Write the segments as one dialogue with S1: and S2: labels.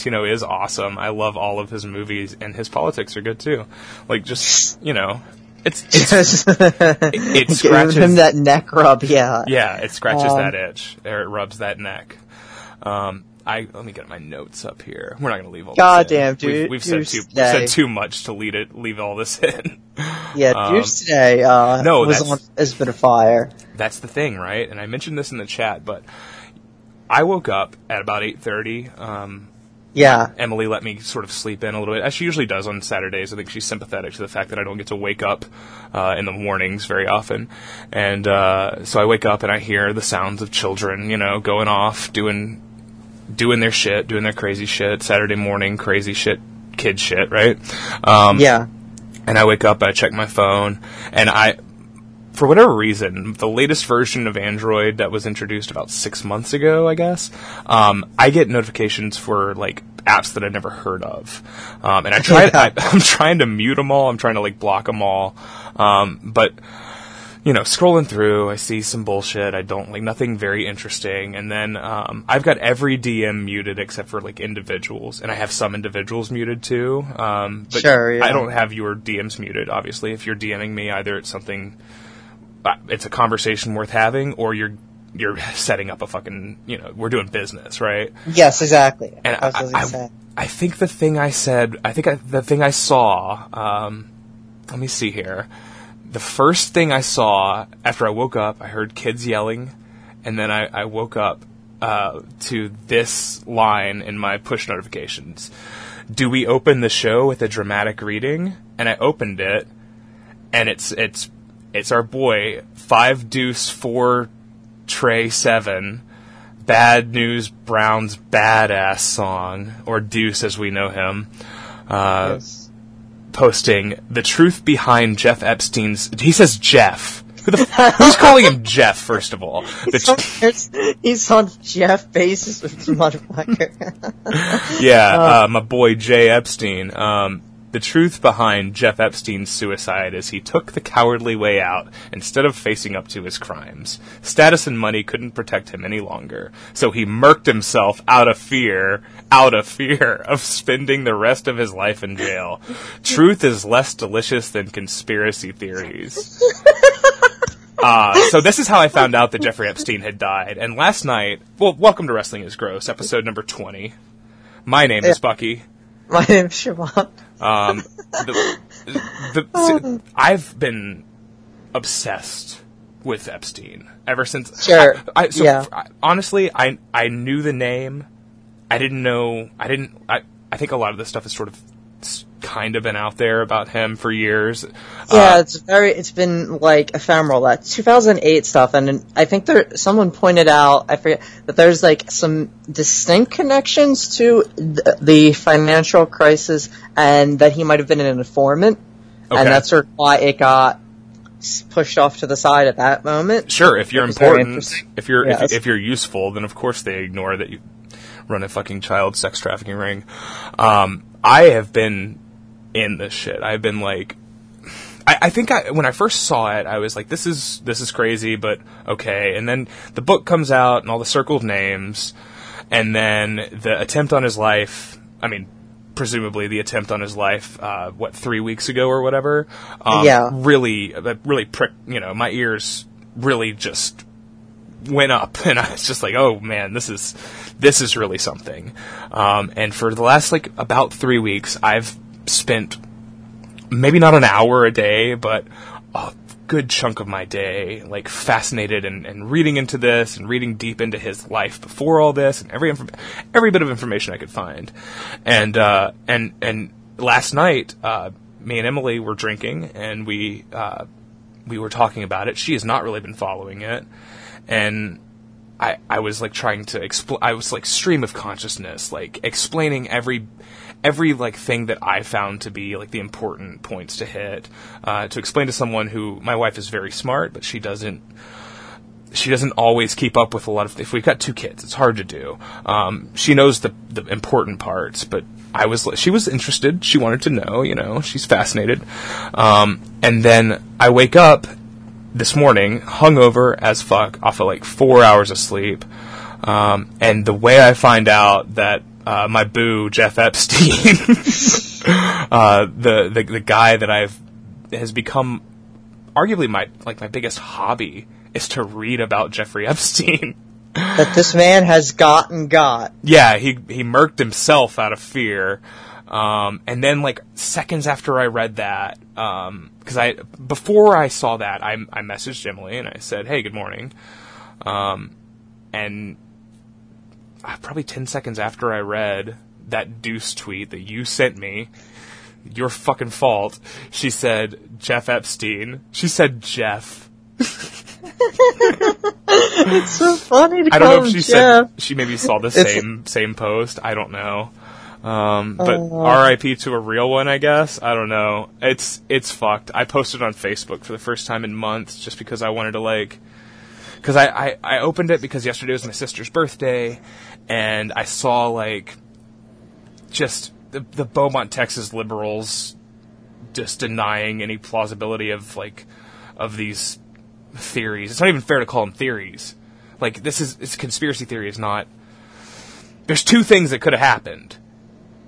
S1: Tarantino is awesome. I love all of his movies, and his politics are good too. Like, just you know, it's it's
S2: Just
S1: it
S2: give
S1: scratches
S2: him that neck rub. Yeah.
S1: yeah, it scratches
S2: Um,
S1: that itch or it rubs that neck. Um, I let me get my notes up here. We're not going to leave all
S2: Goddamn,
S1: this in.
S2: dude,
S1: We've, we've said too we've said too much to lead it leave all this in.
S2: Yeah.
S1: Um,
S2: Deuce today uh,
S1: no,
S2: was on has been a fire.
S1: That's the thing, right? And I mentioned this in the chat, but I woke up at about eight thirty. Um,
S2: Yeah.
S1: Emily let me sort of sleep in a little bit, as she usually does on Saturdays. I think she's sympathetic to the fact that I don't get to wake up uh, in the mornings very often, and uh, so I wake up and I hear the sounds of children, you know, going off, doing doing their shit, doing their crazy shit. Saturday morning, crazy shit, kid shit, right? Um,
S2: Yeah.
S1: and I wake up, I check my phone, and I, for whatever reason, the latest version of Android that was introduced about six months ago, I guess, um, I get notifications for like apps that I've never heard of, um, and I try, I, I'm trying to mute them all, I'm trying to like block them all, um, but you know, scrolling through, I see some bullshit. I don't like nothing very interesting, and then um, I've got every DM muted except for like individuals, and I have some individuals muted too. Um, but
S2: Sure, yeah.
S1: I don't have your DMs muted. Obviously, if you're DMing me, either it's something, it's a conversation worth having, or you're you're setting up a fucking, you know, we're doing business, right?
S2: Yes. Exactly.
S1: And
S2: I
S1: I. I, I think the thing I said, I think I, the thing I saw, um, let me see here. The first thing I saw after I woke up, I heard kids yelling, and then I, I woke up uh, to this line in my push notifications. Do we open the show with a dramatic reading? And I opened it, and it's it's it's our boy five deuce four tray seven. Bad news brown's badass song or deuce as we know him. Uh,
S2: Yes.
S1: posting the truth behind jeff epstein's he says jeff. Who the f- who's calling him jeff first of all? The
S2: He's on, he's on Jeff with this motherfucker.
S1: yeah uh, my boy jay epstein. Um, the truth behind Jeff Epstein's suicide is he took the cowardly way out instead of facing up to his crimes. Status and money couldn't protect him any longer, so he murked himself out of fear, out of fear of spending the rest of his life in jail. Truth is less delicious than conspiracy theories. Uh, so this is how I found out that Jeffrey Epstein had died. And last night, well, welcome to Wrestling is Gross, episode number 20. My name is Bucky.
S2: My name's Siobhan.
S1: Um, the, the, I've been obsessed with Epstein ever since.
S2: Sure.
S1: I, I, so
S2: Yeah.
S1: I, honestly, I I knew the name. I didn't know. I didn't. I I think a lot of this stuff is sort of kind of been out there about him for years.
S2: Yeah,
S1: Uh,
S2: it's very. It's been like ephemeral. That 2008 stuff, and I think there. Someone pointed out. I forget that there's like some distinct connections to the, the financial crisis, and that he might have been an informant,
S1: Okay.
S2: and that's sort of why it got pushed off to the side at that moment.
S1: Sure, if you're
S2: Which is very
S1: important, if you're
S2: Yes.
S1: if, if you're useful, then of course they ignore that you run a fucking child sex trafficking ring. Um, I have been in this shit. I've been like, I, I think I when I first saw it, I was like, this is this is crazy, but okay. And then the book comes out and all the circled names, and then the attempt on his life. I mean. Presumably, the attempt on his life, uh, what three weeks ago or whatever, um,
S2: Yeah.
S1: really, that really prick. You know, my ears really just went up and I was just like, oh man, this is this is really something. Um, and for the last like about three weeks, I've spent maybe not an hour a day, but a good chunk of my day like fascinated and, and reading into this and reading deep into his life before all this and every every bit of information I could find. And uh, and and last night, uh, me and Emily were drinking and we. Uh, we were talking about it. She has not really been following it, and I I was like trying to expl- I was like stream of consciousness, like explaining every every like thing that I found to be like the important points to hit uh, to explain to someone who my wife is very smart, but she doesn't she doesn't always keep up with a lot of. If we've got two kids, it's hard to do. Um, she knows the the important parts, but I was she was interested. She wanted to know. You know, she's fascinated. Um, and then I wake up this morning, hungover as fuck, off of like four hours of sleep. Um, and the way I find out that uh, my boo Jeff Epstein, uh, the, the the guy that I've has become arguably my like my biggest hobby is to read about Jeffrey Epstein.
S2: that this man has gotten got.
S1: yeah, he he murked himself out of fear. Um, and then like seconds after I read that, because I before I saw that, I I messaged Emily and I said, "Hey, good morning," um, and probably ten seconds after I read that Deuce tweet that you sent me, your fucking fault. She said Jeff Epstein. She said Jeff.
S2: It's so funny to
S1: I don't know if she
S2: Jeff.
S1: said she maybe saw the
S2: It's-
S1: same same post. I don't know. Um, but
S2: Oh.
S1: R.I.P. to a real one, I guess. I don't know. It's it's fucked. I posted on Facebook for the first time in months just because I wanted to like, because I, I I opened it because yesterday was my sister's birthday, and I saw like, just the the Beaumont, Texas liberals, just denying any plausibility of like, of these theories. It's not even fair to call them theories. Like this is it's conspiracy theory is not. There's two things that could have happened,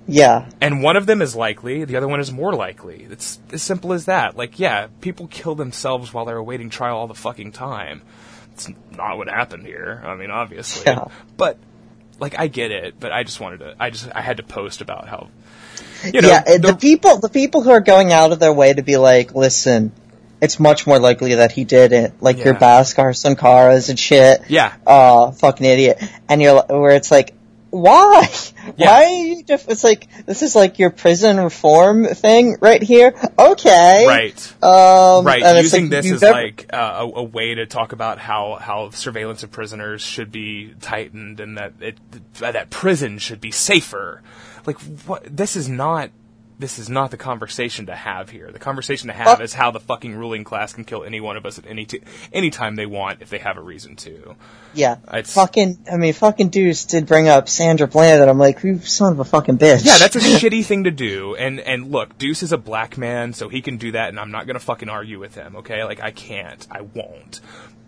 S2: Yeah.
S1: and one of them is likely, the other one is more likely. It's as simple as that. Like, yeah, people kill themselves while they're awaiting trial all the fucking time. It's not what happened here. I mean, obviously,
S2: Yeah.
S1: but like I get it. But I just wanted to. I just I had to post about how. You know,
S2: yeah, the,
S1: the-
S2: people the people who are going out of their way to be like, listen, it's much more likely that he did it. Like your
S1: Yeah.
S2: Bhaskar Sunkaras and shit.
S1: Yeah.
S2: Uh, fucking idiot. And you're where it's like, why?
S1: Yeah.
S2: Why are you just? It's like this is like your prison reform thing right here. Okay.
S1: Right.
S2: Um,
S1: right
S2: and it's
S1: using
S2: like,
S1: this as
S2: never-
S1: like uh, a, a way to talk about how how surveillance of prisoners should be tightened and that it that prison should be safer like what this is not this is not the conversation to have here the conversation to have
S2: Uh,
S1: is how the fucking ruling class can kill any one of us at any t- any time they want if they have a reason to
S2: Yeah.
S1: It's-
S2: fucking. I mean, fucking Deuce did bring up Sandra Bland, and I'm like, you son of a fucking bitch.
S1: Yeah, that's a shitty thing to do. And and look, Deuce is a black man, so he can do that, and I'm not gonna fucking argue with him. Okay, like I can't, I won't.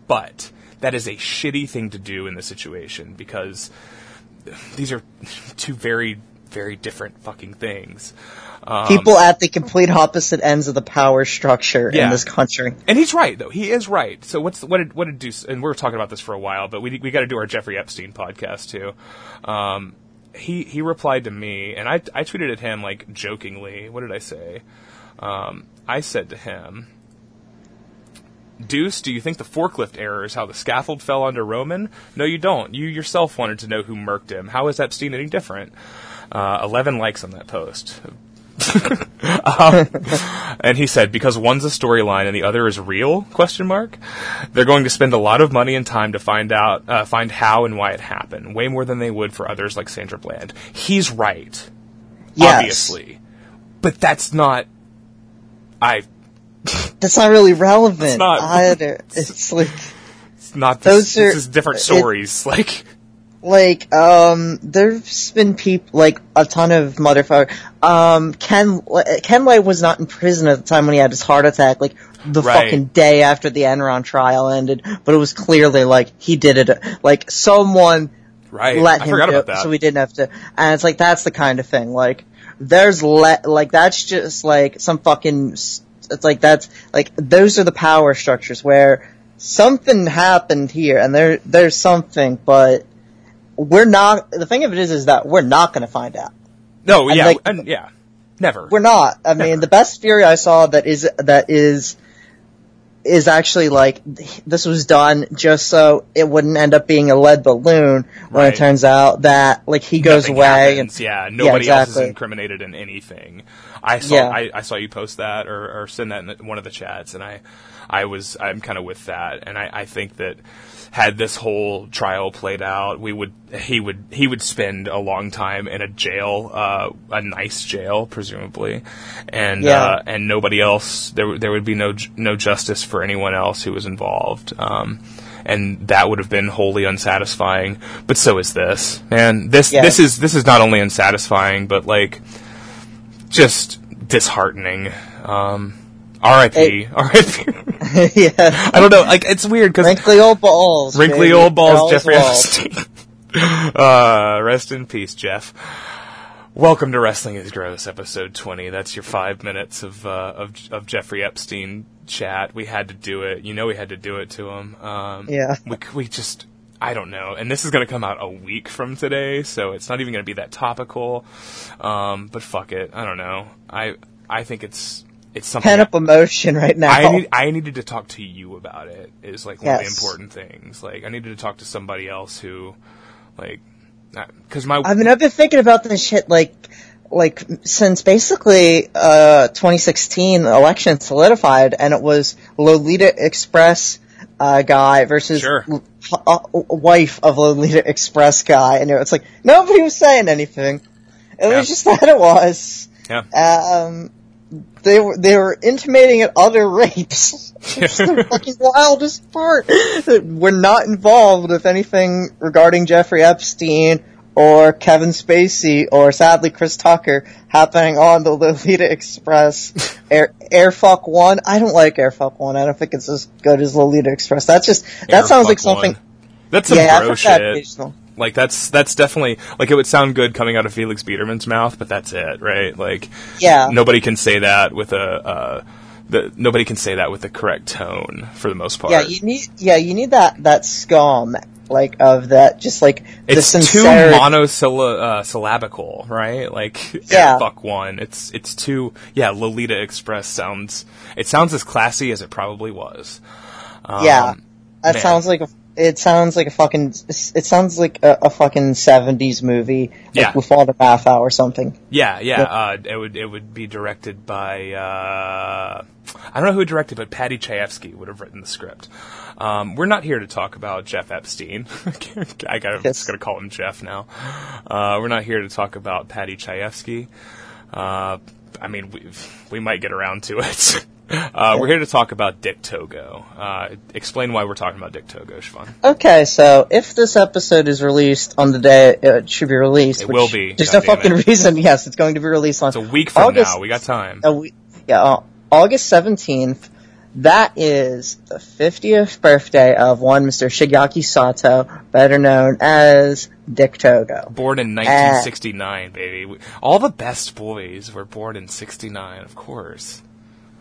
S1: But that is a shitty thing to do in this situation because these are two very very different fucking things. Um,
S2: people at the complete opposite ends of the power structure
S1: Yeah.
S2: in this country.
S1: And he's right though. He is right. So what's what did what did Deuce? And we were talking about this for a while, but we we got to do our Jeffrey Epstein podcast too. Um, he he replied to me, and I I tweeted at him like jokingly. What did I say? Um, I said to him, Deuce, do you think the forklift error is how the scaffold fell onto Roman? No, you don't. You yourself wanted to know who murked him. How is Epstein any different? Uh, 11 likes on that post. Um, and he said, because one's a storyline and the other is real? Question mark. They're going to spend a lot of money and time to find out, uh, find how and why it happened. Way more than they would for others like Sandra Bland. He's right.
S2: Yes.
S1: Obviously. But that's not, I,
S2: That's not really relevant
S1: It's not.
S2: either. It's like,
S1: it's not this,
S2: Those are-
S1: different
S2: it-
S1: stories. like,
S2: like, um, there's been people, like, a ton of motherfucker, um, Ken, Ken Lay was not in prison at the time when he had his heart attack, like, the
S1: Right.
S2: fucking day after the Enron trial ended, but it was clearly, like, he did it, like, someone
S1: right.
S2: let
S1: I
S2: him
S1: forgot
S2: do
S1: about
S2: it,
S1: that.
S2: so we didn't have to. And it's like that's the kind of thing. Like there's le- like that's just like some fucking. It's like that's like those are the power structures where something happened here, and there there's something, but we're not. The thing of it is, is that we're not going to find out.
S1: no,
S2: and
S1: yeah,
S2: like-
S1: and yeah. Never.
S2: We're not. I mean, the best theory I saw that is that is is actually like this was done just so it wouldn't end up being a lead balloon when
S1: Right.
S2: it turns out that like he goes
S1: Nothing
S2: away
S1: happens,
S2: and
S1: yeah, nobody else is incriminated in anything. I saw
S2: Yeah.
S1: I, I saw you post that or, or send that in one of the chats, and I I was I'm kind of with that, and I, I think that had this whole trial played out, we would he would he would spend a long time in a jail, uh, a nice jail, presumably, and
S2: Yeah.
S1: uh, and nobody else there would- there would be no no justice for anyone else who was involved. Um, and that would have been wholly unsatisfying. But so is this, man. This this is this is not only unsatisfying, but like just disheartening. Um, R.I.P. R.I.P.
S2: yeah,
S1: I don't know. Like it's weird because
S2: wrinkly old balls,
S1: wrinkly
S2: baby.
S1: old balls, Jeffrey. Epstein. uh, rest in peace, Jeff. Welcome to Wrestling is Gross, episode twenty. That's your five minutes of uh, of of Jeffrey Epstein chat. We had to do it. You know, we had to do it to him. Um,
S2: Yeah.
S1: we we just. I don't know, and this is going to come out a week from today, so it's not even going to be that topical. Um, but fuck it, I don't know. I I think it's it's something.
S2: Pent up emotion right now.
S1: I need, I needed to talk to you about it. Is like one of the important things. Like I needed to talk to somebody else who, like, because my
S2: I mean, I've been thinking about this shit like, like since basically uh 2016 election solidified, and it was Lolita Express uh, guy versus
S1: Sure.
S2: uh, wife of Lolita Express guy, and it's like nobody was saying anything. It
S1: Yeah.
S2: was just that it was.
S1: yeah.
S2: Um, they were they were intimating at other rapes. It's the fucking wildest part. that We're not involved with anything regarding Jeffrey Epstein or Kevin Spacey or sadly Chris Tucker happening on the Lolita Express Air Airfuck One. I don't like Airfuck One. I don't think it's as good as Lolita Express. That's just that
S1: Air
S2: sounds like something.
S1: one. That's some
S2: Yeah, that
S1: shit.
S2: occasional.
S1: Like that's that's definitely like it would sound good coming out of Felix Biederman's mouth, but that's it, right? Like
S2: Yeah.
S1: nobody can say that with a uh, the nobody can say that with the correct tone for the most part.
S2: Yeah, you need yeah you need that that scum like of that just like the
S1: it's too
S2: sincerity.
S1: monosyllabical, right? Like
S2: Yeah.
S1: yeah, fuck one. It's it's too yeah. Lolita Express sounds it sounds as classy as it probably was. Um,
S2: Yeah, that
S1: man.
S2: sounds like a. It sounds like a fucking. It sounds like a, a fucking seventies movie, like
S1: Yeah.
S2: with all the or something.
S1: Yeah, yeah. Uh, it would it would be directed by uh, I don't know who directed, but Paddy Chayefsky would have written the script. Um, we're not here to talk about Jeff Epstein. I got I'm
S2: Yes.
S1: just gonna call him Jeff now. Uh, we're not here to talk about Paddy Chayefsky. Uh, I mean, we we might get around to it. Uh, we're here to talk about Dick Togo. Uh, explain why we're talking about Dick Togo, Siobhan.
S2: Okay, so if this episode is released on the day it should be released,
S1: It
S2: which
S1: will be,
S2: There's no
S1: goddammit.
S2: fucking reason. Yes, it's going to be released on
S1: It's a week from
S2: August,
S1: now. We got time.
S2: a week- yeah, uh, August seventeenth. That is the 50th birthday of one Mr. Shigeki Sato, better known as Dick Togo.
S1: Born in 1969, baby. All the best boys were born in 69, of course.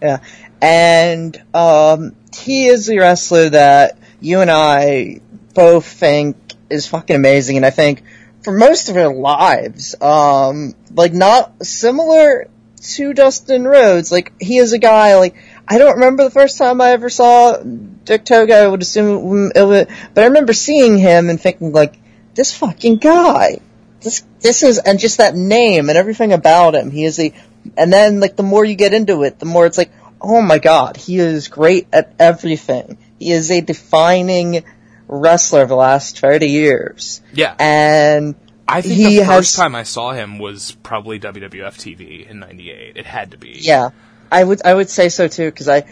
S2: Yeah. And um he is the wrestler that you and I both think is fucking amazing and I think for most of our lives, um like not similar to Dustin Rhodes, like he is a guy like I don't remember the first time I ever saw Dick Togo, I would assume it would, but I remember seeing him and thinking like, this fucking guy, this, this is, and just that name and everything about him, he is a, and then like the more you get into it, the more it's like, oh my god, he is great at everything. He is a defining wrestler of the last 30 years.
S1: Yeah.
S2: And
S1: I think
S2: he
S1: the first
S2: has-
S1: time I saw him was probably WWF TV in 98. It had to be.
S2: Yeah, I would I would say so too because I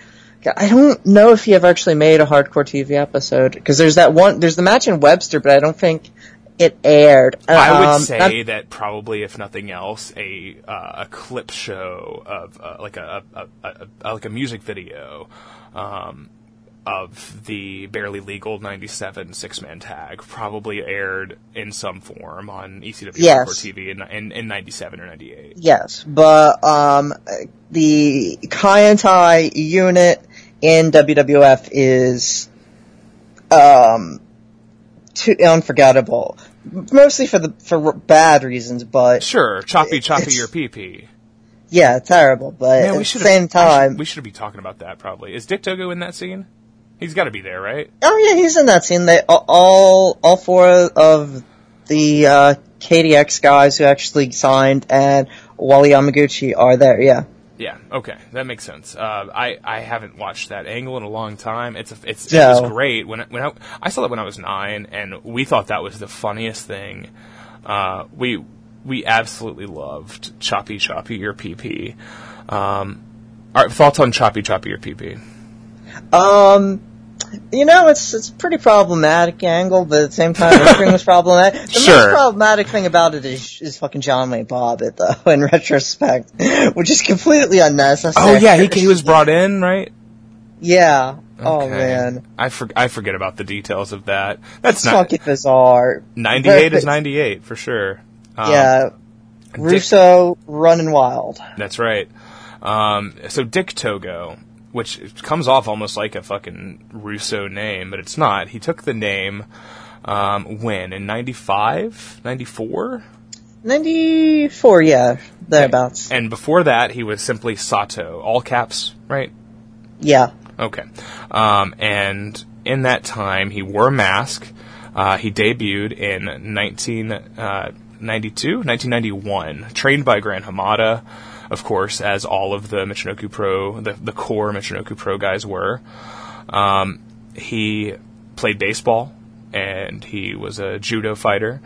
S2: I don't know if he ever actually made a hardcore TV episode because there's that one there's the match in Webster, but I don't think it aired.
S1: I would
S2: Um,
S1: say that probably, if nothing else, a uh, a clip show of uh, like a, a, a, a like a music video um, of the barely legal '97 six man tag probably aired in some form on ECW
S2: Yes.
S1: Hardcore TV in, in in '97 or '98.
S2: yes, but um the Kaientai unit in WWF is um too unforgettable. Mostly for the for bad reasons, but
S1: Sure, choppy choppy your pee pee.
S2: Yeah, terrible. But
S1: Man,
S2: at the same time,
S1: we should be talking about that probably. Is Dick Togo in that scene? He's got to be there, right?
S2: oh yeah, he's in that scene. They all all four of the uh, KDX guys who actually signed and Wally Yamaguchi are there. Yeah.
S1: Yeah. Okay, that makes sense. Uh, I I haven't watched that angle in a long time. It's a, it's
S2: No.
S1: it was great when I- when I, I saw that when I was nine, and we thought that was the funniest thing. Uh, we we absolutely loved Choppy Choppy Your PP. Um, right, thoughts on Choppy Choppy Your PP?
S2: Um, you know, it's it's a pretty problematic angle, but at the same time, everything was problematic. The
S1: Sure.
S2: most problematic thing about it is is fucking John Wayne Bobbitt, though. In retrospect, which is completely unnecessary.
S1: Oh yeah, he he was brought in, right?
S2: Yeah. Oh man,
S1: I for, I forget about the details of that. That's not
S2: fucking bizarre.
S1: 98 is 98 for sure. Um,
S2: yeah. Russo running wild.
S1: That's right. Um, so Dick Togo, which comes off almost like a fucking Russo name, but it's not. He took the name um, when in 95, 94,
S2: 94, yeah, thereabouts.
S1: and before that he was simply Sato, all caps, right?
S2: Yeah.
S1: Okay. Um, and in that time, he wore a mask. Uh, he debuted in 1992, 1991, trained by Gran Hamada, of course, as all of the Michinoku Pro, the, the core Michinoku Pro guys were. Um, he played baseball, and he was a judo fighter,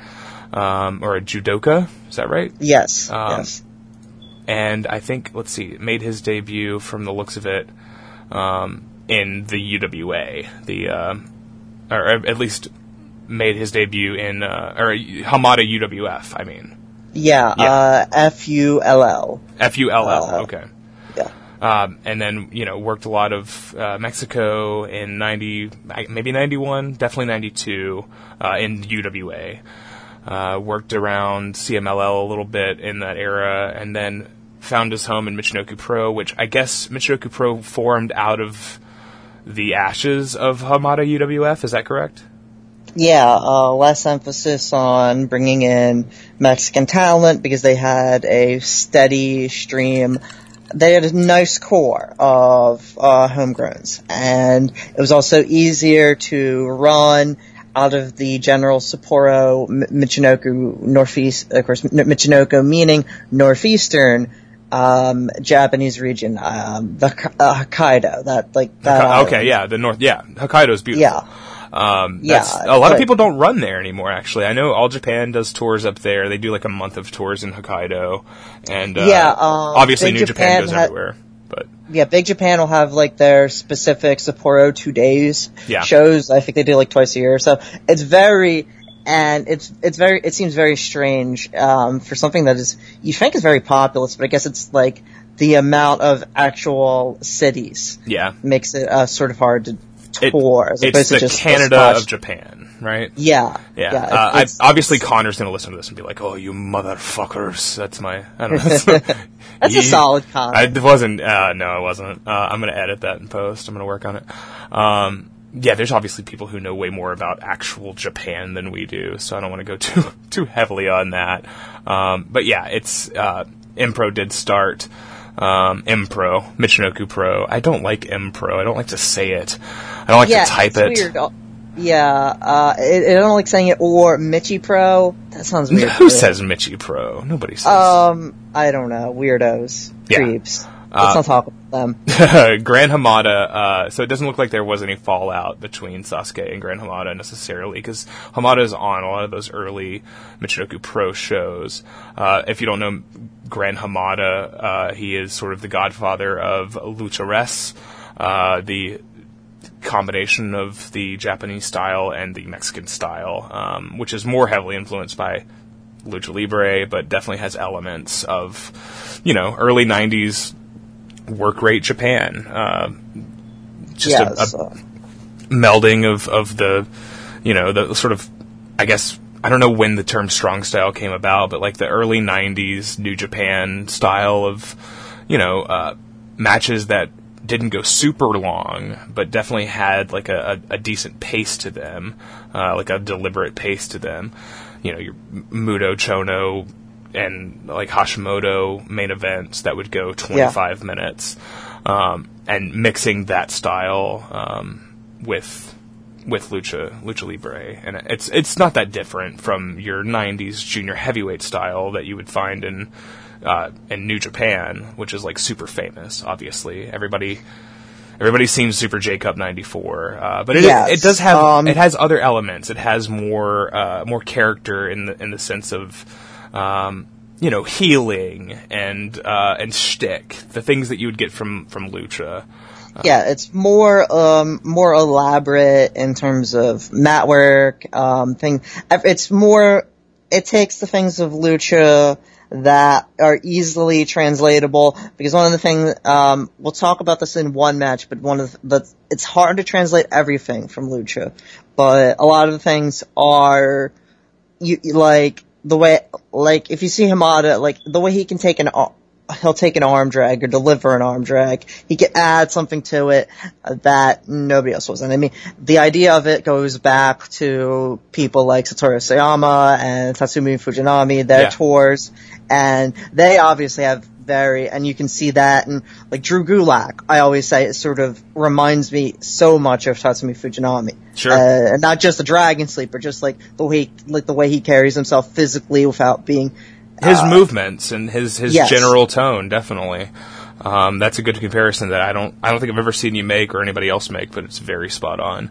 S1: um, or a judoka, is that right?
S2: Yes.
S1: Um,
S2: yes.
S1: and I think let's see, made his debut from the looks of it um, in the UWA, the uh, or at least made his debut in uh, or Hamada UWF. I mean
S2: Yeah.
S1: yeah.
S2: Uh, F U L L.
S1: F U L L.
S2: Uh,
S1: Okay.
S2: Yeah.
S1: Um, and then you know worked a lot of uh, Mexico in ninety, maybe ninety one, definitely ninety two uh, in UWA. Uh, worked around CMLL a little bit in that era, and then found his home in Michinoku Pro, which I guess Michinoku Pro formed out of the ashes of Hamada UWF. Is that correct?
S2: Yeah, uh, less emphasis on bringing in Mexican talent because they had a steady stream. They had a nice core of uh, homegrowns, and it was also easier to run out of the general Sapporo, M- Michinoku, Northeast, of course, Michinoku meaning northeastern um, Japanese region, um, the uh, Hokkaido. That like that.
S1: Hokka- okay, yeah, the north, yeah, Hokkaido is beautiful.
S2: Yeah.
S1: Um,
S2: Yeah,
S1: a lot of people don't run there anymore. Actually, I know All Japan does tours up there. They do like a month of tours in Hokkaido, and uh,
S2: Yeah, um,
S1: obviously
S2: Big
S1: New Japan,
S2: Japan
S1: goes
S2: ha-
S1: everywhere. But
S2: Yeah, Big Japan will have like their specific Sapporo two days
S1: Yeah.
S2: shows. I think they do like twice a year. So it's very, and it's it's very it seems very strange um, for something that is you think is very populous, but I guess it's like the amount of actual cities
S1: yeah,
S2: makes it uh, sort of hard to tour as
S1: it's the Canada of Japan, right?
S2: Yeah,
S1: Yeah,
S2: yeah.
S1: uh, I, obviously Connor's gonna listen to this and be like, "Oh, you motherfuckers!" That's my, I don't know.
S2: That's a solid comment.
S1: I it wasn't. Uh, no, it wasn't. Uh, I'm gonna edit that in post. I'm gonna work on it. Um, yeah, there's obviously people who know way more about actual Japan than we do, so I don't want to go too too heavily on that. Um, but yeah, it's uh, Impro did start. Um, Impro, Michinoku Pro. I don't like Impro. I don't like to say it. I don't like
S2: yeah,
S1: to type it.
S2: Weird. Uh, Yeah, uh, I, I don't like saying it or Michi Pro. That sounds weird.
S1: Who says Michi Pro? Nobody says.
S2: Um, I don't know. Weirdos.
S1: Yeah.
S2: Creeps.
S1: Uh,
S2: Let's not talk about them.
S1: Grand Hamada, uh, so it doesn't look like there was any fallout between Sasuke and Grand Hamada necessarily, because Hamada is on a lot of those early Michinoku Pro shows. Uh, if you don't know Grand Hamada, uh, he is sort of the godfather of Lucharesu, uh, the combination of the Japanese style and the Mexican style, um, which is more heavily influenced by Lucha Libre, but definitely has elements of, you know, early 90s work rate Japan. Uh, just
S2: yeah,
S1: a, a
S2: so-
S1: melding of, of the, you know, the sort of, I guess, I don't know when the term strong style came about, but like the early 90s New Japan style of, you know, uh, matches that didn't go super long, but definitely had like a, a, a decent pace to them, uh, like a deliberate pace to them. You know, your Muto Chono and like Hashimoto main events that would go 25 minutes, um, and mixing that style um, with with lucha lucha libre, and it's it's not that different from your '90s junior heavyweight style that you would find in uh, in New Japan, which is like super famous. Obviously, everybody everybody's seen Super J Cup '94, uh, but it
S2: Yes,
S1: it does have
S2: um,
S1: it has other elements. It has more uh, more character in the in the sense of. Um, you know, heeling and uh, and shtick, the things that you would get from from lucha.
S2: yeah, it's more um more elaborate in terms of mat work. Um, thing. It's more. It takes the things of lucha that are easily translatable because one of the things um we'll talk about this in one match, but one of the it's hard to translate everything from lucha, but a lot of the things are you like the way like if you see Hamada like the way he can take an he'll take an arm drag or deliver an arm drag he can add something to it that nobody else was and I mean the idea of it goes back to people like Satoru Sayama and Tatsumi Fujinami their
S1: Yeah.
S2: tours and they obviously have very and you can see that and like Drew Gulak I always say it sort of reminds me so much of Tatsumi Fujinami
S1: Sure.
S2: uh, and not just the dragon sleeper, just like the way like the way he carries himself physically without being.
S1: His movements and his his
S2: yes.
S1: general tone definitely um, that's a good comparison that I don't I don't think I've ever seen you make or anybody else make but it's very spot on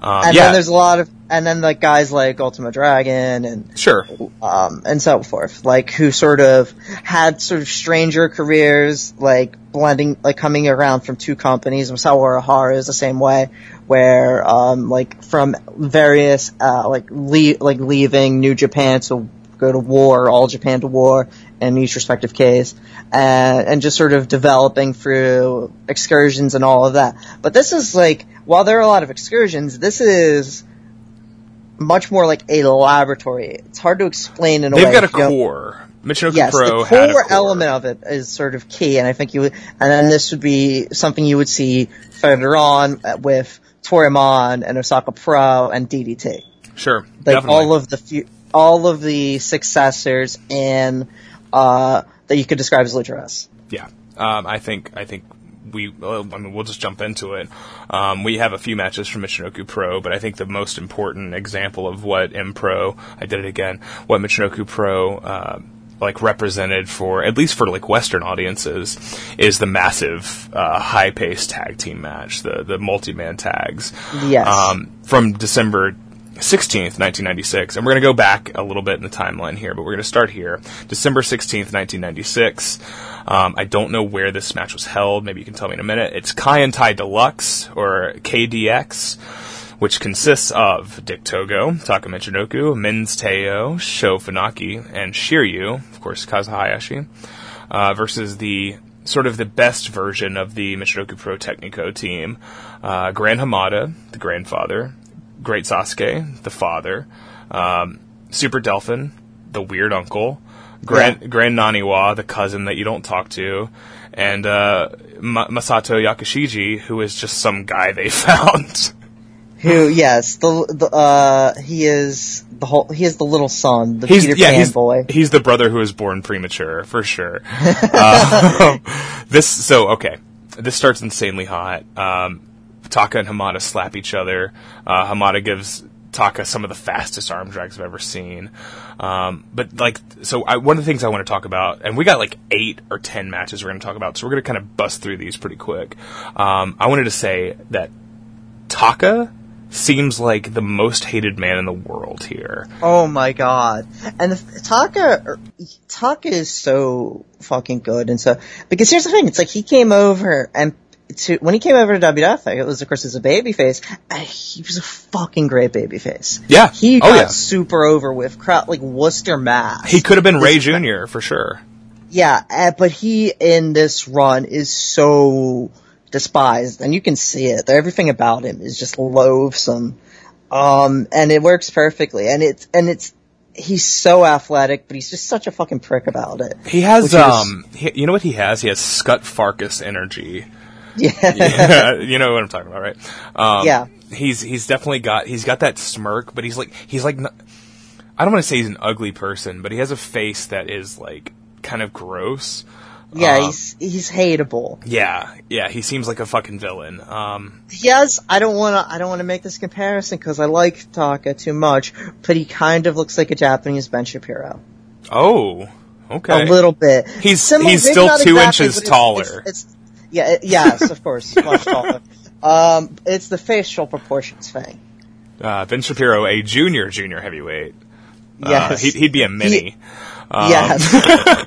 S1: um,
S2: And
S1: yeah
S2: then there's a lot of, and then like guys like Ultimo Dragon and
S1: sure
S2: um and so forth, like who sort of had sort of stranger careers, like blending, like coming around from two companies. Masao Orihara is the same way, where um like from various uh like le- like leaving New Japan to go to war, all Japan to war in each respective case, and, uh, and just sort of developing through excursions and all of that. But this is like, while there are a lot of excursions, this is much more like a laboratory. It's hard to explain in a way.
S1: they've got a
S2: if you don't-
S1: core Michinoku
S2: Yes,
S1: Pro
S2: the core
S1: core
S2: element of it is sort of key, and I think you would, and then this would be something you would see further on with Toryumon and Osaka Pro and DDT.
S1: sure
S2: Like
S1: definitely
S2: all of the few, all of the successors in uh, that you could describe as Lucharesu.
S1: Yeah, um, I think I think we. Well, I mean, we'll just jump into it. Um, we have a few matches from Michinoku Pro, but I think the most important example of what M Pro, I did it again, what Michinoku Pro. Uh, like represented for at least for like Western audiences is the massive uh, high paced tag team match, the the multi man tags.
S2: Yes.
S1: Um, from December 16th, 1996. And we're going to go back a little bit in the timeline here, but we're going to start here. December 16th, 1996. Um, I don't know where this match was held. Maybe you can tell me in a minute. It's Kaientai Deluxe, or KDX, which consists of Dick Togo, Taka Michinoku, Men's Teioh, Sho Funaki, and Shiryu, of course, Kazu Hayashi, uh, versus the sort of the best version of the Michinoku Pro Technico team, uh, Grand Hamada, the grandfather, Great Sasuke, the father, um, Super Delfin, the weird uncle, Grand, Grand Naniwa, the cousin that you don't talk to, and uh, Ma- Masato Yakushiji, who is just some guy they found.
S2: Who? Yes, the, the uh, he is the whole. He is the little son, the
S1: He's
S2: Peter
S1: yeah,
S2: Pan
S1: he's,
S2: boy.
S1: he's the brother who was born premature for sure. um, this so okay. This starts insanely hot. Um, Taka and Hamada slap each other. Uh, Hamada gives Taka some of the fastest arm drags I've ever seen. Um, but like, so I, one of the things I want to talk about, and we got like eight or ten matches we're going to talk about, so we're going to kind of bust through these pretty quick. Um, I wanted to say that Taka seems like the most hated man in the world here.
S2: Oh my god! And the, Taka, Taka is so fucking good, and so because here's the thing: it's like he came over and to when he came over to WWF, it was of course as a babyface. and He was a fucking great babyface.
S1: Yeah.
S2: he
S1: Oh,
S2: got
S1: yeah.
S2: super over with crowd like Worcester Mass.
S1: He could have been Rey Jr. for sure.
S2: Yeah, uh, but he in this run is so despised, and you can see it. Everything about him is just loathsome, um, and it works perfectly. And it's and it's he's so athletic, but he's just such a fucking prick about it.
S1: He has,
S2: Which is-
S1: um, he, you know what he has? He has Scut Farkus energy.
S2: Yeah,
S1: you know what I'm talking about, right? Um,
S2: Yeah.
S1: He's he's definitely got he's got that smirk, but he's like he's like. I don't want to say he's an ugly person, but he has a face that is like kind of gross.
S2: Yeah,
S1: Um,
S2: he's he's hateable.
S1: Yeah, yeah, he seems like a fucking villain. Um,
S2: has. I don't want to. I don't want to make this comparison because I like Taka too much, but he kind of looks like a Japanese Ben Shapiro.
S1: oh, okay.
S2: A little bit.
S1: He's-
S2: Similar-
S1: he's still two
S2: exactly,
S1: inches taller.
S2: It's, it's, yeah. Yes, of course, much taller. Um, it's the facial proportions thing.
S1: Uh, ben Shapiro, a junior junior heavyweight. Uh,
S2: Yes.
S1: he'd, he'd be a mini. Um,
S2: yes.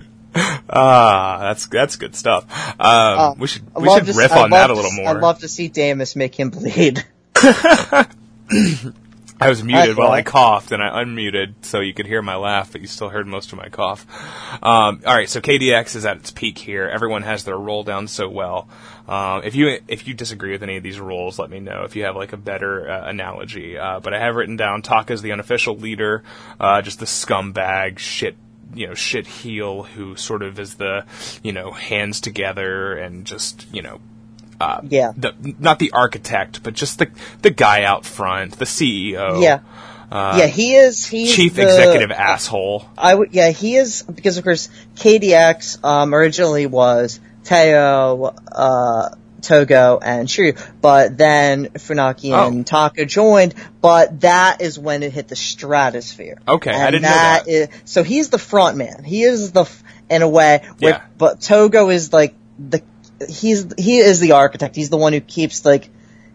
S1: Ah, that's that's good stuff. Um, we should we should riff on that a little more.
S2: I'd love to see Damus make him bleed.
S1: I was muted while I coughed, and I unmuted so you could hear my laugh, but you still heard most of my cough. Um, all right, so KDX is at its peak here. Everyone has their role down so well. Um, if you if you disagree with any of these rules, let me know. If you have like a better uh, analogy, uh, but I have written down Taka's the unofficial leader, uh, just the scumbag shit. You know, shit heel who sort of is the, you know, hands together and just, you know,
S2: yeah.
S1: the not the architect, but just the the guy out front, the CEO.
S2: Yeah. yeah, he is. He's
S1: Uh, chief
S2: the-
S1: executive asshole.
S2: I would. Yeah, he is because of course KDX um, originally was Teo, uh, Togo, and Shiryu, but then Funaki and
S1: Oh.
S2: Taka joined. But that is when it hit the stratosphere.
S1: Okay, I didn't know that.
S2: is- so he's the front man. He is the f- in a way. Where,
S1: Yeah.
S2: But Togo is like the he's he is the architect. He's the one who keeps like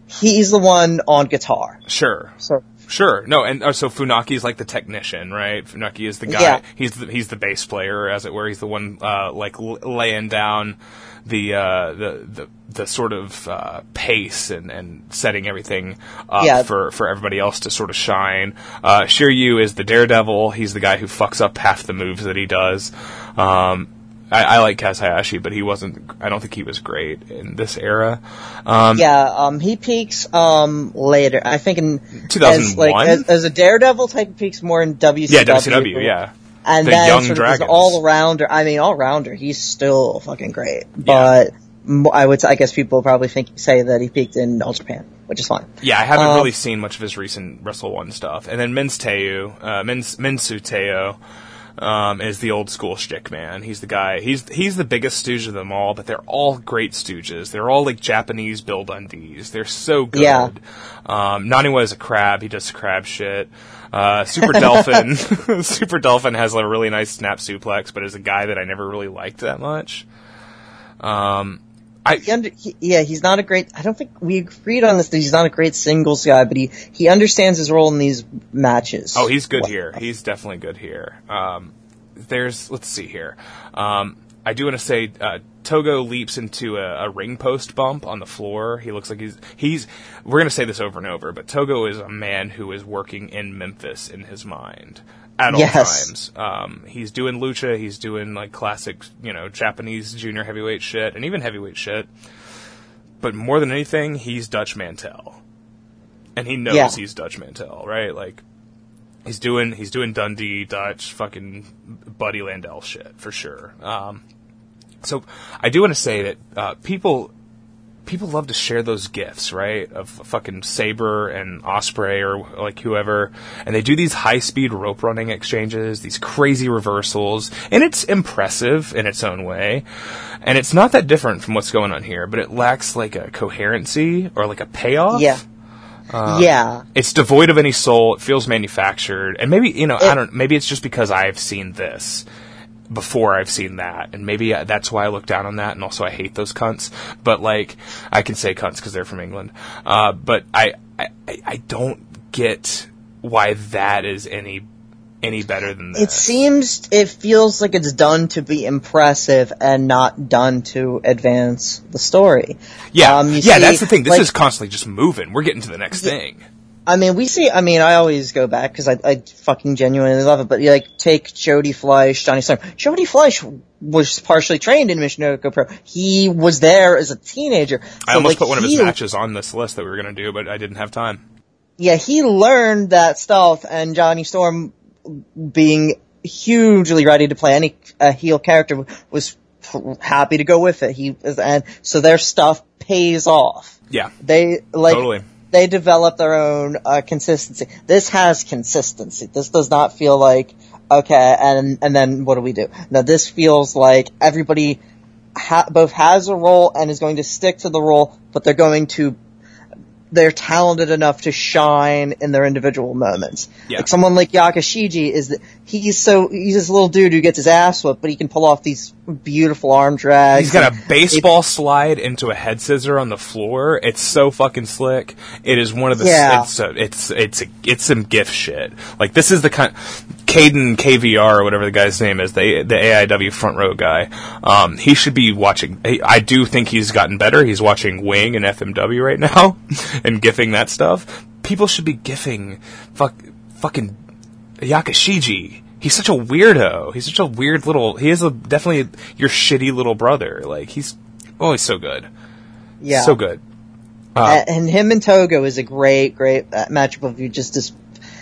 S2: he's the one on guitar.
S1: Sure.
S2: So
S1: Sure. No, and uh, so is like the technician, right? Funaki is the guy.
S2: Yeah.
S1: He's the he's the bass player, as it were. He's the one uh, like l- laying down the uh, the the the sort of uh, pace and, and setting everything up
S2: Yeah.
S1: for for everybody else to sort of shine. Uh, Shiryu is the daredevil. He's the guy who fucks up half the moves that he does. Um, I, I like Kaz Hayashi, but he wasn't. I don't think he was great in this era. Um,
S2: Yeah, um, he peaks um later. I think in
S1: 2001?
S2: as, like as, as a daredevil type, he peaks more in WCW.
S1: yeah, WCW. Yeah.
S2: and
S1: The
S2: then
S1: Young
S2: sort of
S1: Dragons.
S2: all rounder. I mean, all rounder. He's still fucking great, but I would. I guess people probably think say that he peaked in All Japan, which is fine.
S1: Yeah, I haven't
S2: Um,
S1: really seen much of his recent Wrestle One stuff. And then Men's Teioh, uh, Min's, Minsu Teo, um, is the old school shtick man. He's the guy. He's he's the biggest stooge of them all, but they're all great stooges. They're all like Japanese Bill Dundees. They're so good.
S2: Yeah.
S1: Um, Naniwa is a crab. He does crab shit. Uh, Super Dolphin, Super Dolphin has a really nice snap suplex, but is a guy that I never really liked that much. Um, I
S2: He under, he, yeah, he's not a great. I don't think we agreed on this. That he's not a great singles guy, but he he understands his role in these matches.
S1: Oh, he's good
S2: Well,
S1: here. He's definitely good here. Um, there's, let's see here. Um, I do want to say, uh, Togo leaps into a, a ring post bump on the floor. He looks like he's, he's, we're going to say this over and over, but Togo is a man who is working in Memphis in his mind at all
S2: Yes.
S1: times. Um, he's doing lucha, he's doing like classic, you know, Japanese junior heavyweight shit, and even heavyweight shit. But more than anything, he's Dutch Mantell. And he knows
S2: Yeah.
S1: he's Dutch Mantell, right? Like, he's doing he's doing Dundee Dutch fucking Buddy Landel shit for sure. Um, so I do want to say that uh, people people love to share those gifts, right? Of fucking Sabre and Ospreay or like whoever, and they do these high speed rope running exchanges, these crazy reversals, and it's impressive in its own way. And it's not that different from what's going on here, but it lacks like a coherency or like a payoff.
S2: Yeah.
S1: Uh,
S2: yeah.
S1: It's devoid of any soul. It feels manufactured, and maybe you know I don't. Maybe it's just because I've seen this before I've seen that, and maybe that's why I look down on that. And also, I hate those cunts. But like, I can say cunts because they're from England. Uh, but I, I, I don't get why that is any any better than this.
S2: It seems, it feels like it's done to be impressive and not done to advance the story.
S1: yeah,
S2: Um,
S1: yeah.
S2: see,
S1: that's the thing. This
S2: like-
S1: is constantly just moving. We're getting to the next thing.
S2: I mean, we see, I mean, I always go back because I, I fucking genuinely love it, but you like, take Jody Fleisch, Johnny Storm. Jody Fleisch was partially trained in Michinoku Pro. He was there as a teenager.
S1: I
S2: So,
S1: almost
S2: like,
S1: put one of his matches on this list that we were going to do, but I didn't have time.
S2: Yeah, he learned that stuff and Johnny Storm being hugely ready to play any uh, heel character was happy to go with it. He and so their stuff pays off.
S1: Yeah,
S2: They like
S1: Totally.
S2: They develop their own uh, consistency. This has consistency. This does not feel like okay, and and then what do we do? No, this feels like everybody ha- both has a role and is going to stick to the role, but they're going to they're talented enough to shine in their individual moments.
S1: Yeah.
S2: Like someone like Yakushiji is that he's so he's this little dude who gets his ass whipped, but he can pull off these beautiful arm drag.
S1: He's got a baseball slide into a head scissor on the floor. It's so fucking slick. It is one of the
S2: Yeah.
S1: it's uh, it's it's a, it's some gift shit. Like this is the kind Caden KVR or whatever the guy's name is, the the AIW front row guy. Um, he should be watching. I I do think he's gotten better. He's watching Wing and FMW right now and gifting that stuff. People should be gifting fuck fucking Yakushiji. He's such a weirdo. He's such a weird little. He is a, definitely your shitty little brother. Like he's oh, he's so good,
S2: yeah.
S1: so good.
S2: A- and him and Togo is a great, great uh, matchup of you just this.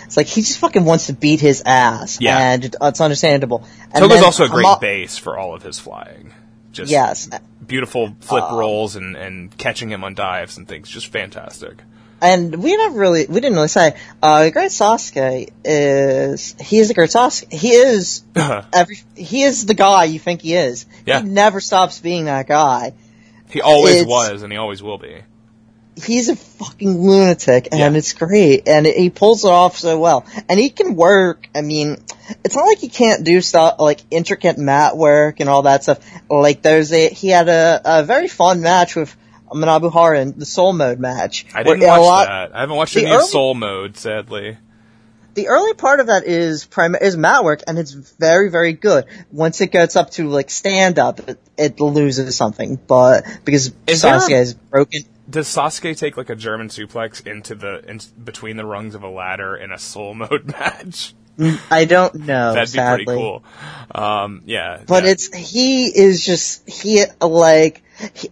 S2: It's like he just fucking wants to beat his ass,
S1: Yeah.
S2: and it's understandable. And
S1: Togo's
S2: then
S1: also a great base for all of his flying. Just
S2: Yes,
S1: beautiful flip rolls and and catching him on dives and things. Just fantastic.
S2: And we never really, we didn't really say, uh, Great Sasuke is, he is a Great Sasuke. He is every, he is the guy you think he is.
S1: Yeah.
S2: He never stops being that guy.
S1: He always
S2: It's-
S1: was, and he always will be.
S2: He's a fucking lunatic, and
S1: Yeah.
S2: it's great, and he pulls it off so well. And he can work. I mean, it's not like he can't do stuff like intricate mat work and all that stuff. Like there's a he had a, a very fun match with Manabu Hara in the Soul Mode match.
S1: I didn't watch
S2: lot-
S1: that. I haven't watched any of
S2: early-
S1: Soul Mode, sadly.
S2: the early part of that is prim- is mat work, and it's very very good. Once it gets up to like stand up, it, it loses something. But because
S1: Is
S2: Sasuke is broken,
S1: Does Sasuke take like a German suplex into the in, between the rungs of a ladder in a Soul Mode match?
S2: I don't know.
S1: That'd be
S2: sadly.
S1: pretty cool. Um, yeah,
S2: But
S1: yeah.
S2: it's he is just he like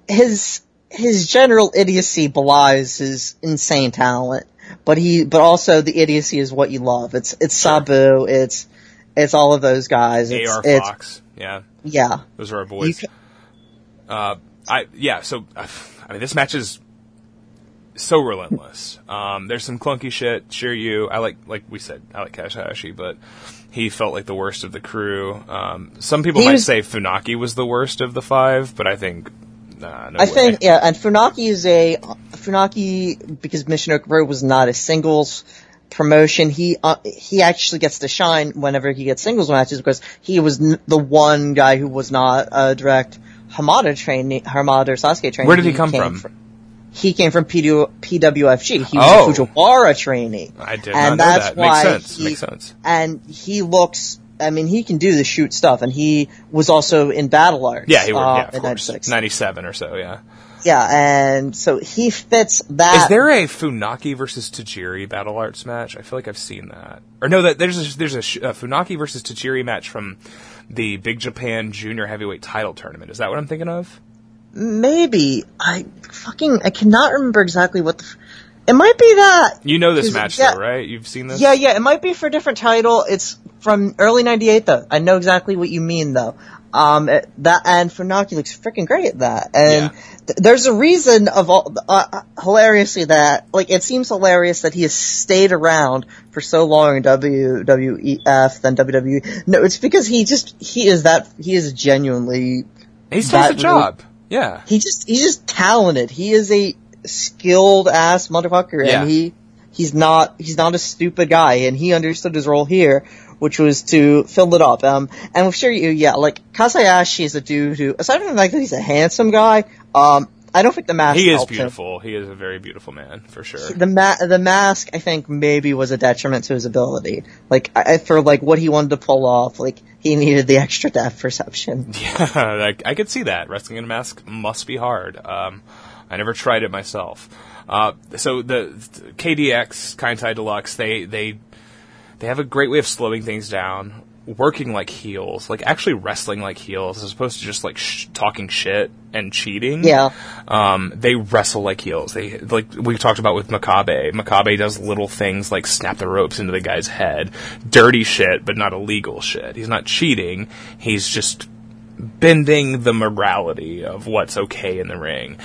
S2: his his general idiocy belies his insane talent. But he but also the idiocy is what you love. It's it's Sabu. It's it's all of those guys. It's,
S1: AR
S2: it's
S1: Fox. Yeah,
S2: yeah.
S1: those are our boys.
S2: You
S1: uh, I yeah. So I mean, this match is so relentless. Um, there's some clunky shit. Sure, you. I like like we said, I like Kaz Hayashi, but he felt like the worst of the crew. Um, some people
S2: He
S1: might
S2: was-
S1: say Funaki was the worst of the five, but I think nah, no
S2: I
S1: way.
S2: think yeah, and Funaki is a Funaki because Mission Road was not a singles promotion. He uh, he actually gets to shine whenever he gets singles matches because he was n- the one guy who was not a direct Hamada trainee, Hamada or Sasuke trainee.
S1: Where did he come
S2: came
S1: from?
S2: he came from PW, PWFG. He was
S1: Oh.
S2: a Fujiwara trainee.
S1: I did
S2: and
S1: not know
S2: that's
S1: that. Makes
S2: why
S1: sense.
S2: He,
S1: Makes sense.
S2: And he looks. I mean, he can do the shoot stuff, and he was also in Battle Arts.
S1: Yeah, he worked.
S2: uh,
S1: yeah, of
S2: in
S1: course.
S2: 96.
S1: Ninety-seven or so. Yeah.
S2: Yeah, and so he fits that.
S1: Is there a Funaki versus Tajiri Battle Arts match? I feel like I've seen that. Or no, that there's a, there's a, a Funaki versus Tajiri match from the Big Japan Junior Heavyweight Title Tournament. Is that what I'm thinking of?
S2: maybe I fucking I cannot remember exactly what the. It might be that.
S1: You know this match
S2: yeah,
S1: though, right? You've seen this?
S2: Yeah, yeah, it might be for a different title. It's from early '98 though. I know exactly what you mean though. Um, it- that and Funaki looks freaking great at that. And
S1: Yeah.
S2: th- there's a reason of all uh, hilariously that like it seems hilarious that he has stayed around for so long in WWF then WWE. No, it's because he just he is that he is genuinely
S1: He still has
S2: that
S1: a job. Yeah.
S2: he just he's just talented. He is a skilled ass motherfucker,
S1: Yeah.
S2: and he he's not he's not a stupid guy, and he understood his role here, which was to fill it up. Um, and I'm sure you, yeah, like Kaz Hayashi is a dude who, aside from the fact that he's a handsome guy, um, I don't think the mask
S1: He is
S2: helped him.
S1: beautiful. He is a very beautiful man, for sure.
S2: The ma- the mask, I think, maybe was a detriment to his ability. Like, I, I- for like what he wanted to pull off, like he needed the extra depth perception.
S1: Yeah, I, I could see that. Wrestling in a mask must be hard. Um, I never tried it myself. Uh, so the, KDX Kaientai Deluxe, they they they have a great way of slowing things down, working like heels, like actually wrestling like heels, as opposed to just like sh- talking shit and cheating.
S2: Yeah.
S1: Um, they wrestle like heels. They like we talked about with Makabe. Makabe does little things like snap the ropes into the guy's head, dirty shit, but not illegal shit. He's not cheating. He's just bending the morality of what's okay in the ring.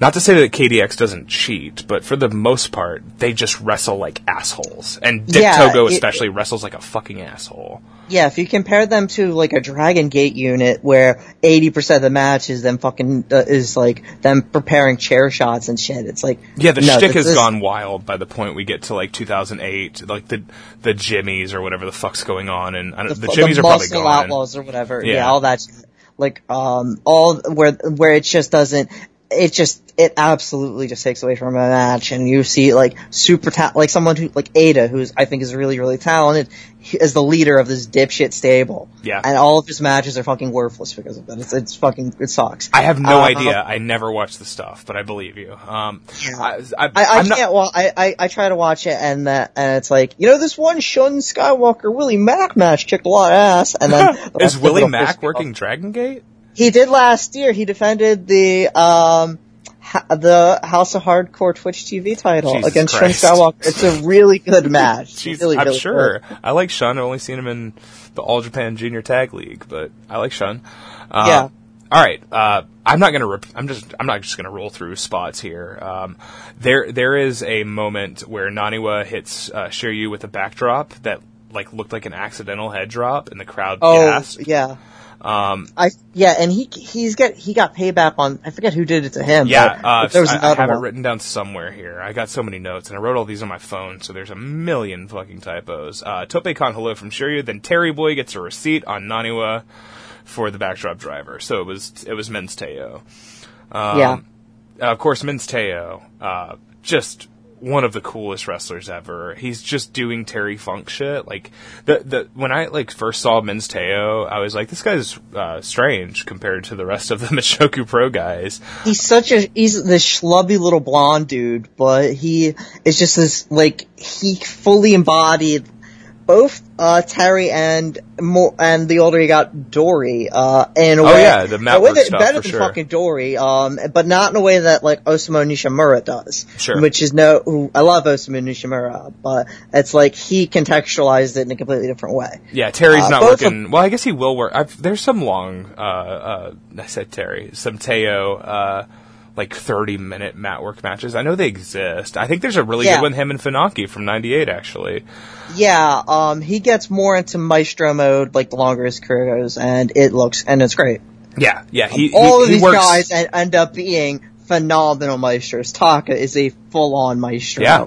S1: Not to say that KDX doesn't cheat, but for the most part, they just wrestle like assholes. And Dick
S2: Yeah,
S1: Togo
S2: it-
S1: especially wrestles like a fucking asshole.
S2: Yeah, if you compare them to like a Dragon Gate unit where 80% of the match is them fucking, uh, is like them preparing chair shots and shit, it's like.
S1: Yeah, the
S2: no,
S1: shtick has
S2: is-
S1: gone wild by the point we get to like 2008, like the the Jimmies or whatever the fuck's going on, and I don't, the,
S2: fu-
S1: Jimmies are probably gone.
S2: outlaws or whatever.
S1: Yeah.
S2: Yeah. all that. shit. Like, um, all where where it just doesn't. It just it absolutely just takes away from a match, and you see like super ta- like someone who like Ada, who's I think is really really talented, is the leader of this dipshit stable.
S1: Yeah.
S2: and all of his matches are fucking worthless because of that. It's it's fucking it sucks.
S1: I have no
S2: Uh,
S1: idea. I never watched the stuff, but I believe you. Um,
S2: Yeah.
S1: I, I,
S2: I, I can't. Well, I, I I try to watch it, and that and it's like you know this one Shun Skywalker Willie Mack match kicked a lot of ass, and then the
S1: Is Willie
S2: will
S1: Mack
S2: piss me off.
S1: working Dragon Gate?
S2: He did last year. He defended the um ha- the House of Hardcore Twitch TV title
S1: Jesus
S2: against
S1: Christ.
S2: Shun Skywalker. It's a really good match. Really,
S1: I'm
S2: really
S1: sure.
S2: good.
S1: I like Shun. I've only seen him in the All Japan Junior Tag League, but I like Shun. Uh,
S2: Yeah.
S1: All right. Uh, I'm not gonna. Rep- I'm just. I'm not just gonna roll through spots here. Um, there. There is a moment where Naniwa hits uh, Shiryu with a backdrop that like looked like an accidental head drop, and the crowd
S2: Oh
S1: gasped.
S2: yeah.
S1: Um,
S2: I yeah, and he he's got he got payback on I forget who did it to him.
S1: Yeah,
S2: but,
S1: uh,
S2: but there was
S1: I, I have
S2: one.
S1: it written down somewhere here. I got so many notes, and I wrote all these on my phone, so there's a million fucking typos. Uh, Tope Con hilo from Shiryu, then Terry Boy gets a receipt on Naniwa for the backdrop driver. So it was it was Men's Teioh. Um,
S2: Yeah.
S1: Of course, Men's Teioh, uh, just one of the coolest wrestlers ever. He's just doing Terry Funk shit. Like the the when I like first saw Men's Teioh, I was like, this guy's uh, strange compared to the rest of the Michinoku Pro guys.
S2: He's such a he's this schlubby little blonde dude, but he is just this like he fully embodied both uh Terry and more and the older he got Dory uh in a
S1: Oh,
S2: way
S1: yeah, the
S2: way that-
S1: stuff,
S2: better than
S1: sure.
S2: fucking Dory um but not in a way that like Osamu Nishimura does
S1: Sure.
S2: which is no who, I love Osamu Nishimura but it's like he contextualized it in a completely different way
S1: Yeah, Terry's
S2: Uh,
S1: not working. well, I guess he will work. I've, there's some long. Uh, uh, I said Terry. Some Teioh. Like 30 minute mat work matches. I know they exist. I think there's a really
S2: Yeah.
S1: good one, him and Funaki from 98 actually.
S2: yeah um he gets more into maestro mode like the longer his career goes and it looks and it's great
S1: Yeah, yeah. He,
S2: all
S1: he,
S2: of
S1: he
S2: these
S1: works,
S2: guys end up being phenomenal maestros. Taka is a full-on maestro.
S1: Yeah.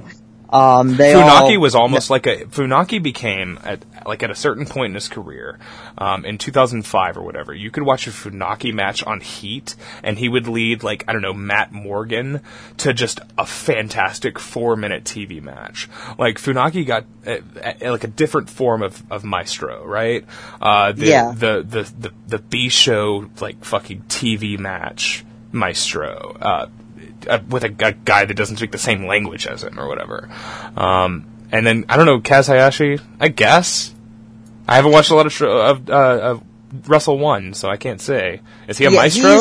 S2: Um, they
S1: Funaki
S2: all,
S1: was almost like a Funaki became at like at a certain point in his career, um, in 2005 or whatever. You could watch a Funaki match on Heat, and he would lead like I don't know Matt Morgan to just a fantastic four minute TV match. Like Funaki got uh, uh, like a different form of, of maestro, right? Uh, the,
S2: Yeah.
S1: the the the the B show like fucking TV match maestro. Uh, uh, with a, a guy that doesn't speak the same language as him or whatever. Um, and then I don't know Kaz Hayashi. I guess I haven't watched a lot of tr- of, uh, of Wrestle One, so I can't say. Is he a
S2: yeah,
S1: maestro?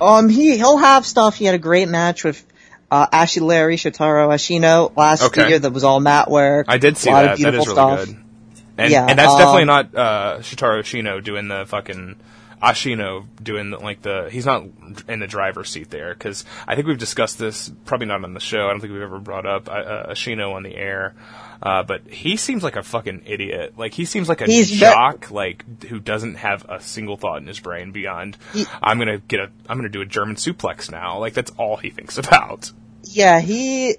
S2: Um, he he'll have stuff. He had a great match with uh, Ashley Larry Shotaro Ashino last
S1: Okay.
S2: year that was all mat work.
S1: I did see
S2: a lot
S1: that.
S2: Of beautiful
S1: is really
S2: stuff.
S1: good. And,
S2: Yeah,
S1: and that's
S2: um,
S1: definitely not uh, Shotaro Ashino doing the fucking Ashino doing the, like the he's not in the driver's seat there because I think we've discussed this probably not on the show. I don't think we've ever brought up uh, uh, Ashino on the air. Uh, but he seems like a fucking idiot. Like he seems like a
S2: He's
S1: jock, like who doesn't have a single thought in his brain beyond
S2: He-
S1: I'm gonna get a I'm gonna do a German suplex now. Like that's all he thinks about.
S2: Yeah, he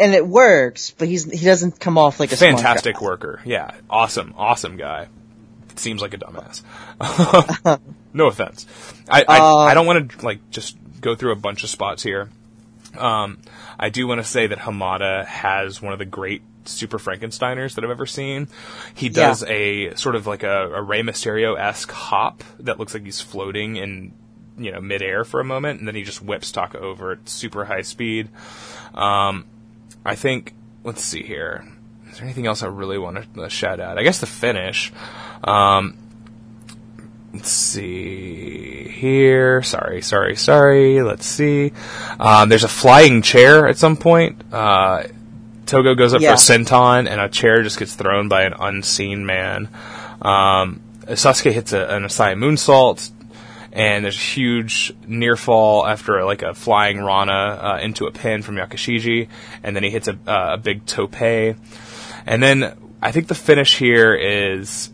S2: and it works, but he's he doesn't come off like a
S1: fantastic worker. Yeah, awesome, awesome guy. Seems like a dumbass. no offense. I I,
S2: Uh,
S1: I don't want to like just go through a bunch of spots here. Um, I do want to say that Hamada has one of the great Super Frankensteiners that I've ever seen. He
S2: Yeah.
S1: does a sort of like a, a Rey Mysterio esque hop that looks like he's floating in you know midair for a moment, and then he just whips Taka over at super high speed. Um, I think. Let's see here. Is there anything else I really want to shout out? I guess the finish. Um, let's see here. Sorry, sorry, sorry. Let's see. Um, there's a flying chair at some point. Uh, Togo goes up
S2: Yeah.
S1: for a senton, and a chair just gets thrown by an unseen man. Um, Sasuke hits a, an Asai moonsault. and there's a huge near fall after like a flying Rana uh, into a pin from Yakushiji, and then he hits a, uh, a big tope, and then I think the finish here is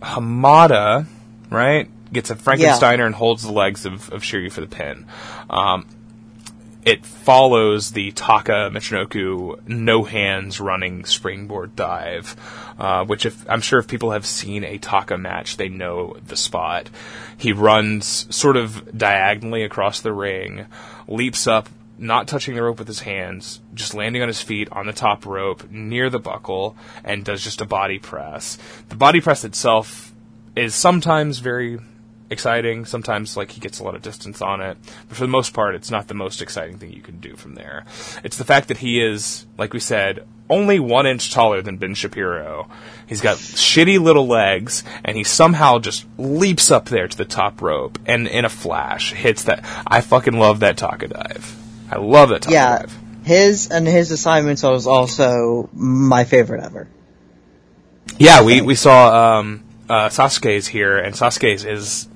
S1: Hamada, right? Gets a Frankensteiner and holds the legs of, of Shiryu for the pin. Um, it follows the Taka Michinoku no hands running springboard dive, uh, which if I'm sure if people have seen a Taka match, they know the spot. He runs sort of diagonally across the ring, leaps up, not touching the rope with his hands, just landing on his feet on the top rope near the buckle, and does just a body press. The body press itself is sometimes very exciting. Sometimes, like, he gets a lot of distance on it. But for the most part, it's not the most exciting thing you can do from there. It's the fact that he is, like we said, only one inch taller than Ben Shapiro. He's got shitty little legs, and he somehow just leaps up there to the top rope, and in a flash, hits that. I fucking love that Taka dive. I love that Taka
S2: Yeah.
S1: dive.
S2: His and his assignments was also my favorite ever.
S1: Yeah, we, we saw um, uh, Sasuke's here, and Sasuke's is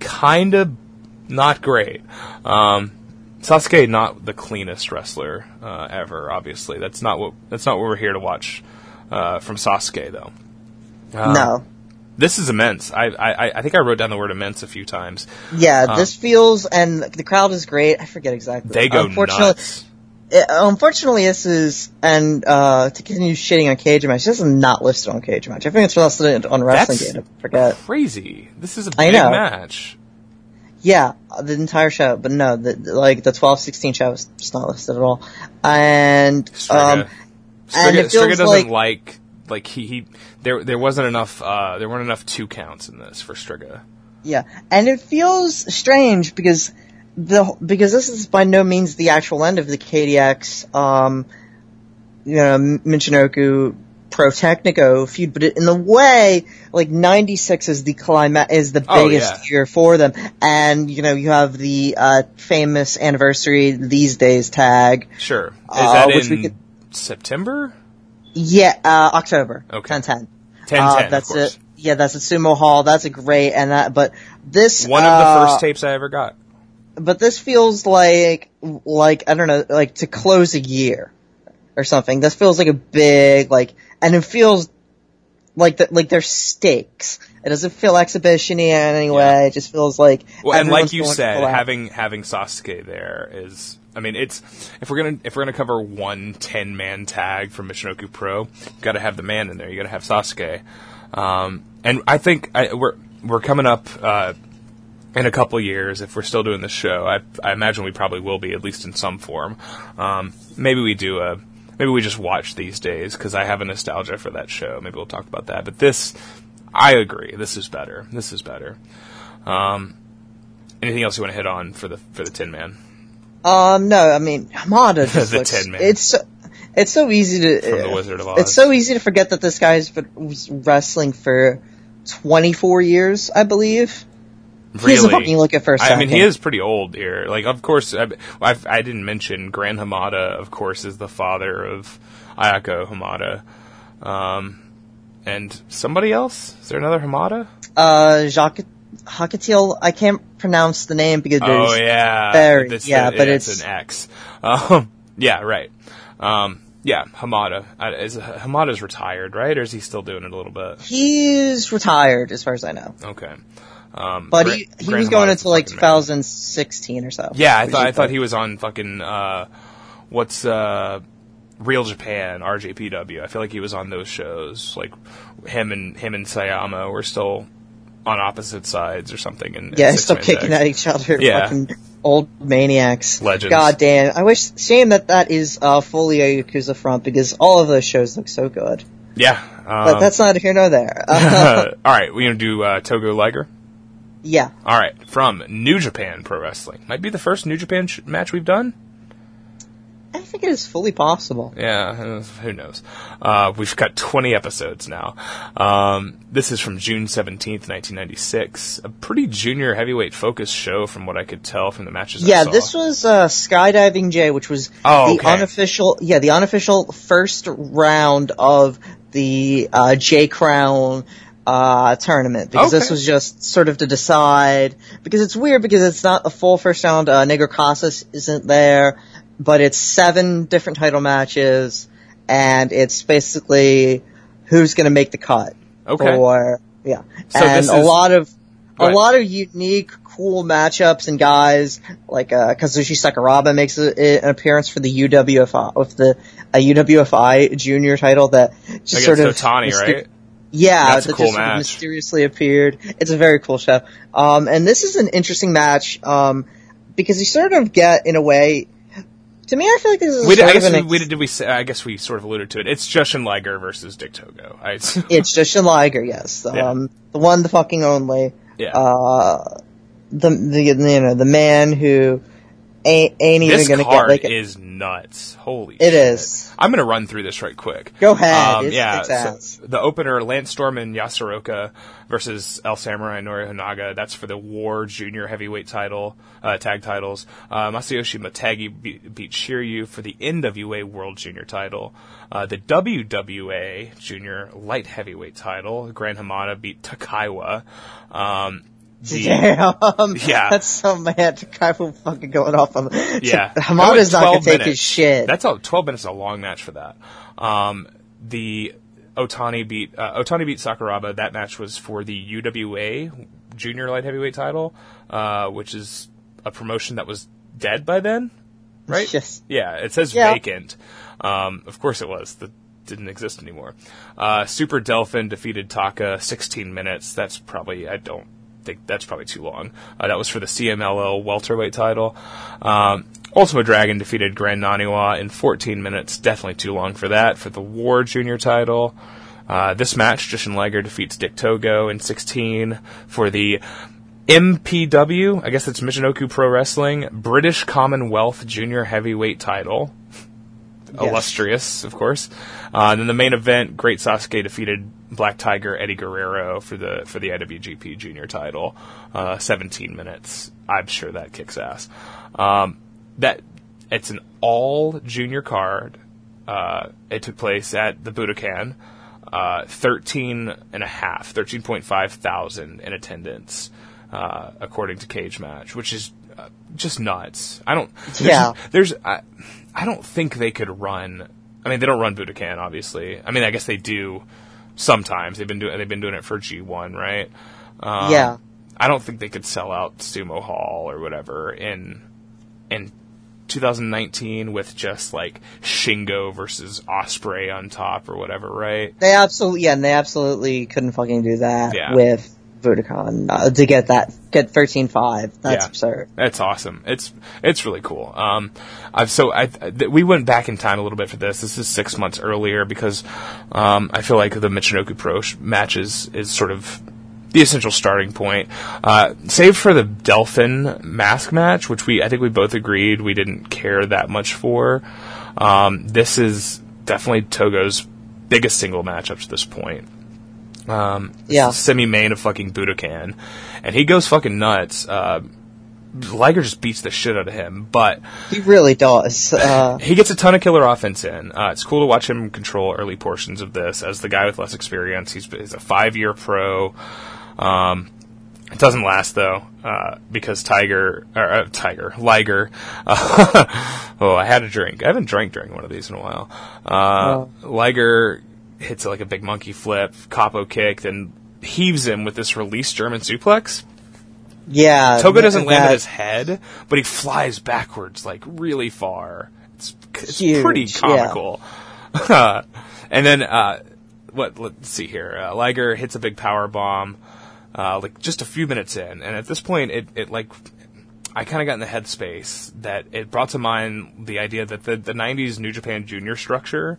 S1: kind of not great. Um, Sasuke not the cleanest wrestler uh, ever. Obviously, that's not what that's not what we're here to watch uh, from Sasuke though. Um,
S2: no.
S1: this is immense. I, I I think I wrote down the word immense a few times.
S2: Yeah,
S1: Uh,
S2: this feels, and the crowd is great. I forget exactly.
S1: They go
S2: unfortunately,
S1: nuts.
S2: Unfortunately, this is, and uh, to continue shitting on Cage Match, this is not listed on Cage Match. I think it's listed on Wrestling
S1: That's
S2: Gate. I forget.
S1: Crazy. This is a big match.
S2: Yeah, the entire show, but no, the, like the 12-16 show is just not listed at all. And um,
S1: Striga,
S2: and it feels
S1: Striga doesn't
S2: like-
S1: like like he, he there there wasn't enough uh, there weren't enough two counts in this for Striga.
S2: Yeah, and it feels strange because the because this is by no means the actual end of the KDX, um, you know, Michinoku Pro Technico feud, but in the way, like '96 is the climax, is the
S1: Oh,
S2: biggest
S1: yeah.
S2: year for them, and you know you have the uh, famous anniversary these days tag.
S1: Sure. Is
S2: Uh,
S1: that
S2: which we
S1: in
S2: could-
S1: September?
S2: Yeah, uh, October.
S1: Okay.
S2: 10-10.
S1: 10
S2: Uh,
S1: 10,
S2: that's it. Yeah, that's at Sumo Hall. That's a great, and that, but this
S1: One of
S2: uh,
S1: the first tapes I ever got.
S2: But this feels like like I don't know, like to close a year or something. This feels like a big like, and it feels like the, like there's stakes. It doesn't feel exhibitiony in any way.
S1: Yeah.
S2: It just feels like
S1: Well, and like you said, having having Sasuke there is. I mean, it's if we're gonna if we're gonna cover one 10 man tag from Michinoku Pro, you've got to have the man in there. You got to have Sasuke. Um, and I think I, we're we're coming up uh, in a couple years if we're still doing this show. I, I imagine we probably will be at least in some form. Um, maybe we do a maybe we just watch these days because I have a nostalgia for that show. Maybe we'll talk about that. But this, I agree. This is better. This is better. Um, anything else you want to hit on for the for the Tin Man?
S2: Um, no, I mean Hamada just
S1: The
S2: looks.
S1: Tin Man.
S2: It's so, it's so easy to.
S1: From The Wizard of Oz.
S2: It's so easy to forget that this guy's been wrestling for 24 years, I believe. He doesn't fucking look it for a
S1: I mean, he is pretty old here. Like, of course, I, I've, I didn't mention Gran Hamada. Of course, is the father of Ayako Hamada, um, and somebody else. Is there another Hamada?
S2: Uh, Jacques Hakatil. I can't pronounce the name because there's
S1: Oh yeah,
S2: very- yeah,
S1: the-
S2: but
S1: it's,
S2: it's-
S1: an X. Um, yeah, right. Um, yeah, Hamada. Uh, is Hamada's retired, right, or is he still doing it a little bit?
S2: he's retired as far as I know.
S1: Okay. Um,
S2: But he he was going until like 2016 or so.
S1: Yeah, I thought I thought he was on fucking uh, what's uh, Real Japan RJPW. I feel like he was on those shows. Like him and him and Sayama were still on opposite sides or something. And
S2: Yeah, still kicking at each other.
S1: Yeah.
S2: Fucking old maniacs.
S1: Legends.
S2: God damn. I wish, shame that that is uh, fully a Yakuza front because all of those shows look so good.
S1: Yeah,
S2: But
S1: um,
S2: that's not here nor there. Uh,
S1: all right. We're gonna do uh, Togo Liger.
S2: Yeah.
S1: All right, from New Japan Pro Wrestling. Might be the first New Japan sh- match we've done.
S2: I think it is fully possible.
S1: Yeah, uh, who knows? Uh, we've got 20 episodes now. Um, this is from June 17th, 1996. A pretty junior heavyweight focused show from what I could tell from the matches
S2: Yeah, this was uh, Skydiving J, which was
S1: Oh,
S2: the
S1: okay.
S2: unofficial, yeah, the unofficial first round of the uh, J Crown uh, tournament because this was just sort of to decide because it's weird because it's not a full first round. Uh, Negro Casas isn't there, but it's seven different title matches, and it's basically who's going to make the cut.
S1: Okay.
S2: For yeah,
S1: So
S2: and
S1: this
S2: a lot of a lot of unique, cool matchups and guys like uh, Kazushi Sakuraba makes a, an appearance for the UWFI with the a UWFI junior title that just
S1: Against
S2: sort of
S1: Otani, right?
S2: Yeah,
S1: That's a
S2: that
S1: cool
S2: just
S1: match.
S2: mysteriously appeared. It's a very cool show. Um, and this is an interesting match um, because you sort of get in a way. To me, I feel like this is
S1: We did,
S2: sort
S1: I
S2: of
S1: guess
S2: an
S1: we, we did, did we say, I guess we sort of alluded to it. It's Jushin Liger versus Dick Togo. I,
S2: It's Justin Liger, yes.
S1: Yeah.
S2: Um, the one, the fucking only.
S1: yeah.
S2: Uh, the, the, you know, the man who ain't, ain't even gonna
S1: card
S2: get like,
S1: is nuts. Holy
S2: It
S1: shit.
S2: is.
S1: I'm gonna run through this right quick.
S2: Go ahead.
S1: Um, yeah, so the opener, Lance Storm and Yasuraoka versus El Samurai and Norio Honaga. That's for the War Junior Heavyweight title, uh, tag titles. Uh, Masayoshi Motegi beat, beat Shiryu for the NWA World Junior title. Uh, the WWA Junior Light Heavyweight title, Gran Hamada beat Takaiwa. Um, the,
S2: Damn.
S1: Yeah.
S2: That's so mad. Kaifu fucking going off on
S1: Yeah.
S2: Hamada's
S1: That
S2: not gonna
S1: 12
S2: take his shit.
S1: That's a 12 minutes is a long match for that. Um, the Otani beat uh, Otani beat Sakuraba. That match was for the UWA Junior Light Heavyweight title, uh, which is a promotion that was dead by then, right?
S2: Yes.
S1: Yeah, it says
S2: Yeah.
S1: vacant. Um, of course it was. That didn't exist anymore. Uh, Super Delfin defeated Taka 16 minutes. That's probably I don't think that's probably too long. Uh, that was for the CMLL welterweight title. Um, Ultimo Dragon defeated Gran Naniwa in 14 minutes. Definitely too long for that. For the War Junior title. Uh, this match, Jushin Liger defeats Dick Togo in 16 for the MPW, I guess it's Michinoku Pro Wrestling, British Commonwealth Junior Heavyweight title. Illustrious, of course. Uh, and then the main event, Great Sasuke defeated Black Tiger Eddie Guerrero for the for the IWGP Junior title. Uh, 17 minutes. I'm sure that kicks ass. Um, that it's an all junior card. Uh, it took place at the Budokan. Uh, 13 and a half, 13.5 thousand in attendance, uh, according to Cage Match, which is uh, just nuts. I don't. There's,
S2: Yeah.
S1: There's. I, I don't think they could run. I mean, they don't run Budokan, obviously. I mean, I guess they do sometimes. They've been doing. They've been doing it for G1, right? Um,
S2: yeah.
S1: I don't think they could sell out Sumo Hall or whatever in in 2019 with just like Shingo versus Ospreay on top or whatever, right?
S2: They absolutely, yeah, and they absolutely couldn't fucking do that
S1: Yeah.
S2: with Budokan uh, to get that get thirteen five. That's
S1: Yeah.
S2: absurd.
S1: That's awesome. It's it's really cool. Um, I've so I th- we went back in time a little bit for this. This is six months earlier because um, I feel like the Michinoku Pro sh- matches is sort of the essential starting point. Uh, save for the Delfin mask match, which we I think we both agreed we didn't care that much for. Um, this is definitely Togo's biggest single match up to this point. Um,
S2: Yeah.
S1: semi main of fucking Budokan, and he goes fucking nuts. Uh, Liger just beats the shit out of him, but
S2: He really does. Uh,
S1: he gets a ton of killer offense in. Uh, it's cool to watch him control early portions of this. As the guy with less experience, he's, he's a five year pro. Um, it doesn't last though, uh, because Tiger, or, uh, Tiger, Liger, uh, oh, I had a drink. I haven't drank during one of these in a while. Uh, Liger hits like a big monkey flip, koppo kick, then heaves him with this release German suplex.
S2: yeah.
S1: Togo doesn't land
S2: that-
S1: on his head, but he flies backwards like really far. It's, it's
S2: Huge,
S1: pretty
S2: yeah.
S1: comical. and then uh, what? Let's see here. Uh, Liger hits a big power bomb, uh, like just a few minutes in, and at this point, it, it like I kind of got in the headspace that it brought to mind the idea that the the '90s New Japan Junior structure.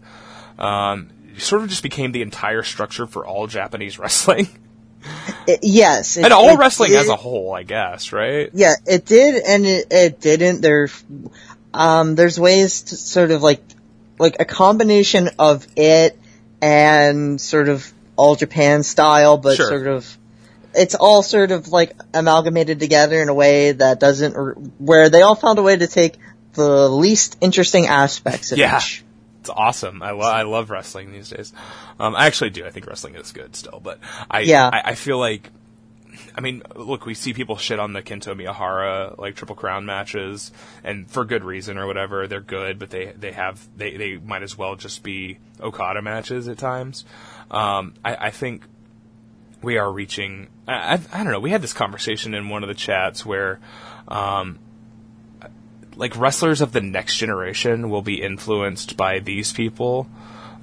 S1: Um, sort of just became the entire structure for all Japanese wrestling
S2: It- yes. it-
S1: and all wrestling
S2: did-
S1: as a whole, I guess, right?
S2: Yeah, it did and it, it didn't. There, um, there's ways to sort of like, like a combination of it and sort of all Japan style, but
S1: Sure.
S2: sort of, it's all sort of like amalgamated together in a way that doesn't, where they all found a way to take the least interesting aspects of
S1: Yeah.
S2: each.
S1: It's awesome. I, lo- I love wrestling these days. Um, I actually do. I think wrestling is good still, but I
S2: Yeah.
S1: I, I feel like I mean, look, we see people shit on the Kento Miyahara like Triple Crown matches, and for good reason or whatever. They're good, but they they have they they might as well just be Okada matches at times. Um, I, I think we are reaching. I, I, I don't know. We had this conversation in one of the chats where, um, like wrestlers of the next generation will be influenced by these people,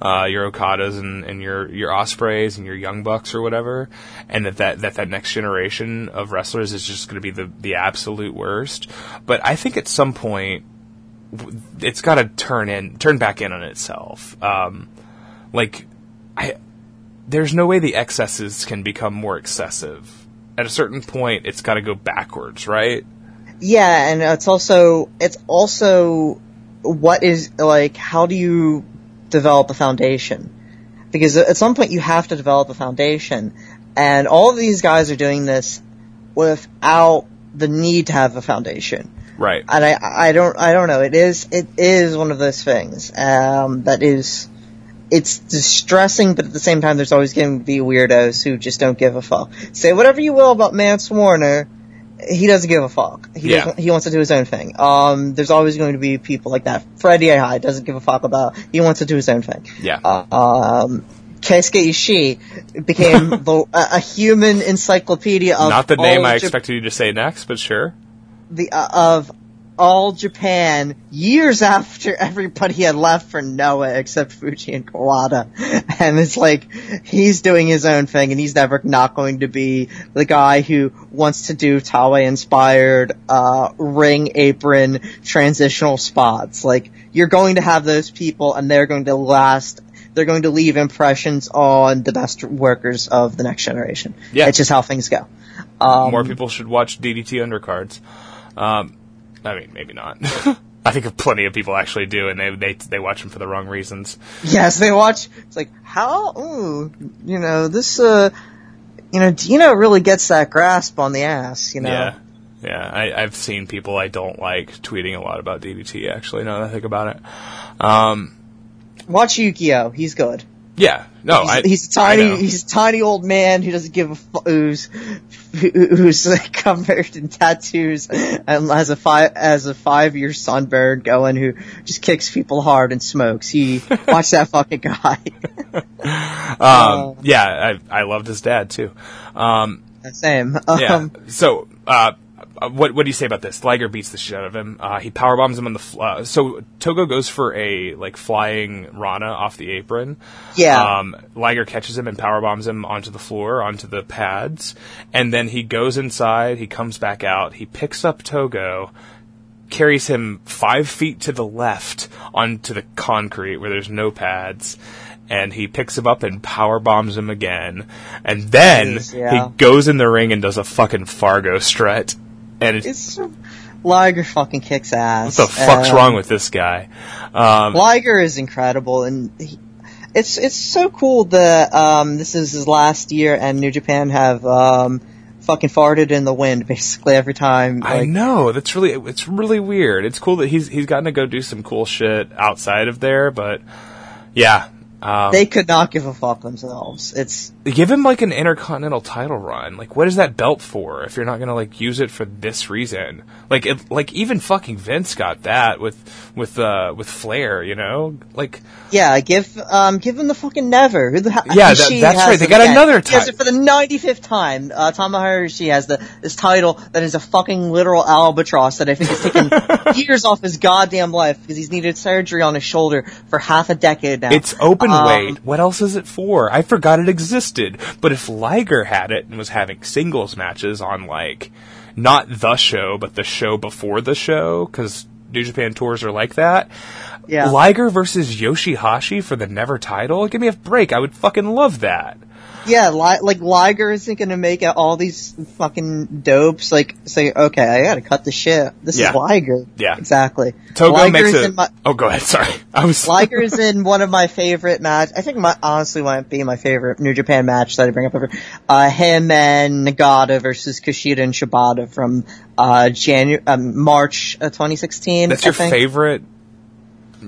S1: uh, your Okadas and, and your your Ospreays and your Young Bucks or whatever, and that that that, that next generation of wrestlers is just going to be the the absolute worst. But I think at some point it's got to turn in turn back in on itself. Um, like I there's no way the excesses can become more excessive. At a certain point, it's got to go backwards, right?
S2: Yeah, and it's also it's also what is like how do you develop a foundation? Because at some point you have to develop a foundation, and all of these guys are doing this without the need to have a foundation.
S1: Right.
S2: And I I don't I don't know. It is it is one of those things um, that is it's distressing, but at the same time, there's always going to be weirdos who just don't give a fuck. Say whatever you will about Mance Warner, he doesn't give a fuck. He
S1: Yeah.
S2: doesn't, he wants to do his own thing. Um, there's always going to be people like that. Freddie Ahai doesn't give a fuck about. He wants to do his own thing.
S1: Yeah.
S2: Uh, um, Keisuke Ishii became the, a, a human encyclopedia of
S1: Not the name I
S2: Jap-
S1: expected you to say next, but sure.
S2: the uh, of all Japan years after everybody had left for Noah except Fuji and Kawada. And it's like, he's doing his own thing and he's never not going to be the guy who wants to do Taue inspired, uh, ring apron transitional spots. Like, you're going to have those people and they're going to last they're going to leave impressions on the best workers of the next generation.
S1: Yeah.
S2: It's just how things go. Um,
S1: More people should watch DDT undercards. Um, I mean, maybe not. I think of plenty of people actually do, and they they they watch them for the wrong reasons.
S2: Yes, they watch. It's like how, ooh, you know, this, uh, you know, Dino really gets that grasp on the ass, you know.
S1: Yeah, yeah. I, I've seen people I don't like tweeting a lot about DDT. Actually, now that I think about it. Um,
S2: Watch Yukio, he's good.
S1: Yeah, no,
S2: he's,
S1: I,
S2: he's a tiny, he's a tiny old man who doesn't give a fu- who's who's like, covered in tattoos and has a five has a five year sunburn going who just kicks people hard and smokes. He watch that fucking guy.
S1: um, yeah, I I loved his dad too. Um,
S2: Same.
S1: yeah.
S2: Um,
S1: so, uh, uh, what what do you say about this? Liger beats the shit out of him. Uh, he power bombs him on the. Fl- uh, so Togo goes for a like flying Rana off the apron.
S2: Yeah.
S1: Um, Liger catches him and power bombs him onto the floor, onto the pads, and then he goes inside. He comes back out. He picks up Togo. Carries him five feet to the left onto the concrete where there's no pads, and he picks him up and power bombs him again, and then
S2: Jeez, yeah.
S1: he goes in the ring and does a fucking Fargo strut. And it's,
S2: it's Liger fucking kicks ass.
S1: what the fuck's
S2: Um,
S1: wrong with this guy? Um,
S2: Liger is incredible, and he, it's it's so cool that um, this is his last year, and New Japan have um, fucking farted in the wind basically every time.
S1: I know that's really it's really weird. It's cool that he's he's gotten to go do some cool shit outside of there, but yeah, um,
S2: they could not give a fuck themselves. It's
S1: give him like an intercontinental title run. Like, what is that belt for? If you're not gonna like use it for this reason, like like even fucking Vince got that with with uh with Flair, you know, like
S2: yeah, give um give him the fucking never. Who the?
S1: Yeah, that- that's right, they got
S2: again.
S1: another
S2: He has for the ninety fifth time. Uh, Tomohiro Ishii has the this title that is a fucking literal albatross that I think has taken years off his goddamn life because he's needed surgery on his shoulder for half a decade now.
S1: It's open
S2: Um,
S1: weight. What else is it for? I forgot it existed. But if Liger had it and was having singles matches on like not the show, but the show before the show, because New Japan tours are like that.
S2: Yeah.
S1: Liger versus Yoshihashi for the Never title. Give me a break. I would fucking love that.
S2: Yeah, li- like Liger isn't gonna make out all these fucking dopes like say, okay, I gotta cut the shit. This
S1: Yeah.
S2: is Liger.
S1: Yeah.
S2: exactly.
S1: Togo
S2: Liger
S1: makes
S2: in my,
S1: oh, go ahead. Sorry, I was.
S2: Liger is in one of my favorite match. I think my honestly might be my favorite New Japan match that I bring up ever. Uh, him and Nagata versus Kushida and Shibata from uh Janu- um, March uh, 2016.
S1: That's
S2: I
S1: your
S2: think.
S1: favorite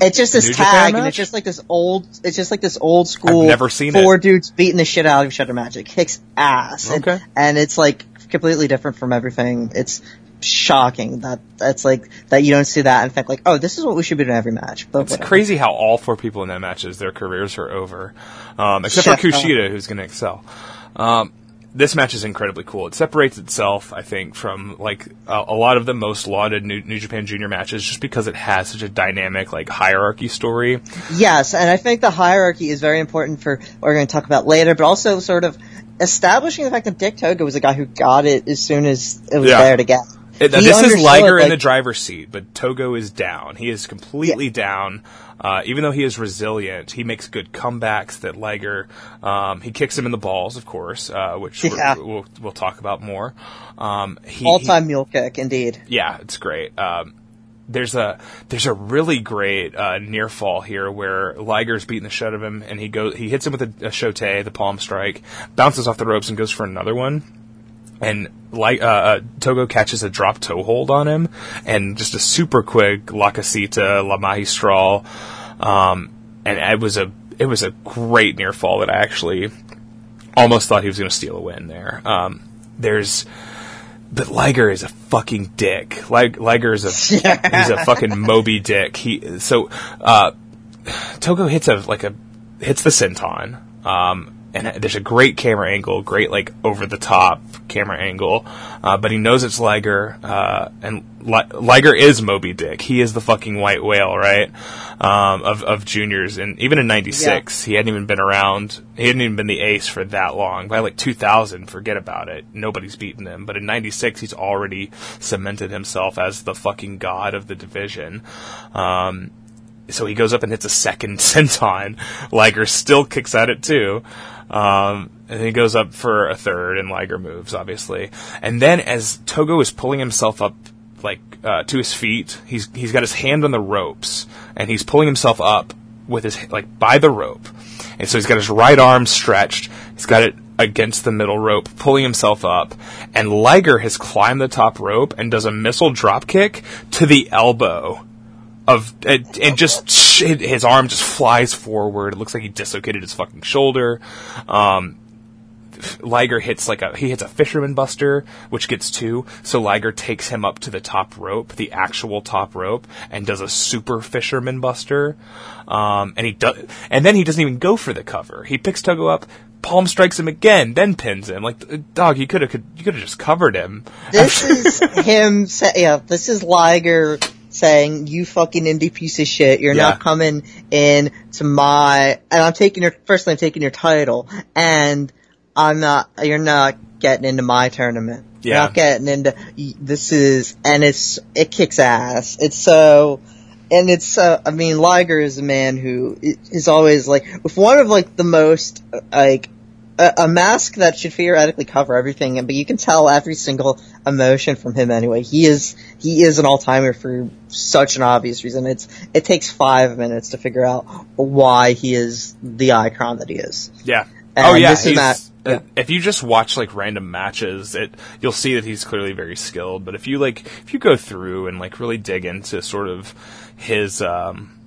S2: It's just this
S1: New
S2: tag, and it's just like this old. It's just like this old school.
S1: I've never seen
S2: four
S1: it.
S2: dudes beating the shit out of each other. Magic kicks ass. And-
S1: Okay.
S2: and, it's like completely different from everything. It's shocking that that's like that you don't see that in fact like, oh, this is what we should be doing every match. But
S1: It's
S2: whatever.
S1: crazy how all four people in that matches, their careers are over, um, except for
S2: Yeah.
S1: Kushida, who's going to excel. Um, this match is incredibly cool. It separates itself, I think, from like a, a lot of the most lauded New, New Japan Junior matches, just because it has such a dynamic like hierarchy story.
S2: Yes, and I think the hierarchy is very important for what we're going to talk about later, but also sort of establishing the fact that Dick Togo was a guy who got it as soon as it was
S1: Yeah.
S2: there to get.
S1: It, this is Liger in the driver's seat, but Togo is down. He is completely down. Uh, even though he is resilient, he makes good comebacks. That Liger, um, he kicks him in the balls, of course, uh, which
S2: Yeah.
S1: we'll we'll talk about more. Um, he,
S2: All time mule kick, indeed.
S1: yeah, it's great. Um, there's a there's a really great uh, near fall here where Liger's beating the shit out of him, and he goes he hits him with a, a shotei, the palm strike, bounces off the ropes, and goes for another one. And like uh, uh, Togo catches a drop toe hold on him, and just a super quick La Casita, La Magistral, um, and it was a it was a great near fall that I actually almost thought he was going to steal a win there. Um, there's but Liger is a fucking dick. Lig- Liger is a he's a fucking Moby Dick. He so uh, Togo hits a like a hits the senton. Um, and there's a great camera angle, great like over the top camera angle. Uh, but he knows it's Liger, uh, and Li- Liger is Moby Dick. He is the fucking white whale, right? Um, of of juniors, and even in '96, he hadn't even been around. He hadn't even been the ace for that long. By like 2000, forget about it. Nobody's beaten him. But in '96, he's already cemented himself as the fucking god of the division. Um, so he goes up and hits a second senton. Liger still kicks at it too. Um, and he goes up for a third, and Liger moves, obviously. And then as Togo is pulling himself up, like, uh, to his feet, he's, he's got his hand on the ropes, and he's pulling himself up with his, like, by the rope. And so he's got his right arm stretched, he's got it against the middle rope, pulling himself up, and Liger has climbed the top rope and does a missile drop kick to the elbow of and, and just his arm just flies forward. It looks like he dislocated his fucking shoulder. Um, Liger hits like a he hits a fisherman buster, which gets two. So Liger takes him up to the top rope, the actual top rope, and does a super fisherman buster. Um, and he does, and then he doesn't even go for the cover. He picks Togo up. Palm strikes him again, then pins him. Like, dog, you could have, you could have just covered him.
S2: This is him yeah, this is Liger saying, you fucking indie piece of shit, you're
S1: Yeah.
S2: not coming in to my, and I'm taking your, firstly I'm taking your title, and I'm not, you're not getting into my tournament. You're
S1: Yeah.
S2: not getting into, this is, and it's, it kicks ass. It's so, and it's, uh, I mean, Liger is a man who is always like, with one of like the most, uh, like, a, a mask that should theoretically cover everything, but you can tell every single emotion from him anyway. He is he is an all timer for such an obvious reason. It's it takes five minutes to figure out why he is the icon that he is.
S1: Yeah.
S2: And
S1: oh yeah.
S2: this is
S1: he's-
S2: Matt-
S1: uh,
S2: yeah.
S1: If you just watch like random matches, it you'll see that he's clearly very skilled. But if you like, if you go through and like really dig into sort of his um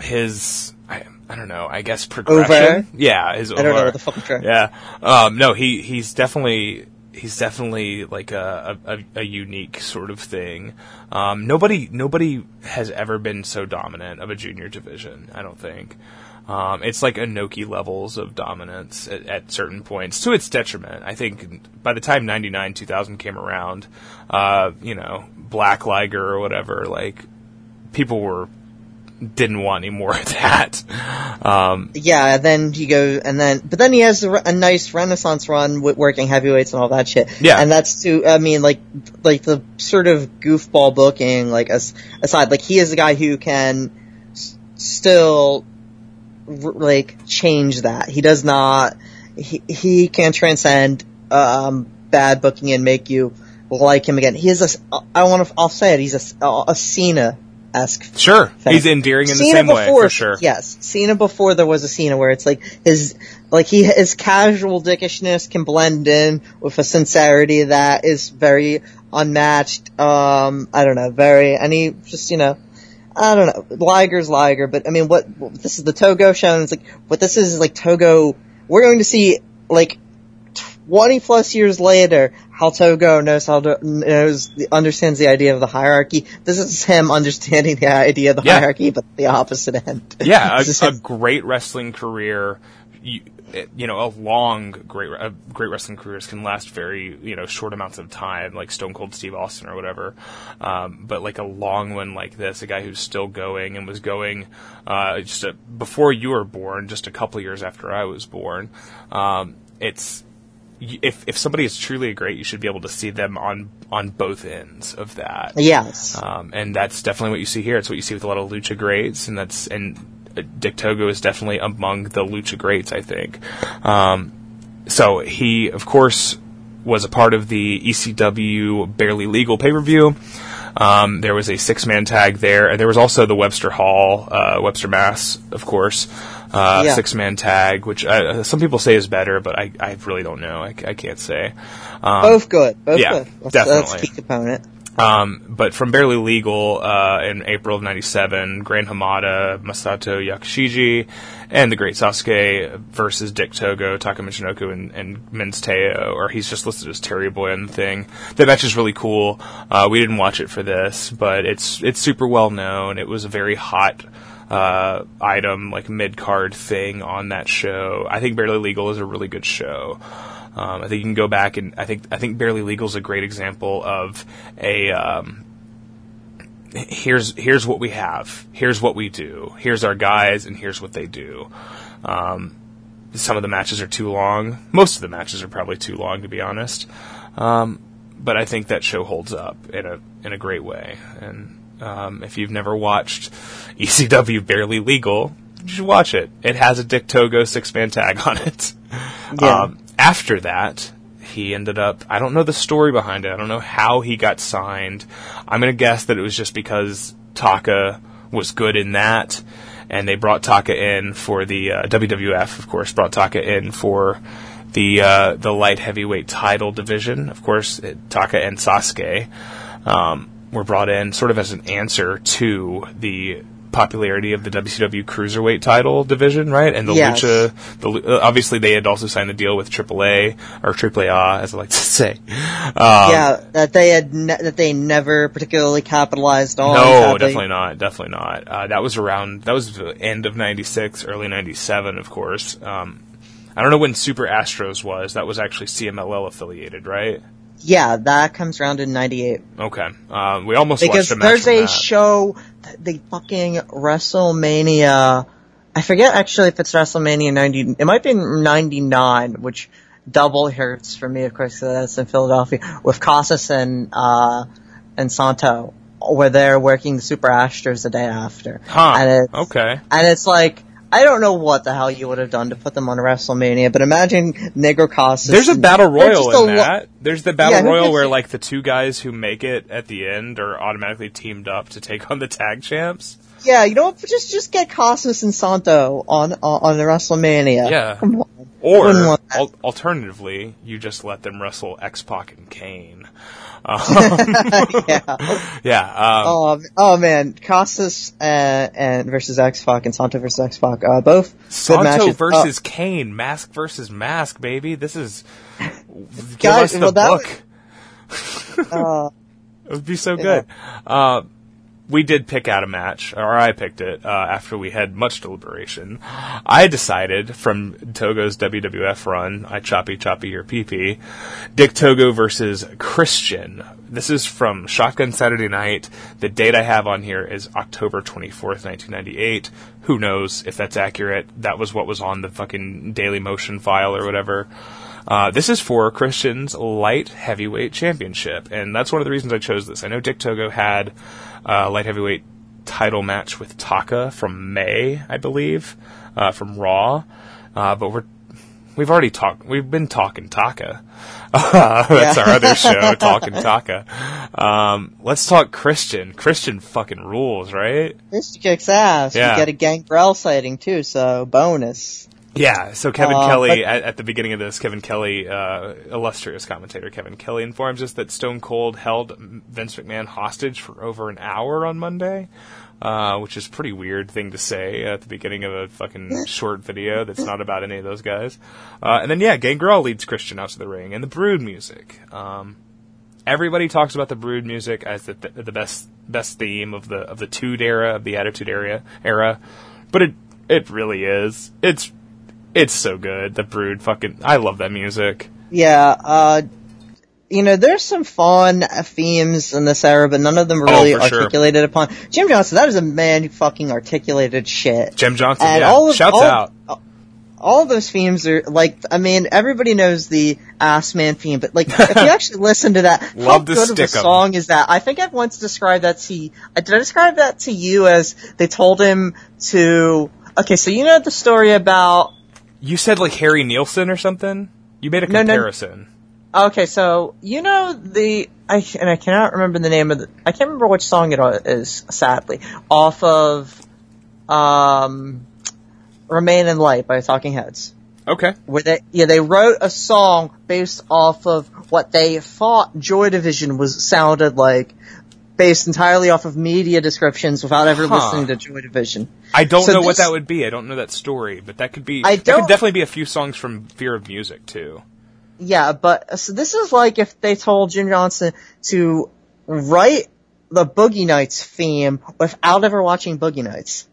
S1: his I, don't know, I guess progression.
S2: Over?
S1: Yeah, his
S2: I don't know
S1: over.
S2: what the fuck trying.
S1: Yeah. Um, no, he he's definitely he's definitely like a, a, a unique sort of thing. Um, nobody nobody has ever been so dominant of a junior division. I don't think. Um, it's like Inoki levels of dominance at, at certain points to its detriment. I think by the time 99, 2000 came around, uh, you know, Black Liger or whatever, like, people were, didn't want any more of that. Um,
S2: Yeah, then he goes, and then, but then he has a, a nice renaissance run with working heavyweights and all that shit.
S1: Yeah.
S2: And that's to, I mean, like, like the sort of goofball booking, like, as, aside, like, he is the guy who can s- still, r- like, change that. He does not, he, he can transcend, um, bad booking and make you like him again. He is a, I want to, I'll say it, he's a, a Cena-esque
S1: sure.
S2: thing.
S1: He's endearing in the
S2: Cena
S1: same way,
S2: before,
S1: for sure.
S2: Yes, Cena before there was a Cena where it's like his, like he, his casual dickishness can blend in with a sincerity that is very unmatched. Um, I don't know, very, and he just, you know, I don't know. Liger's Liger, but I mean, what, this is the Togo show, and it's like what this is is like Togo. We're going to see like twenty plus years later how Togo knows how to knows understands the idea of the hierarchy. This is him understanding the idea of the
S1: Yeah.
S2: hierarchy, but the opposite end.
S1: Yeah, a, a great wrestling career. You, you know, a long great uh, great wrestling careers can last very you know short amounts of time, like Stone Cold Steve Austin or whatever. Um, but like a long one like this, a guy who's still going and was going uh, just a, before you were born, just a couple years after I was born. Um, it's if if somebody is truly great, you should be able to see them on on both ends of that.
S2: yes.
S1: Um, and that's definitely what you see here. It's what you see with a lot of lucha greats, and that's and uh, Dick Togo is definitely among the lucha greats, I think. Um, so he, of course, was a part of the ECW Barely Legal pay per view. Um, there was a six man tag there, and there was also the Webster Hall, uh, Webster Mass, of course, uh,
S2: Yeah.
S1: six man tag, which uh, some people say is better, but I, I really don't know. I, I can't say. Um,
S2: Both good. Both
S1: yeah,
S2: good. That's, that's
S1: definitely.
S2: key component.
S1: um, but from Barely Legal uh, in April of '97, Gran Hamada, Masato Yakushiji, and the Great Sasuke versus Dick Togo, Taka Michinoku, and, and Men's Teioh, or he's just listed as Terry Boy on the thing. That match is really cool. Uh, we didn't watch it for this, but it's it's super well known. It was a very hot uh, item, like mid card thing on that show. I think Barely Legal is a really good show. Um, I think you can go back and I think I think Barely Legal is a great example of a um, here's here's what we have, here's what we do, here's our guys, and here's what they do. Um, some of the matches are too long. Most of the matches are probably too long, to be honest. Um, but I think that show holds up in a in a great way. And um, if you've never watched ECW Barely Legal, you should watch it. It has a Dick Togo six man tag on it.
S2: Yeah.
S1: Um, after that, he ended up. I don't know the story behind it. I don't know how he got signed. I'm gonna guess that it was just because Taka was good in that, and they brought Taka in for the uh, WWF. Of course, brought Taka in for the uh, the light heavyweight title division. Of course, it, Taka and Sasuke um, were brought in sort of as an answer to the popularity of the WCW cruiserweight title division, right? And the
S2: Yes.
S1: lucha, the uh, obviously they had also signed the deal with AAA or AAA, as I like to say. Um,
S2: yeah, that they had ne- that they never particularly capitalized on.
S1: no, definitely not. Definitely not. Uh, that was around. That was the end of '96, early '97, of course. Um, I don't know when Super Astros was. That was actually CMLL affiliated, right?
S2: Yeah, that comes around in '98
S1: Okay. Uh, we almost
S2: because
S1: watched a match
S2: there's a
S1: that.
S2: show, th- the fucking WrestleMania. I forget actually if it's WrestleMania 90. It might be 99, which double hurts for me, of course, that's in Philadelphia with Casas and uh, and Santo, where they're working the Super Astros the day after.
S1: Huh.
S2: And it's,
S1: Okay.
S2: And it's like, I don't know what the hell you would have done to put them on WrestleMania, but imagine Negro Casas.
S1: There's a battle royal in
S2: lo-
S1: that. There's the battle
S2: Yeah,
S1: royal where like the two guys who make it at the end are automatically teamed up to take on the tag champs.
S2: Yeah, you know what? Just just get Casas and Santo on on, on the WrestleMania.
S1: Yeah. Or
S2: Wouldn't want that.
S1: al- alternatively, you just let them wrestle X Pac and Kane. Um,
S2: yeah.
S1: yeah. Um,
S2: Oh, oh man, Casas uh, and versus X Pac and Santo versus X Pac. Uh, both
S1: Santo
S2: matches.
S1: versus Kane, mask versus mask, baby. This is give
S2: Guys,
S1: us the
S2: well,
S1: book.
S2: Uh,
S1: It would be so good. We did pick out a match, or I picked it uh, after we had much deliberation. I decided from Togo's WWF run, I choppy choppy your PP, Dick Togo versus Christian. This is from Shotgun Saturday Night. The date I have on here is October 24th, 1998. Who knows if that's accurate? That was what was on the fucking Daily Motion file or whatever. Uh, this is for Christian's light heavyweight championship, and that's one of the reasons I chose this. I know Dick Togo had a light heavyweight title match with Taka from May, I believe, uh, from Raw, uh, but we're we've already talked. We've been talking Taka. that's
S2: Yeah.
S1: our other show, Talking Taka. Um, let's talk Christian. Christian fucking rules, right?
S2: Christian kicks ass.
S1: Yeah.
S2: You get a Gangrel sighting too, so bonus.
S1: Yeah, so Kevin
S2: Uh,
S1: Kelly, at, at the beginning of this, Kevin Kelly, uh, illustrious commentator Kevin Kelly, informs us that Stone Cold held Vince McMahon hostage for over an hour on Monday. uh, which is a pretty weird thing to say at the beginning of a fucking short video that's not about any of those guys. Uh, and then yeah, Gangrel leads Christian out to the ring, and the Brood music. Um, everybody talks about the Brood music as the the best best theme of the of the Tude era of the Attitude era era, but it it really is. It's it's so good. The Brood fucking I love that music.
S2: Yeah, uh, you know, there's some fun themes in this era, but none of them are really
S1: Oh, for sure.
S2: articulated upon. Jim Johnson, that is a man who fucking articulated shit.
S1: Jim Johnson,
S2: And
S1: yeah,
S2: all of-
S1: shouts
S2: all-
S1: out.
S2: all of those themes are like I mean everybody knows the ass man theme, but like if you actually listen to that, how good of a
S1: stick 'em.
S2: song is that? I think I've once described that to uh, Did I describe that to you as they told him to? Okay, so you know the story about.
S1: You said like Harry Nilsson or something. You made a
S2: No, no.
S1: comparison.
S2: Okay, so you know the I and I cannot remember the name of the I can't remember which song it is. Sadly, off of um, "Remain in Light" by Talking Heads.
S1: Okay.
S2: where they yeah they wrote a song based off of what they thought Joy Division was sounded like, based entirely off of media descriptions without ever
S1: Huh.
S2: listening to Joy Division.
S1: I don't
S2: So
S1: know what that would be. I don't know that story, but that could be.
S2: I don't-
S1: could definitely be a few songs from Fear of Music too.
S2: Yeah, but so this is like if they told Jim Johnson to write the Boogie Nights theme without ever watching Boogie Nights,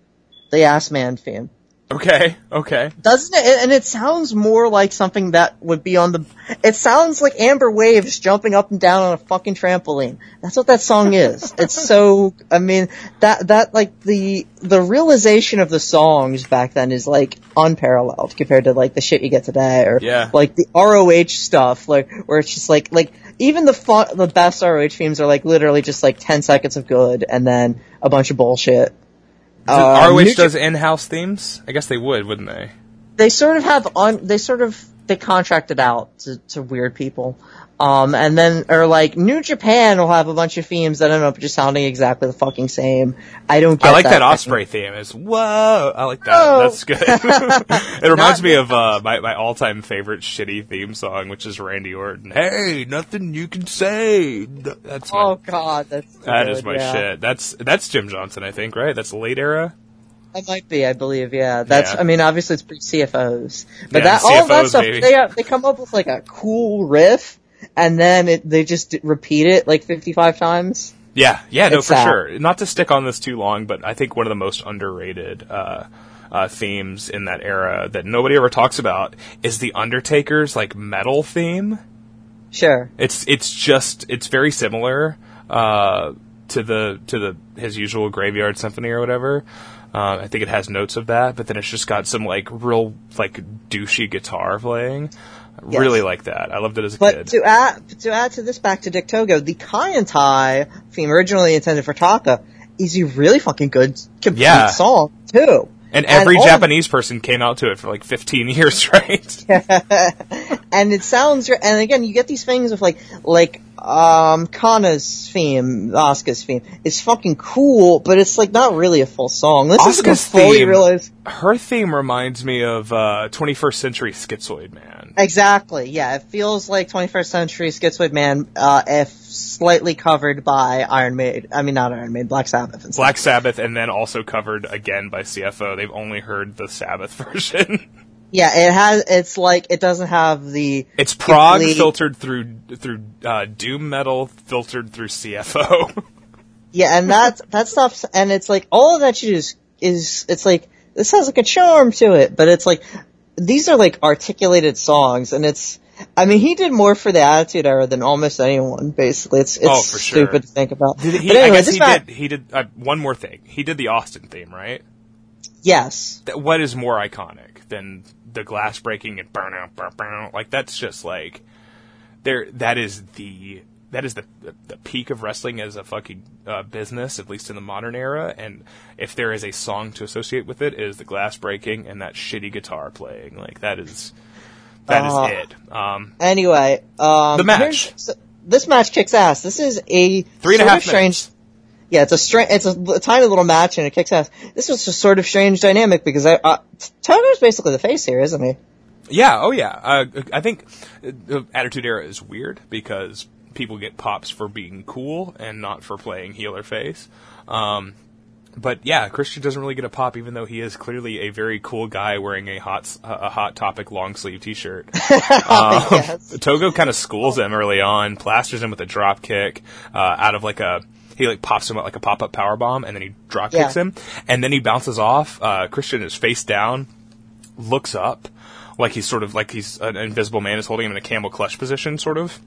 S2: the Ass Man theme.
S1: Okay. Okay.
S2: Doesn't it? And it sounds more like something that would be on the. It sounds like Amber Waves jumping up and down on a fucking trampoline. That's what that song is. it's so. I mean, that that like the the realization of the songs back then is like unparalleled compared to like the shit you get today, or
S1: Yeah.
S2: like the ROH stuff, like where it's just like like even the fun, the best ROH themes are like literally just like ten seconds of good and then a bunch of bullshit.
S1: Does
S2: Uh,
S1: ROH
S2: New
S1: does in-house themes. I guess they would, wouldn't they?
S2: they sort of have on they sort of they contracted out to, to weird people um and then or like new japan will have a bunch of themes that end up just sounding exactly the fucking same i don't get
S1: I like that,
S2: that
S1: Ospreay theme. Is whoa. I like that. That's good. it reminds
S2: Not-
S1: me of uh, my my all time favorite shitty theme song, which is Randy Orton. Hey, nothing you can say. That's my,
S2: oh god that's
S1: that
S2: good,
S1: is my
S2: yeah.
S1: shit. That's that's Jim Johnson, I think, right? That's late era.
S2: It might be, I believe, yeah. That's,
S1: Yeah.
S2: I mean, obviously it's pre CFOs, but
S1: Yeah,
S2: that all that stuff
S1: baby.
S2: they uh, they come up with like a cool riff, and then it, they just repeat it like fifty five times.
S1: Yeah, yeah, no,
S2: It's
S1: for
S2: sad.
S1: sure. Not to stick on this too long, but I think one of the most underrated uh, uh, themes in that era that nobody ever talks about is the Undertaker's like metal theme.
S2: Sure.
S1: It's it's just it's very similar uh, to the to the his usual Graveyard Symphony or whatever. Uh, I think it has notes of that, but then it's just got some like real like douchey guitar playing.
S2: Yes.
S1: Really like that. I loved it as a
S2: But
S1: kid.
S2: to add to add to this, back to Dick Togo, the Kaientai theme originally intended for Taka is a really fucking good complete
S1: Yeah.
S2: song too.
S1: and every
S2: all-
S1: Japanese person came out to it for like 15 years, right?
S2: and it sounds and again you get these things of like like um Kana's theme, Asuka's theme. It's fucking cool, but it's like not really a full song. This is
S1: Asuka's
S2: fully
S1: theme-
S2: realize
S1: Her theme reminds me of uh, 21st Century Schizoid Man.
S2: exactly. Yeah, it feels like 21st century Schizoid Man, uh, if slightly covered by Iron Maiden. I mean, not Iron Maiden, Black Sabbath. And.
S1: Black Sabbath, and then also covered again by CFO. They've only heard the Sabbath version.
S2: Yeah, it has. It's like it doesn't have the.
S1: It's prog
S2: complete-
S1: filtered through through uh, doom metal filtered through CFO.
S2: Yeah, and that that stuff, and it's like all of that shit is is it's like this has like a charm to it, but it's like these are like articulated songs, and it's. I mean, he did more for the Attitude Era than almost anyone. Basically, it's it's
S1: Oh, for sure.
S2: stupid to think about.
S1: Did he,
S2: but anyway,
S1: I guess he did. He did uh, one more thing. He did the Austin theme, right?
S2: Yes,
S1: what is more iconic than the glass breaking and burn out, burn, burn, like that's just like there. That is the that is the the, peak of wrestling as a fucking uh, business, at least in the modern era. And if there is a song to associate with it, it is the glass breaking and that shitty guitar playing. Like that is that is
S2: Uh,
S1: it. Um,
S2: Anyway, um,
S1: The match.
S2: so- this match kicks ass. This is a
S1: Three and a half
S2: strange.
S1: minutes.
S2: Yeah, it's a strange. It's a, l- tiny little match and it kicks ass. This was a sort of strange dynamic because I, uh, Togo's basically the face here, isn't he?
S1: Yeah, oh yeah. Uh, I think uh, the Attitude Era is weird because people get pops for being cool and not for playing heel or face. Um, but yeah, Christian doesn't really get a pop, even though he is clearly a very cool guy wearing a hot a hot topic long sleeve t shirt. Um,
S2: Yes.
S1: Togo kind of schools him early on, plasters him with a drop kick uh, out of like a. He like pops him out like a pop up power bomb, and then he drop kicks
S2: Yeah.
S1: him, and then he bounces off. Uh, Christian is face down, looks up, like he's sort of like he's an invisible man is holding him in a camel clutch position, sort of.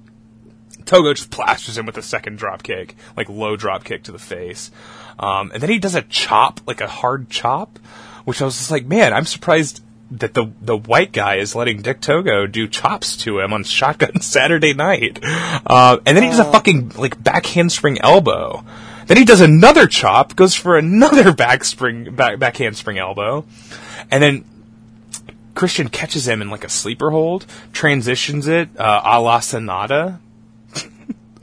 S1: Togo just plasters him with a second drop kick, like low drop kick to the face. Um, and then he does a chop, like a hard chop, which I was just like, man, I'm surprised that the the white guy is letting Dick Togo do chops to him on Shotgun Saturday night. Uh, and then he does a fucking like back handspring elbow. Then he does another chop, goes for another back spring, back, back handspring elbow, and then Christian catches him in like a sleeper hold, transitions it uh, a la Sonata.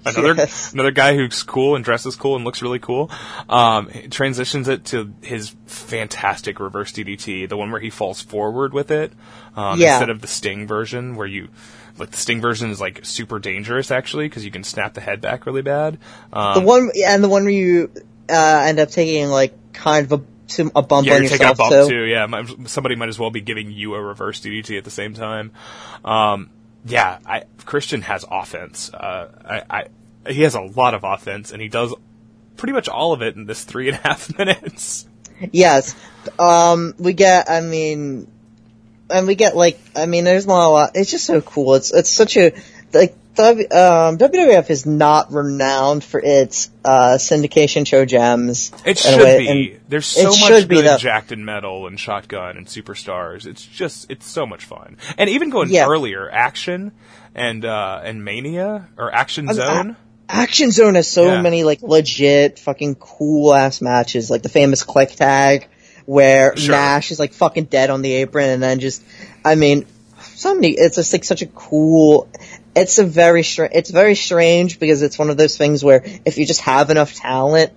S1: Another
S2: Yes.
S1: another guy who's cool and dresses cool and looks really cool. Um, transitions it to his fantastic reverse DDT, the one where he falls forward with it um,
S2: Yeah.
S1: instead of the Sting version, where you like the Sting version is like super dangerous actually because you can snap the head back really bad. Um,
S2: The one and the one where you uh, end up taking like kind of a some- a bump
S1: Yeah,
S2: on
S1: you're taking a bump
S2: too.
S1: too. Yeah, somebody might as well be giving you a reverse DDT at the same time. Um, yeah, I, Christian has offense. Uh, I, I, he has a lot of offense, and he does pretty much all of it in this three and a half minutes.
S2: Yes. Um, we get, I mean, and we get like, I mean, there's not a lot, it's just so cool. It's, it's such a, like, W- um, WWF is not renowned for its, uh, syndication show gems.
S1: It should
S2: way,
S1: be. There's so much good
S2: though.
S1: Jacked and Metal and Shotgun and Superstars. It's just, it's so much fun. And even going
S2: Yeah.
S1: earlier, Action and uh, and Mania or Action
S2: mean,
S1: Zone.
S2: Action Zone has so
S1: Yeah.
S2: many like legit fucking cool ass matches, like the famous click tag where
S1: Sure.
S2: Nash is like fucking dead on the apron and then just, I mean, so many, it's just like such a cool, it's a very strange, it's very strange because it's one of those things where if you just have enough talent,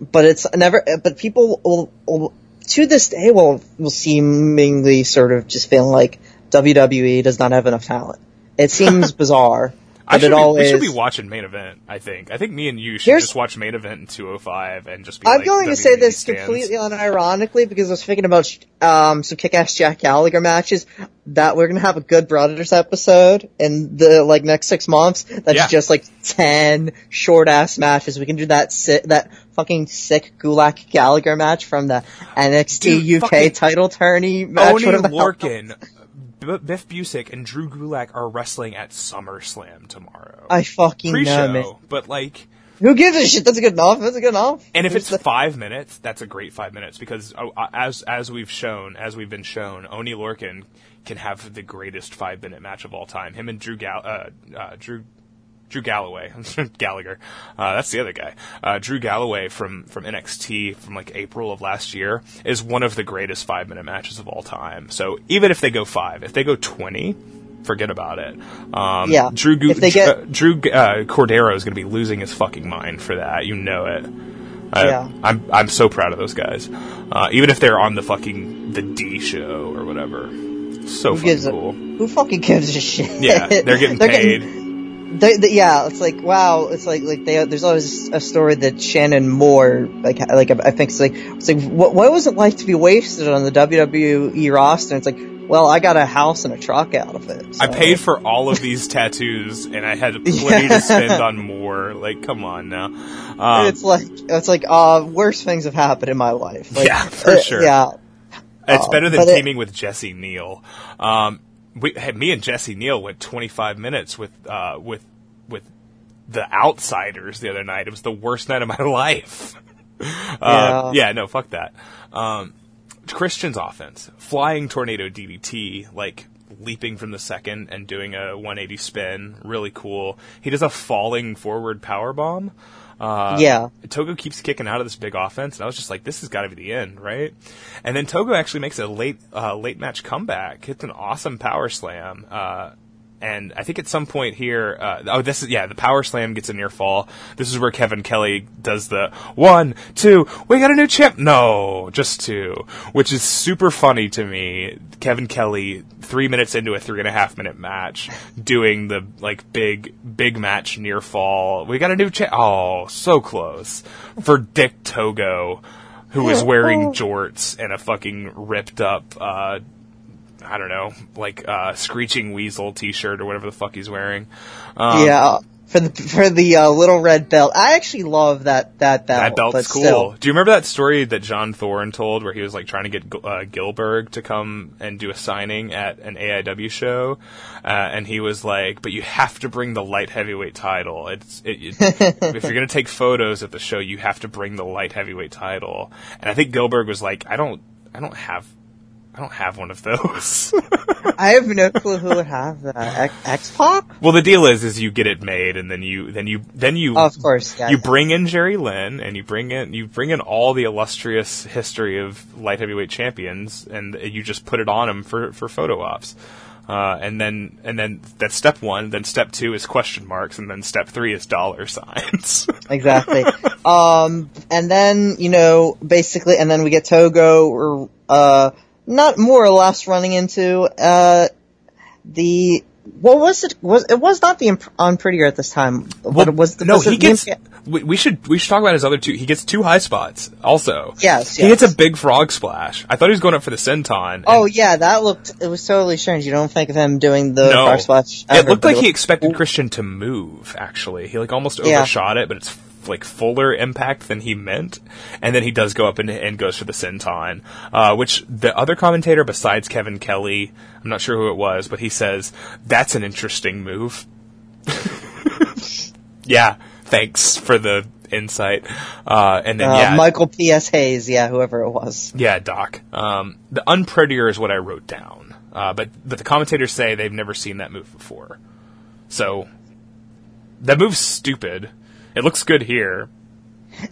S2: but it's never, but people will, will to this day will, will seemingly sort of just feel like WWE does not have enough talent. It seems bizarre.
S1: I should be, we should be watching main event. I think. I think me and you should
S2: Here's-
S1: just watch main event in 205 and just be.
S2: I'm
S1: like
S2: going to say this
S1: stands.
S2: completely unironically because I was thinking about um, some kick-ass Jack Gallagher matches that we're going to have a Good Brothers episode in the like next six months. That's
S1: Yeah.
S2: just like ten short-ass matches. We can do that si- that fucking sick Gulak Gallagher match from the NXT
S1: Dude,
S2: UK title tourney match.
S1: Oni
S2: whatever the hell-
S1: Lorcan, B- Biff Busick, and Drew Gulak are wrestling at SummerSlam tomorrow.
S2: I fucking know,
S1: Pre-show,
S2: man.
S1: but like,
S2: Who gives a shit? That's a good enough. That's a good enough.
S1: and if it's five minutes, that's a great five minutes because uh, as as we've shown, as we've been shown, Oni Lorcan can have the greatest five minute match of all time. Him and Drew Gal- uh, uh, Drew. Drew Galloway, Gallagher, uh, that's the other guy. Uh, Drew Galloway from from NXT from like April of last year is one of the greatest five minute matches of all time. So even if they go five, if they go twenty, forget about it. Um,
S2: Yeah.
S1: Drew Gu-
S2: If they get-
S1: uh, Drew uh, Cordero is going to be losing his fucking mind for that. You know it. I,
S2: Yeah.
S1: I'm I'm so proud of those guys. Uh, even if they're on the fucking the D show or whatever. So
S2: Who
S1: fucking
S2: gives a-
S1: cool.
S2: Who fucking gives a shit?
S1: Yeah, they're getting paid.
S2: They, they, yeah, it's like wow. It's like like they, there's always a story that Shannon Moore like like I think it's like it's like what what was it like to be wasted on the WWE roster? And it's like well, I got a house and a truck out of it.
S1: I paid for all of these tattoos, and I had plenty to spend on more. Like, come on now. Um,
S2: It's like it's like uh worse things have happened in my life. Like,
S1: Yeah, for
S2: uh,
S1: sure.
S2: Yeah,
S1: It's
S2: Uh,
S1: better than
S2: but it-
S1: teaming with Jesse Neal. Um, we, hey, me and Jesse Neal went 25 minutes with uh, with with the Outsiders the other night. It was the worst night of my life. uh, yeah, no, fuck that. Um, Christian's offense, flying tornado DDT, like leaping from the second and doing a 180 spin, really cool. He does a falling forward power bomb. Uh,
S2: Yeah.
S1: Togo keeps kicking out of this big offense, and I was just like, "This has got to be the end, right?" And then Togo actually makes a late, uh, late match comeback, hits an awesome power slam, uh, and I think at some point here, uh, oh, this is yeah, the power slam gets a near fall. This is where Kevin Kelly does the one, two, we got a new champ. No, just two, which is super funny to me. Kevin Kelly, three minutes into a three and a half minute match, doing the like big, big match near fall. We got a new champ. Oh, so close for Dick Togo. who was wearing jorts and a fucking ripped up, uh, I don't know, like uh, screeching weasel T-shirt or whatever the fuck he's wearing. Um,
S2: yeah, for the for the uh, little red belt. I actually love that that belt.
S1: That belt's cool.
S2: still.
S1: Do you remember that story that John Thorne told where he was like trying to get uh, Gilbert to come and do a signing at an AIW show, uh, and he was like, "But you have to bring the light heavyweight title. It's it, it, if you're gonna take photos at the show, you have to bring the light heavyweight title." And I think Gilbert was like, "I don't, I don't have." I don't have one of those.
S2: I have no clue who would have that. X Pac?
S1: well, the deal is, is you get it made, and then you, then you, then you,
S2: Of course, yeah.
S1: you bring in Jerry Lynn and you bring in you bring in all the illustrious history of light heavyweight champions and you just put it on them for for photo ops. Uh, and then and then that's step one. Then step two is question marks, and then step three is dollar signs.
S2: exactly. um, and then you know, basically, and then we get Togo, or uh, not more or less running into uh the. What was it? Was it was not the imp- unprettier at this time? What was the?
S1: no,
S2: was
S1: he gets.
S2: imp-
S1: We, should we should talk about his other two. He gets two high spots also.
S2: Yes,
S1: he
S2: yes.
S1: gets a big frog splash. I thought he was going up for the senton.
S2: Oh yeah, that looked. It was totally strange. You don't think of him doing the
S1: no,
S2: frog splash.
S1: it looked like he
S2: looked-
S1: expected Christian to move. Actually, he like almost
S2: Yeah.
S1: overshot it, but it's like fuller impact than he meant. And then he does go up and, and goes for the senton, uh, which the other commentator besides Kevin Kelly, I'm not sure who it was, but he says that's an interesting move. yeah, thanks for the insight. Uh, and then
S2: uh,
S1: yeah,
S2: Michael P.S. Hayes, yeah, whoever it was.
S1: yeah, Doc. Um, the unprettier is what I wrote down. Uh, but but the commentators say they've never seen that move before. So that move's stupid. It looks good here.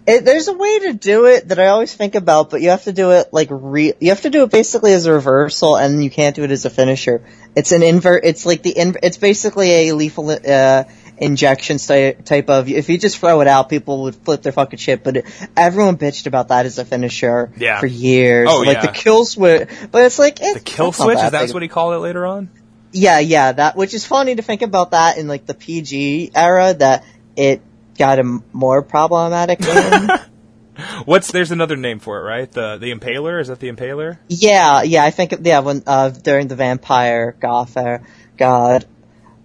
S2: It, there's a way to do it that I always think about, but you have to do it like re- you have to do it basically as a reversal, and you can't do it as a finisher. It's an invert. It's like the in- it's basically a lethal uh, injection sti- type of. If you just throw it out, people would flip their fucking shit. But it, everyone bitched about that as a finisher
S1: Yeah.
S2: for years.
S1: Oh,
S2: like
S1: yeah.
S2: the kill switch, but it's like it's
S1: The kill switch Is that what he called it later on?
S2: yeah, yeah, that which is funny to think about that in like the PG era that it got a more problematic in.
S1: What's there's another name for it, right? The the impaler is that the impaler?
S2: yeah, yeah, I think yeah when uh during the vampire goth era, God.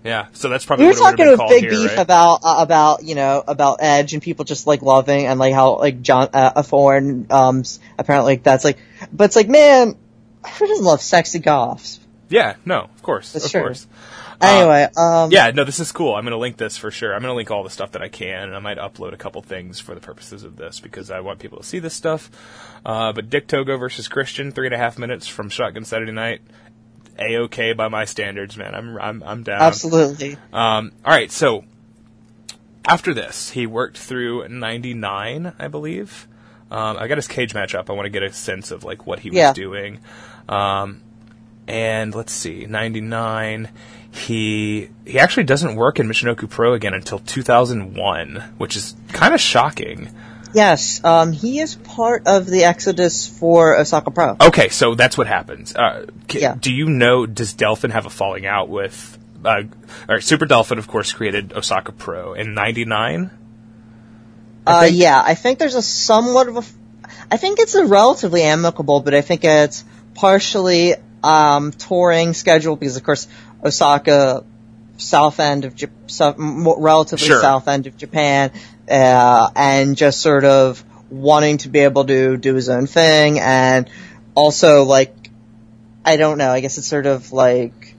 S1: Yeah. So that's probably
S2: We were
S1: what it would have
S2: talking with big
S1: here,
S2: beef
S1: right?
S2: about uh, about you know about Edge and people just like loving and like how like John uh, a foreign um apparently that's like but it's like man who doesn't love sexy goths
S1: yeah. No. Of course.
S2: That's
S1: of
S2: true.
S1: course.
S2: Anyway um
S1: Yeah, no, this is cool. I'm going to link this for sure. I'm going to link all the stuff that I can, and I might upload a couple things for the purposes of this because I want people to see this stuff. Uh, but Dick Togo versus Christian, three and a half minutes from Shotgun Saturday Night. A okay by my standards, man. I'm I'm I'm down.
S2: absolutely
S1: Um, all right, so after this, he worked through '99, I believe. Um, I got his cage match up. I want to get a sense of like what he was doing. Um, and let's see, '99. He he actually doesn't work in Michinoku Pro again until 2001, which is kind of shocking.
S2: yes um he is part of the exodus for Osaka Pro
S1: Okay, so that's what happens. Uh, ca-
S2: Yeah.
S1: Do you know? Does Delfin have a falling out with? Uh, right, Super Delfin, of course, created Osaka Pro in '99.
S2: Uh, yeah, I think there's a somewhat of a. I think it's a relatively amicable, but I think it's partially um, touring schedule because, of course, Osaka, south end of Jap- south, relatively
S1: Sure.
S2: south end of Japan, uh, and just sort of wanting to be able to do his own thing, and also like, I don't know. I guess it's sort of like,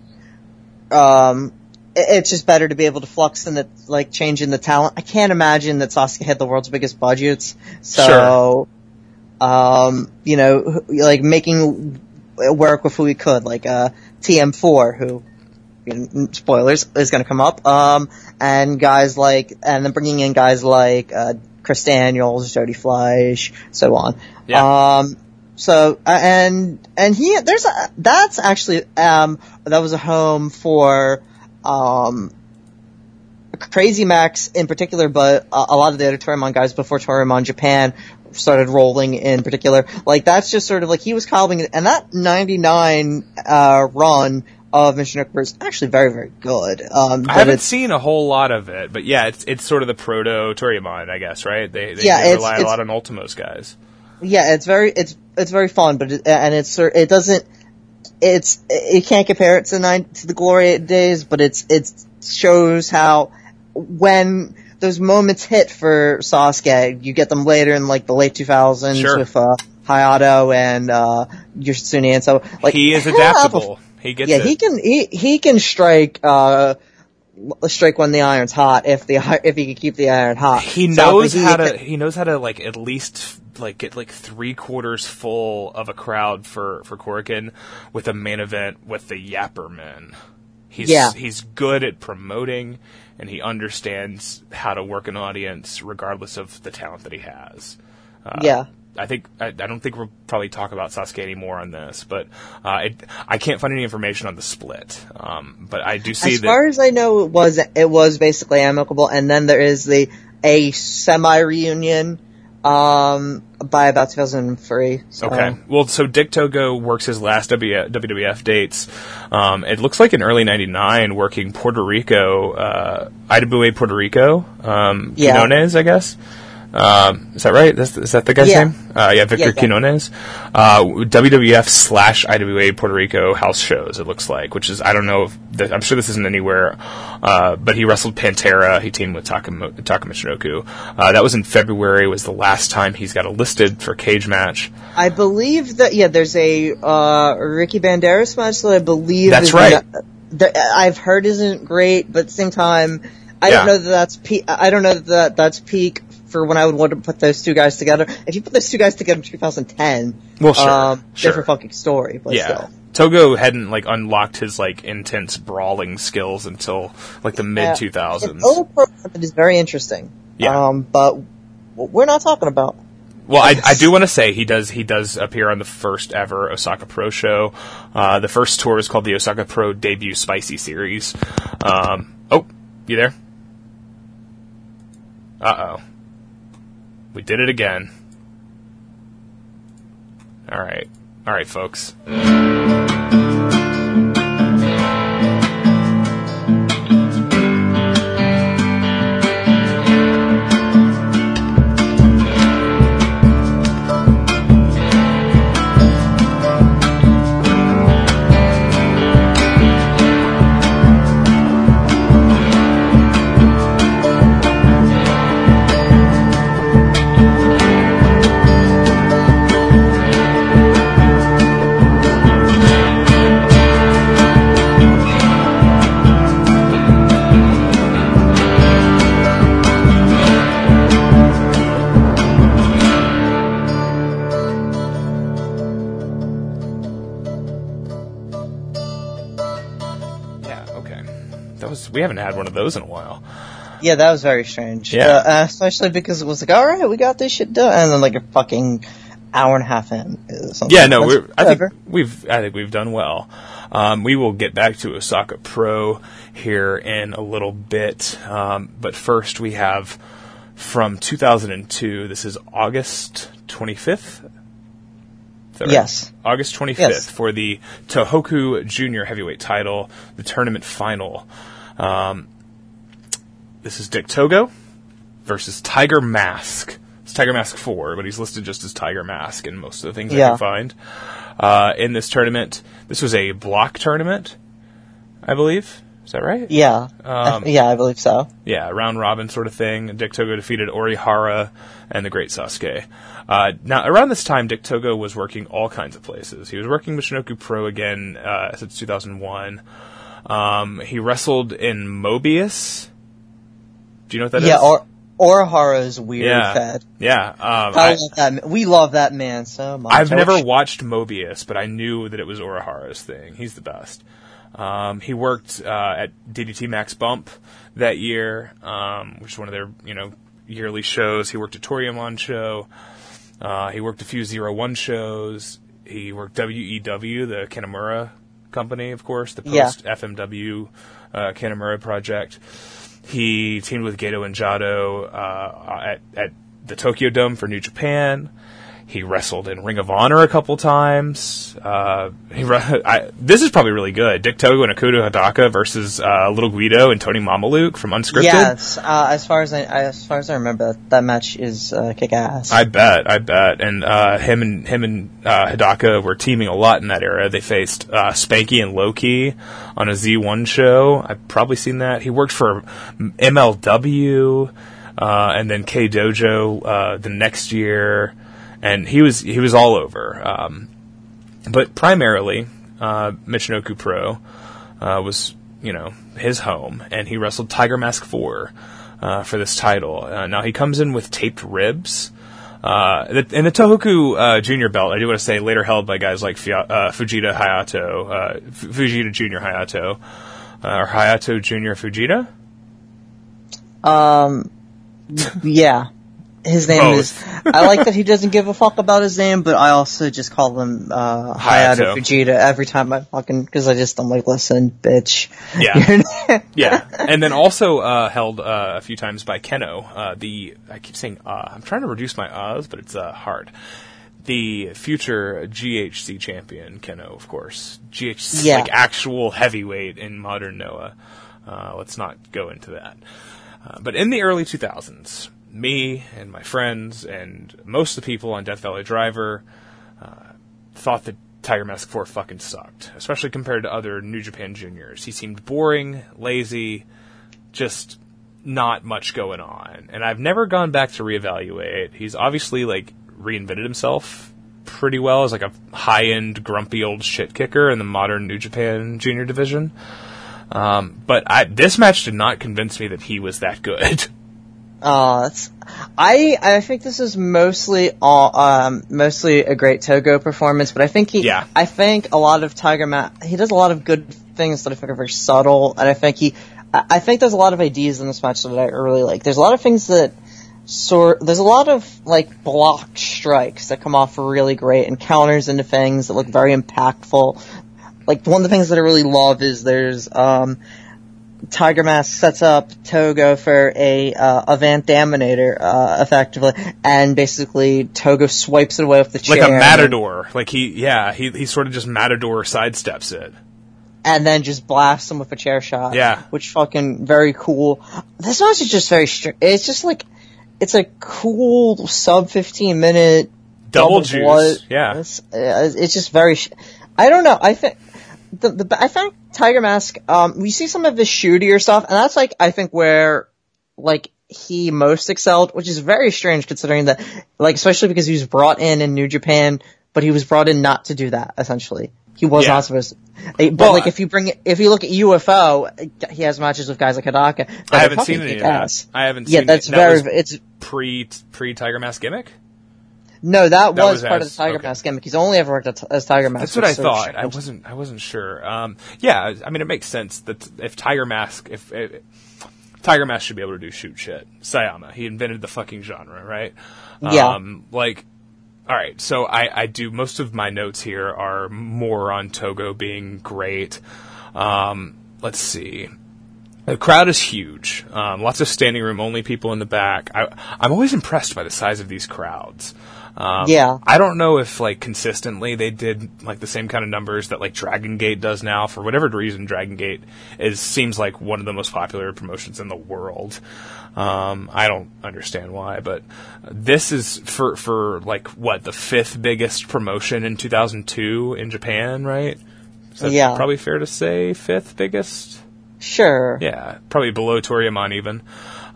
S2: um, it's just better to be able to flux than the like change in the talent. I can't imagine that Sasuke had the world's biggest budgets, so um, you know, like making work with who he could, like uh, TM4, who spoilers is going to come up, um, and guys like, and then bringing in guys like uh, Chris Daniels, Jody Fleisch, so on.
S1: Yeah.
S2: Um, so uh, and and he there's a that's actually um that was a home for um Crazy Max in particular, but a, a lot of the other Toryumon guys before Toryumon Japan started rolling in particular. Like that's just sort of like he was calving, and that '99 uh, run of Mission Pro is actually very very good. Um,
S1: I haven't seen a whole lot of it, but yeah, it's it's sort of the proto Toryumon, I guess, right? They, they
S2: Yeah,
S1: they
S2: it's-
S1: rely a lot on Ultimos guys.
S2: yeah, it's very it's it's very fun, but it, and it's it doesn't it's it can't compare it to nine to the glory days, but it's it shows how when those moments hit for Sasuke, you get them later in like the late 2000s
S1: Sure.
S2: with uh, Hayato and uh, Yoshitsune, and so like
S1: he is
S2: he'll have a-
S1: adaptable. He gets
S2: yeah,
S1: it.
S2: he can he he can strike uh strike when the iron's hot if the if he can keep the iron hot.
S1: he
S2: So,
S1: knows
S2: he-
S1: how to he knows how to like at least like get like three quarters full of a crowd for for Korakuen with a main event with the Yapper men. He's
S2: Yeah.
S1: he's good at promoting and he understands how to work an audience regardless of the talent that he has. Uh,
S2: Yeah.
S1: I think I, I don't think we'll probably talk about Sasuke anymore on this, but uh, it, I can't find any information on the split. Um, but I do see
S2: As
S1: that
S2: far as I know, it was it was basically amicable, and then there is the a semi reunion um by about 2003. So.
S1: Okay. Well, so Dick Togo works his last W- WWF dates. Um, it looks like in early '99, working Puerto Rico, uh, Idabué, Puerto Rico. Um,
S2: Yeah.
S1: Quinones, I guess. Um, is that right? That's, is that the guy's
S2: Yeah.
S1: name? Uh, yeah, Victor
S2: Yeah, yeah.
S1: Quinones. Uh, WWF slash IWA Puerto Rico house shows. It looks like, which is I don't know. th- I'm sure this isn't anywhere. Uh, but he wrestled Pantera. He teamed with Takamo- Taka Uh, that was in February. Was the last time he's got a listed for cage match.
S2: I believe that yeah, there's a uh Ricky Banderas match that I believe
S1: That's
S2: is
S1: right.
S2: not- that I've heard isn't great, but at the same time, I don't know that that's peak. I don't know that that's peak for when I would want to put those two guys together. If you put those two guys together in 2010,
S1: Well, sure,
S2: um,
S1: sure.
S2: different fucking story, but
S1: yeah.
S2: still.
S1: Togo hadn't like unlocked his like intense brawling skills until like the mid 2000s.
S2: It's
S1: thousands.
S2: a program is very interesting.
S1: Yeah.
S2: Um, but we're not talking about.
S1: Well, I, I do want to say he does he does appear on the first ever Osaka Pro show. Uh, the first tour is called the Osaka Pro Debut Spicy Series. Um, oh, you there? Uh oh, we did it again. All right, all right, folks. Had one of those in a while.
S2: Yeah, that was very strange.
S1: Yeah.
S2: Uh, especially because it was like, all right, we got this shit done, and then like a fucking hour and a half in. something.
S1: Yeah, no, we're, I think we've I think we've done well. Um, we will get back to Osaka Pro here in a little bit, um, but first we have from 2002. This is August 25th. Is right?
S2: Yes.
S1: August 25th
S2: Yes.
S1: for the Tohoku Junior Heavyweight Title, the tournament final. Um, this is Dick Togo versus Tiger Mask. It's Tiger Mask 4, but he's listed just as Tiger Mask in most of the things I
S2: Yeah.
S1: can find. Uh, in this tournament, this was a block tournament, I believe. Is that right?
S2: Yeah.
S1: Um,
S2: I- yeah, I believe so.
S1: Yeah, round robin sort of thing. Dick Togo defeated Orihara and the Great Sasuke. Uh, now, around this time, Dick Togo was working all kinds of places. He was working Michinoku Pro again uh, since 2001. Um, he wrestled in Mobius. Do you know what that is?
S2: yeah, or Orihara's weird
S1: yeah,
S2: fed.
S1: yeah. Um,
S2: I,
S1: I,
S2: love that. We love that man so much.
S1: I've never watched Mobius, but I knew that it was Orihara's thing. He's the best. Um, he worked uh, at DDT Max Bump that year, um, which is one of their you know yearly shows. He worked a Toryumon show. Uh, he worked a few Zero One shows. He worked WEW, the Kanemura company, of course, the post FMW uh, Kanemura project. He teamed with Gato and Jado uh, at, at the Tokyo Dome for New Japan. He wrestled in Ring of Honor a couple times. Uh, he re- I, this is probably really good. Dick Togo and Akira Hidaka versus uh, Little Guido and Tony Mamaluke from Unscripted.
S2: Yes, uh, as far as I as far as I remember, that, match is uh, kick ass.
S1: I bet, I bet, and uh, him and him and uh, Hidaka were teaming a lot in that era. They faced uh, Spanky and Loki on a Z1 show. I've probably seen that. He worked for MLW uh, and then K Dojo uh, the next year, and he was he was all over. Um, but primarily, uh, Michinoku Pro uh, was you know his home, and he wrestled Tiger Mask Four uh, for this title. Uh, now he comes in with taped ribs. Uh, the, and the Tohoku uh, Junior belt, I do want to say, later held by guys like Fia- Fujita Hayato, F- Fujita Junior Hayato, or Hayato Junior Fujita.
S2: Um, yeah. His name
S1: Both.
S2: is. I like that he doesn't give a fuck about his name, but I also just call him uh,
S1: Hayato.
S2: Hayato Fujita every time I fucking because I just I'm like, listen, bitch.
S1: Yeah. Yeah, and then also uh, held uh, a few times by Kenoh. Uh, the I keep saying uh, I'm trying to reduce my uhs, but it's uh, hard. The future GHC champion Kenoh, of course, GHC
S2: Yeah.
S1: like actual heavyweight in modern Noah. Uh, let's not go into that. Uh, but in the early 2000s, me and my friends and most of the people on Death Valley Driver uh, thought that Tiger Mask 4 fucking sucked, especially compared to other New Japan juniors. He seemed boring, lazy, just not much going on. And I've never gone back to reevaluate. He's obviously like reinvented himself pretty well as like a high-end grumpy old shit kicker in the modern New Japan junior division. Um, but I, this match did not convince me that he was that good.
S2: Uh, I I think this is mostly all, um mostly a great Togo performance, but I think he
S1: Yeah.
S2: I think a lot of Tiger Mask he does a lot of good things that I think are very subtle, and I think he I I think there's a lot of ideas in this match that I really like. There's a lot of things that sort there's a lot of like blocked strikes that come off really great and counters into things that look very impactful. Like one of the things that I really love is there's um Tiger Mask sets up Togo for a uh, a Van Daminator, uh, effectively, and basically Togo swipes it away with the chair,
S1: like a
S2: and
S1: matador. Like he, yeah, he, he sort of just matador sidesteps it.
S2: and then just blasts him with a chair shot.
S1: Yeah.
S2: which fucking very cool. This match is just very. Str- it's just like it's a cool sub fifteen minute
S1: Double juice, yeah.
S2: It's, uh, it's just very. Sh- I don't know. I think the, the I think Tiger Mask. Um, we see some of his shootier stuff, and that's like I think where like he most excelled, which is very strange considering that, like especially because he was brought in in New Japan, but he was brought in not to do that. Essentially, he was
S1: Yeah.
S2: not supposed. to. But
S1: Well,
S2: like if you bring if you look at UFO, he has matches with guys like Hidaka.
S1: I haven't seen any of that. I haven't
S2: Yeah,
S1: seen
S2: that's
S1: that
S2: very.
S1: was
S2: it's
S1: pre pre Tiger Mask gimmick.
S2: No, that,
S1: That
S2: was,
S1: was
S2: part
S1: as-
S2: of the Tiger
S1: okay.
S2: Mask gimmick. He's only ever worked as Tiger Mask.
S1: That's what I
S2: so
S1: thought. I wasn't. I wasn't sure. Um, yeah, I mean, it makes sense that if Tiger Mask, if, if Tiger Mask should be able to do shoot shit. Sayama, he invented the fucking genre, right?
S2: Yeah.
S1: Um, like, all right. So I, I do most of my notes here are more on Togo being great. Um, let's see. The crowd is huge. Um, lots of standing room only people in the back. I, I'm always impressed by the size of these crowds. Um,
S2: Yeah.
S1: I don't know if like consistently they did like the same kind of numbers that like Dragon Gate does now. For whatever reason, Dragon Gate is seems like one of the most popular promotions in the world. Um, I don't understand why, but this is for for like what the fifth biggest promotion in 2002 in Japan, right? That
S2: Yeah.
S1: probably fair to say fifth biggest.
S2: Sure.
S1: Yeah, probably below Toryumon even.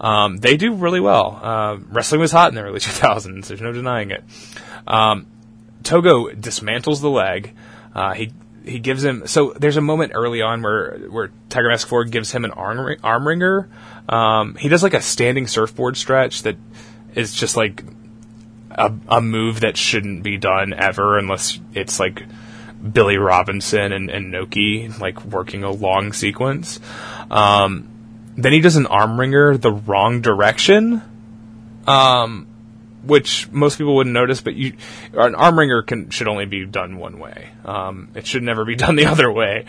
S1: Um, they do really well. Uh, wrestling was hot in the early 2000s. There's no denying it. Um, Togo dismantles the leg. Uh, he he gives him so there's a moment early on where where Tiger Mask Four gives him an arm arm ringer. Um, he does like a standing surfboard stretch that is just like a, a move that shouldn't be done ever unless it's like Billy Robinson and, and Noki like working a long sequence. Um, then he does an arm ringer the wrong direction, um, which most people wouldn't notice. But you, an arm ringer can should only be done one way. Um, it should never be done the other way.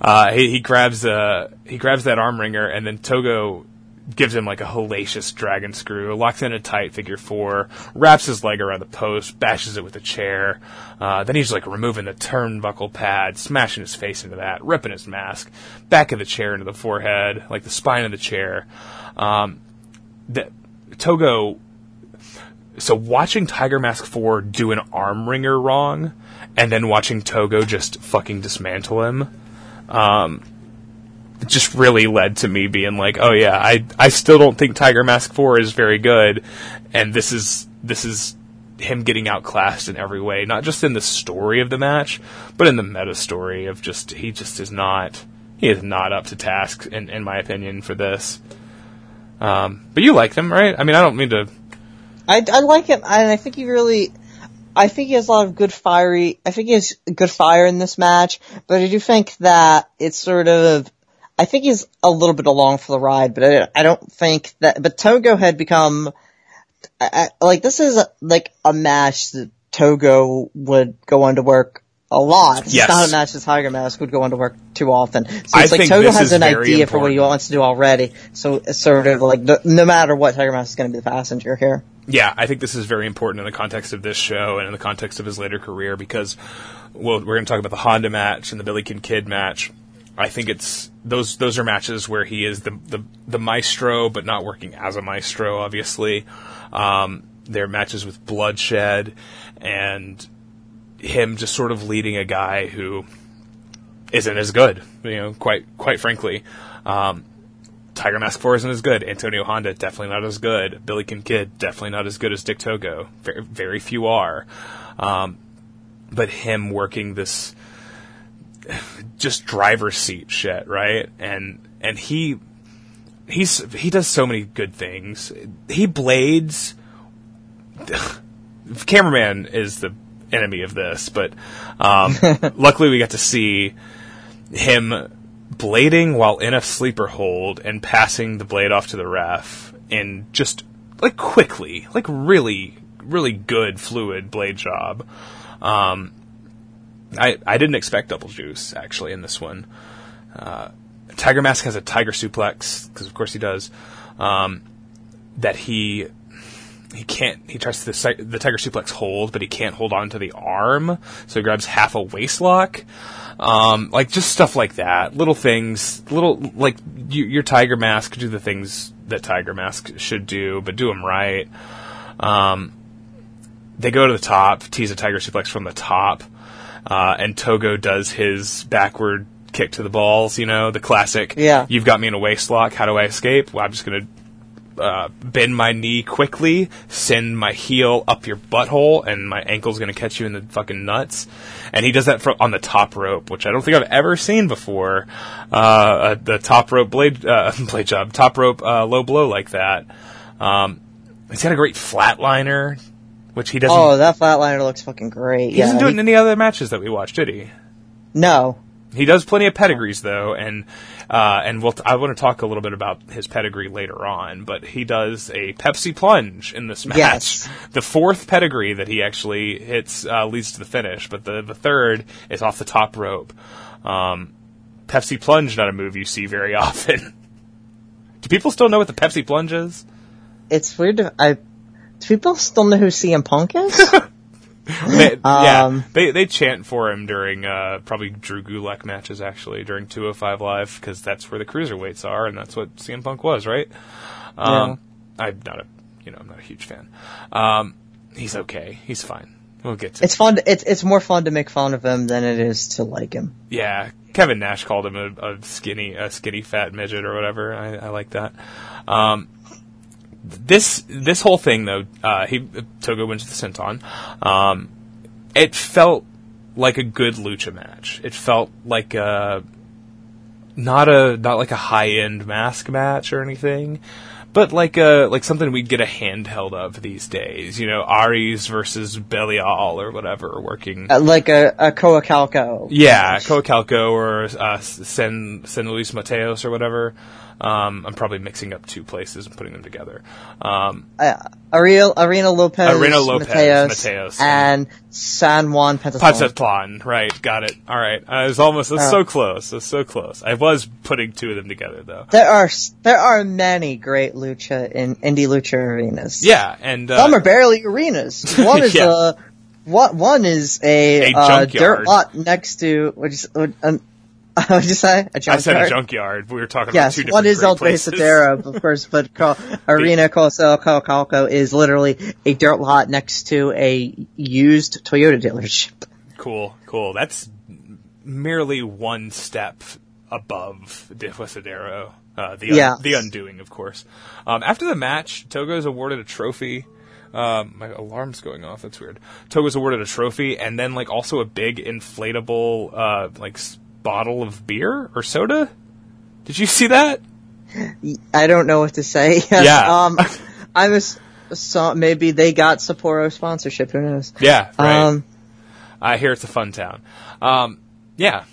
S1: Uh, he, he grabs uh, he grabs that arm ringer, and then Togo gives him like a hellacious dragon screw, locks in a tight figure four, wraps his leg around the post, bashes it with a chair. Uh, then he's like removing the turnbuckle pad, smashing his face into that, ripping his mask, back of the chair into the forehead, like the spine of the chair. Um, the, Togo. So watching Tiger Mask 4 do an arm wringer wrong, and then watching Togo just fucking dismantle him, um, just really led to me being like, oh yeah, I I still don't think Tiger Mask 4 is very good, and this is this is him getting outclassed in every way, not just in the story of the match, but in the meta story of just he just is not he is not up to task in in my opinion for this. Um, but you like them, right? I mean, I don't mean to.
S2: I, I like him, and I think he really, I think he has a lot of good fiery, I think he has good fire in this match, but I do think that it's sort of, I think he's a little bit along for the ride, but I, I don't think that, but Togo had become, I, I, like this is a, like a match that Togo would go on to work a lot. It's
S1: Yes.
S2: not a match that Tiger Mask would go on to work too often. So
S1: I
S2: it's like
S1: think
S2: Togo has an idea for what he wants to do already. So it's sort of like no, no matter what, Tiger Mask is going to be the passenger here.
S1: Yeah, I think this is very important in the context of this show and in the context of his later career because, well, we're going to talk about the Honda match and the Billy Ken Kid match. I think it's those those are matches where he is the the, the maestro, but not working as a maestro. Obviously, um, they're matches with bloodshed and him just sort of leading a guy who isn't as good. You know, quite quite frankly. Um, Tiger Mask 4 isn't as good. Antonio Honda, definitely not as good. Billy Kid, definitely not as good as Dick Togo. Very, very few are. Um, but him working this just driver's seat shit, right? And and he he's he does so many good things. He blades cameraman is the enemy of this, but um, luckily we got to see him blading while in a sleeper hold and passing the blade off to the ref and just like quickly, like really, really good fluid blade job. Um, I I didn't expect double juice actually in this one. Uh, Tiger Mask has a tiger suplex because of course he does. Um, that he he can't he tries to the, the tiger suplex hold but he can't hold on to the arm so he grabs half a waist lock um, like just stuff like that little things little like you, your tiger mask do the things that tiger mask should do but do them right um, they go to the top tease a tiger suplex from the top uh, and togo does his backward kick to the balls you know the classic
S2: Yeah.
S1: you've got me in a waist lock how do i escape well i'm just gonna uh, bend my knee quickly, send my heel up your butthole, and my ankle's going to catch you in the fucking nuts. And he does that fro- on the top rope, which I don't think I've ever seen before. Uh, uh, the top rope blade uh, blade job, top rope uh, low blow like that. Um, he's got a great flatliner, which he doesn't.
S2: Oh, that flatliner looks fucking great.
S1: he
S2: yeah,
S1: doesn't do it in any other matches that we watched, did he?
S2: no.
S1: He does plenty of pedigrees though, and uh, and we'll t- I want to talk a little bit about his pedigree later on. But he does a Pepsi plunge in this match.
S2: Yes.
S1: The fourth pedigree that he actually hits uh, leads to the finish, but the the third is off the top rope. Um, Pepsi plunge, not a move you see very often. Do people still know what the Pepsi plunge is?
S2: It's weird. To, I do people still know who CM Punk is?
S1: They, yeah,
S2: Um,
S1: they they chant for him during uh, probably Drew Gulak matches actually during 205 Live because that's where the cruiserweights are and that's what CM Punk was, right? Um, I'm not a you know I'm not a huge fan. Um, he's okay, he's fine. We'll get to
S2: it's fun. To, it's it's more fun to make fun of him than it is to like him.
S1: yeah. Kevin Nash called him a, a skinny a skinny fat midget or whatever. I, I like that. Um, this this whole thing though, uh, he Togo wins the senton. Um, it felt like a good lucha match. It felt like a not a not like a high end mask match or anything, but like uh like something we'd get a handheld of these days. You know, Arez versus Belial or whatever, working.
S2: Uh, like a, a Coacalco.
S1: Yeah, Coacalco or uh, San San Luis Mateos or whatever. Um, I'm probably mixing up two places and putting them together. Um,
S2: Uh, Ariel, Arena Lopez,
S1: Arena Lopez,
S2: Mateos,
S1: Mateos,
S2: and San Juan Pentathlon.
S1: Pantitlan, right? Got it. All right. I was almost. It was so close. Was so close. I was putting two of them together though.
S2: There are there are many great lucha in indie lucha arenas.
S1: Yeah, and uh,
S2: some are barely arenas. One is
S1: Yeah.
S2: a what one is a,
S1: A
S2: uh, dirt lot next to what you an, what'd you say? A junkyard.
S1: I said a junkyard. We were talking
S2: Yes,
S1: about two different
S2: one is El
S1: places.
S2: Of course, but Cal- Arena Coliseo Coacalco is literally a dirt lot next to a used Toyota dealership.
S1: Cool, cool. That's merely one step above Defuesadero. Uh, the un-
S2: Yeah.
S1: the undoing, of course. Um, after the match, Togo is awarded a trophy. Um, my alarm's going off. That's weird. Togo's awarded a trophy, and then like also a big inflatable uh, like s- bottle of beer or soda. Did you see that?
S2: I don't know what to say.
S1: Yeah.
S2: um, I was saw maybe they got Sapporo sponsorship. Who knows?
S1: Yeah, right.
S2: Um,
S1: I hear it's a fun town. Um, yeah,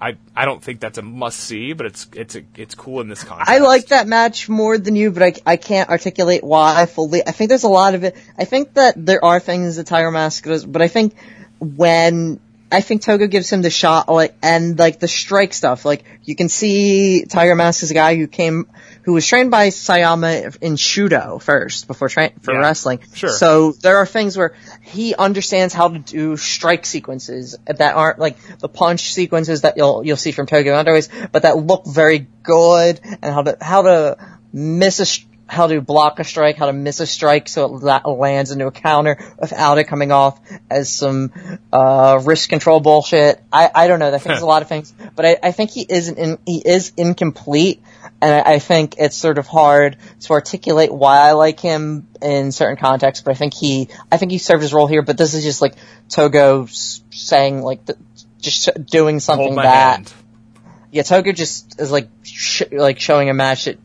S1: I I don't think that's a must see, but it's it's a, it's cool in this context.
S2: I like that match more than you, but I, I can't articulate why fully. I think there's a lot of it. I think that there are things that Tiger Mask does, but I think when I think Togo gives him the shot, like and like the strike stuff, like you can see Tiger Mask is a guy who came, who was trained by Sayama in Shooto first before train for
S1: Yeah,
S2: wrestling.
S1: sure.
S2: So there are things where he understands how to do strike sequences that aren't like the punch sequences that you'll you'll see from Togo Underways, but that look very good and how to how to miss a how to block a strike, how to miss a strike so it la- lands into a counter without it coming off as some uh, wrist control bullshit. I, I don't know. I think there's a lot of things, but I, I think he isn't in, he is incomplete, and I, I think it's sort of hard to articulate why I like him in certain contexts. But I think he I think he served his role here. But this is just like Togo saying like the, just doing something that
S1: hand.
S2: yeah, Togo just is like sh- like showing a match that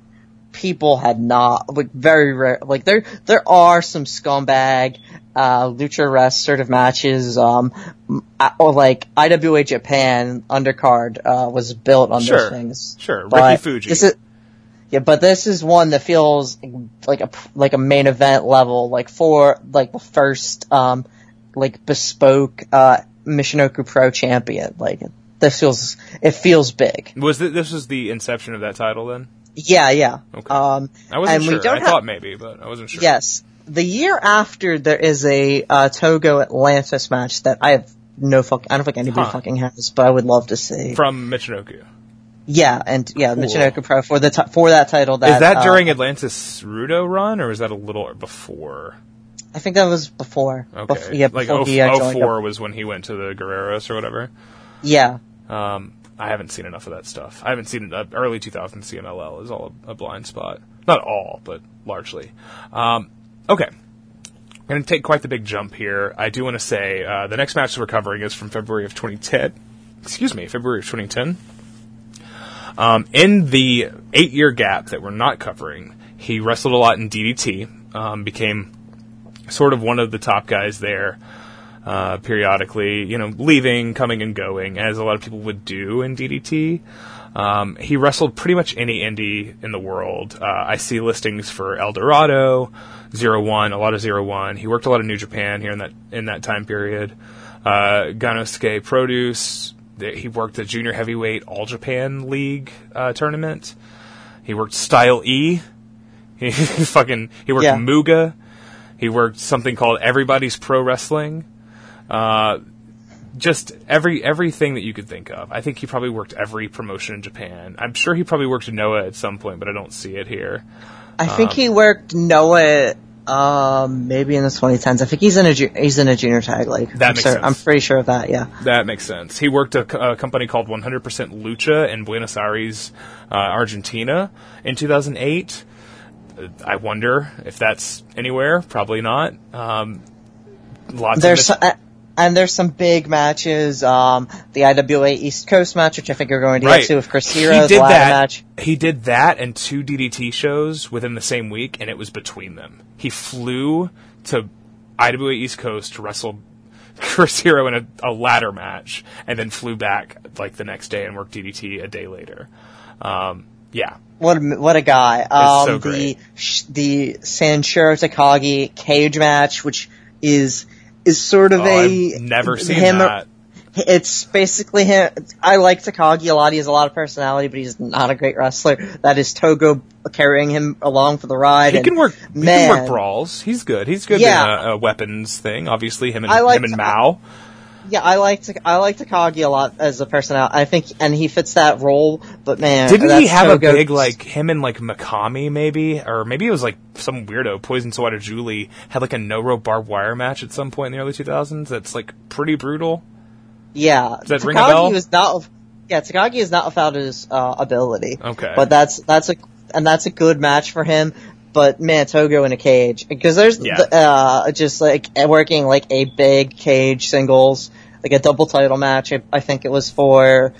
S2: people had not like very rare. Like there there are some scumbag uh, lucharesu sort of matches. Um, or like IWA Japan undercard uh, was built on
S1: Sure.
S2: those things.
S1: Sure,
S2: But
S1: Ricky Fuji.
S2: This is, yeah, but this is one that feels like a like a main event level, like for like the first um like bespoke uh Michinoku Pro champion. Like this feels it feels big.
S1: Was th- this was the inception of that title then?
S2: Yeah, yeah.
S1: Okay.
S2: Um,
S1: I wasn't
S2: and
S1: sure.
S2: we don't
S1: I
S2: have,
S1: thought maybe, but I wasn't sure.
S2: yes. The year after there is a uh, Togo Atlantis match that I have no fuck. I don't think anybody
S1: Huh.
S2: fucking has, but I would love to see.
S1: From Michinoku.
S2: yeah, and yeah,
S1: Cool.
S2: Michinoku Pro for the ti for that title. That
S1: Is that
S2: uh,
S1: during Atlantis Rudo run, or is that a little before?
S2: I think that was before.
S1: Okay.
S2: Bef- yeah,
S1: like
S2: before
S1: 0-
S2: he uh,
S1: 04
S2: up.
S1: was when he went to the Guerreros or whatever.
S2: Yeah.
S1: Um, I haven't seen enough of that stuff. I haven't seen uh, early 2000 CMLL is all a, a blind spot. Not all, but largely. Um, okay. I'm going to take quite the big jump here. I do want to say uh, the next match we're covering is from February of 2010. Excuse me, February of 2010. Um, in the eight year gap that we're not covering, he wrestled a lot in DDT, um, became sort of one of the top guys there uh, periodically, you know, leaving, coming and going, as a lot of people would do in DDT. Um, he wrestled pretty much any indie in the world. Uh, I see listings for El Dorado, Zero One, a lot of Zero One. He worked a lot of New Japan here in that in that time period. Uh, Gannosuke Produce. He worked the Junior Heavyweight All Japan League uh, tournament. He worked Style E. He fucking he worked
S2: Yeah.
S1: Muga. He worked something called Everybody's Pro Wrestling. Uh, just every everything that you could think of. I think he probably worked every promotion in Japan. I'm sure he probably worked Noah at some point, but I don't see it here.
S2: I think
S1: Um,
S2: he worked Noah, um, maybe in the 2010s. I think he's in a ju- he's in a junior tag league.
S1: That
S2: I'm
S1: makes
S2: cer-
S1: sense.
S2: I'm pretty sure of that. Yeah.
S1: That makes sense. He worked a, co- a company called 100% Lucha in Buenos Aires, uh, Argentina in 2008. Uh, I wonder if that's anywhere. Probably not. Um, lots
S2: There's
S1: of
S2: uh, and there's some big matches. Um, the IWA East Coast match, which I think you're going to
S1: Right.
S2: get to with Chris
S1: he
S2: Hero's
S1: did
S2: ladder
S1: that.
S2: match.
S1: He did that and two DDT shows within the same week, and it was between them. He flew to IWA East Coast to wrestle Chris Hero in a, a ladder match, and then flew back like the next day and worked DDT a day later. Um, yeah,
S2: What a, what a guy! Um,
S1: so
S2: the the Sanshiro Takagi cage match, which is is sort of
S1: oh,
S2: a
S1: I've never seen
S2: him-
S1: that.
S2: It's basically him. I like Takagi a lot. He has a lot of personality, but he's not a great wrestler. That is Togo carrying him along for the ride.
S1: He
S2: and
S1: can work. He can work brawls. He's good. He's good
S2: Yeah.
S1: in a, a weapons thing. Obviously, him and
S2: I
S1: him and Mao.
S2: Yeah, I like to, I like Takagi a lot as a personality. I think, and he fits that role. But man,
S1: Didn't he have
S2: Togo-
S1: a big like him and like Mikami maybe, or maybe it was like some weirdo Poison Sawada Julie had like a no rope barbed wire match at some point in the early 2000s. That's like pretty brutal.
S2: Yeah,
S1: that
S2: Takagi
S1: ring a bell?
S2: was not. Yeah, Takagi is not without his uh, ability.
S1: Okay.
S2: but that's that's a and that's a good match for him. But man, Togo in a cage because there's
S1: Yeah.
S2: the, uh, just like working like a big cage singles, like a double title match. I, I think it was for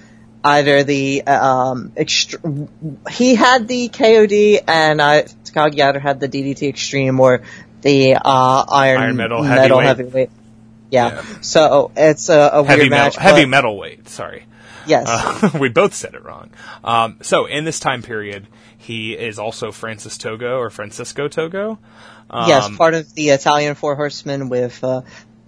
S2: either the um extr- he had the KOD and uh, Takagi either had the DDT Extreme or the uh, Iron,
S1: Iron Metal
S2: metal
S1: Heavyweight.
S2: heavyweight. Yeah.
S1: Yeah.
S2: so it's a, a
S1: Heavy
S2: weird
S1: metal,
S2: match.
S1: heavy metal weight. Sorry.
S2: Yes.
S1: Uh, we both said it wrong. Um, so in this time period, he is also Francis Togo or Francisco Togo. Um,
S2: yes, part of the Italian Four Horsemen with uh,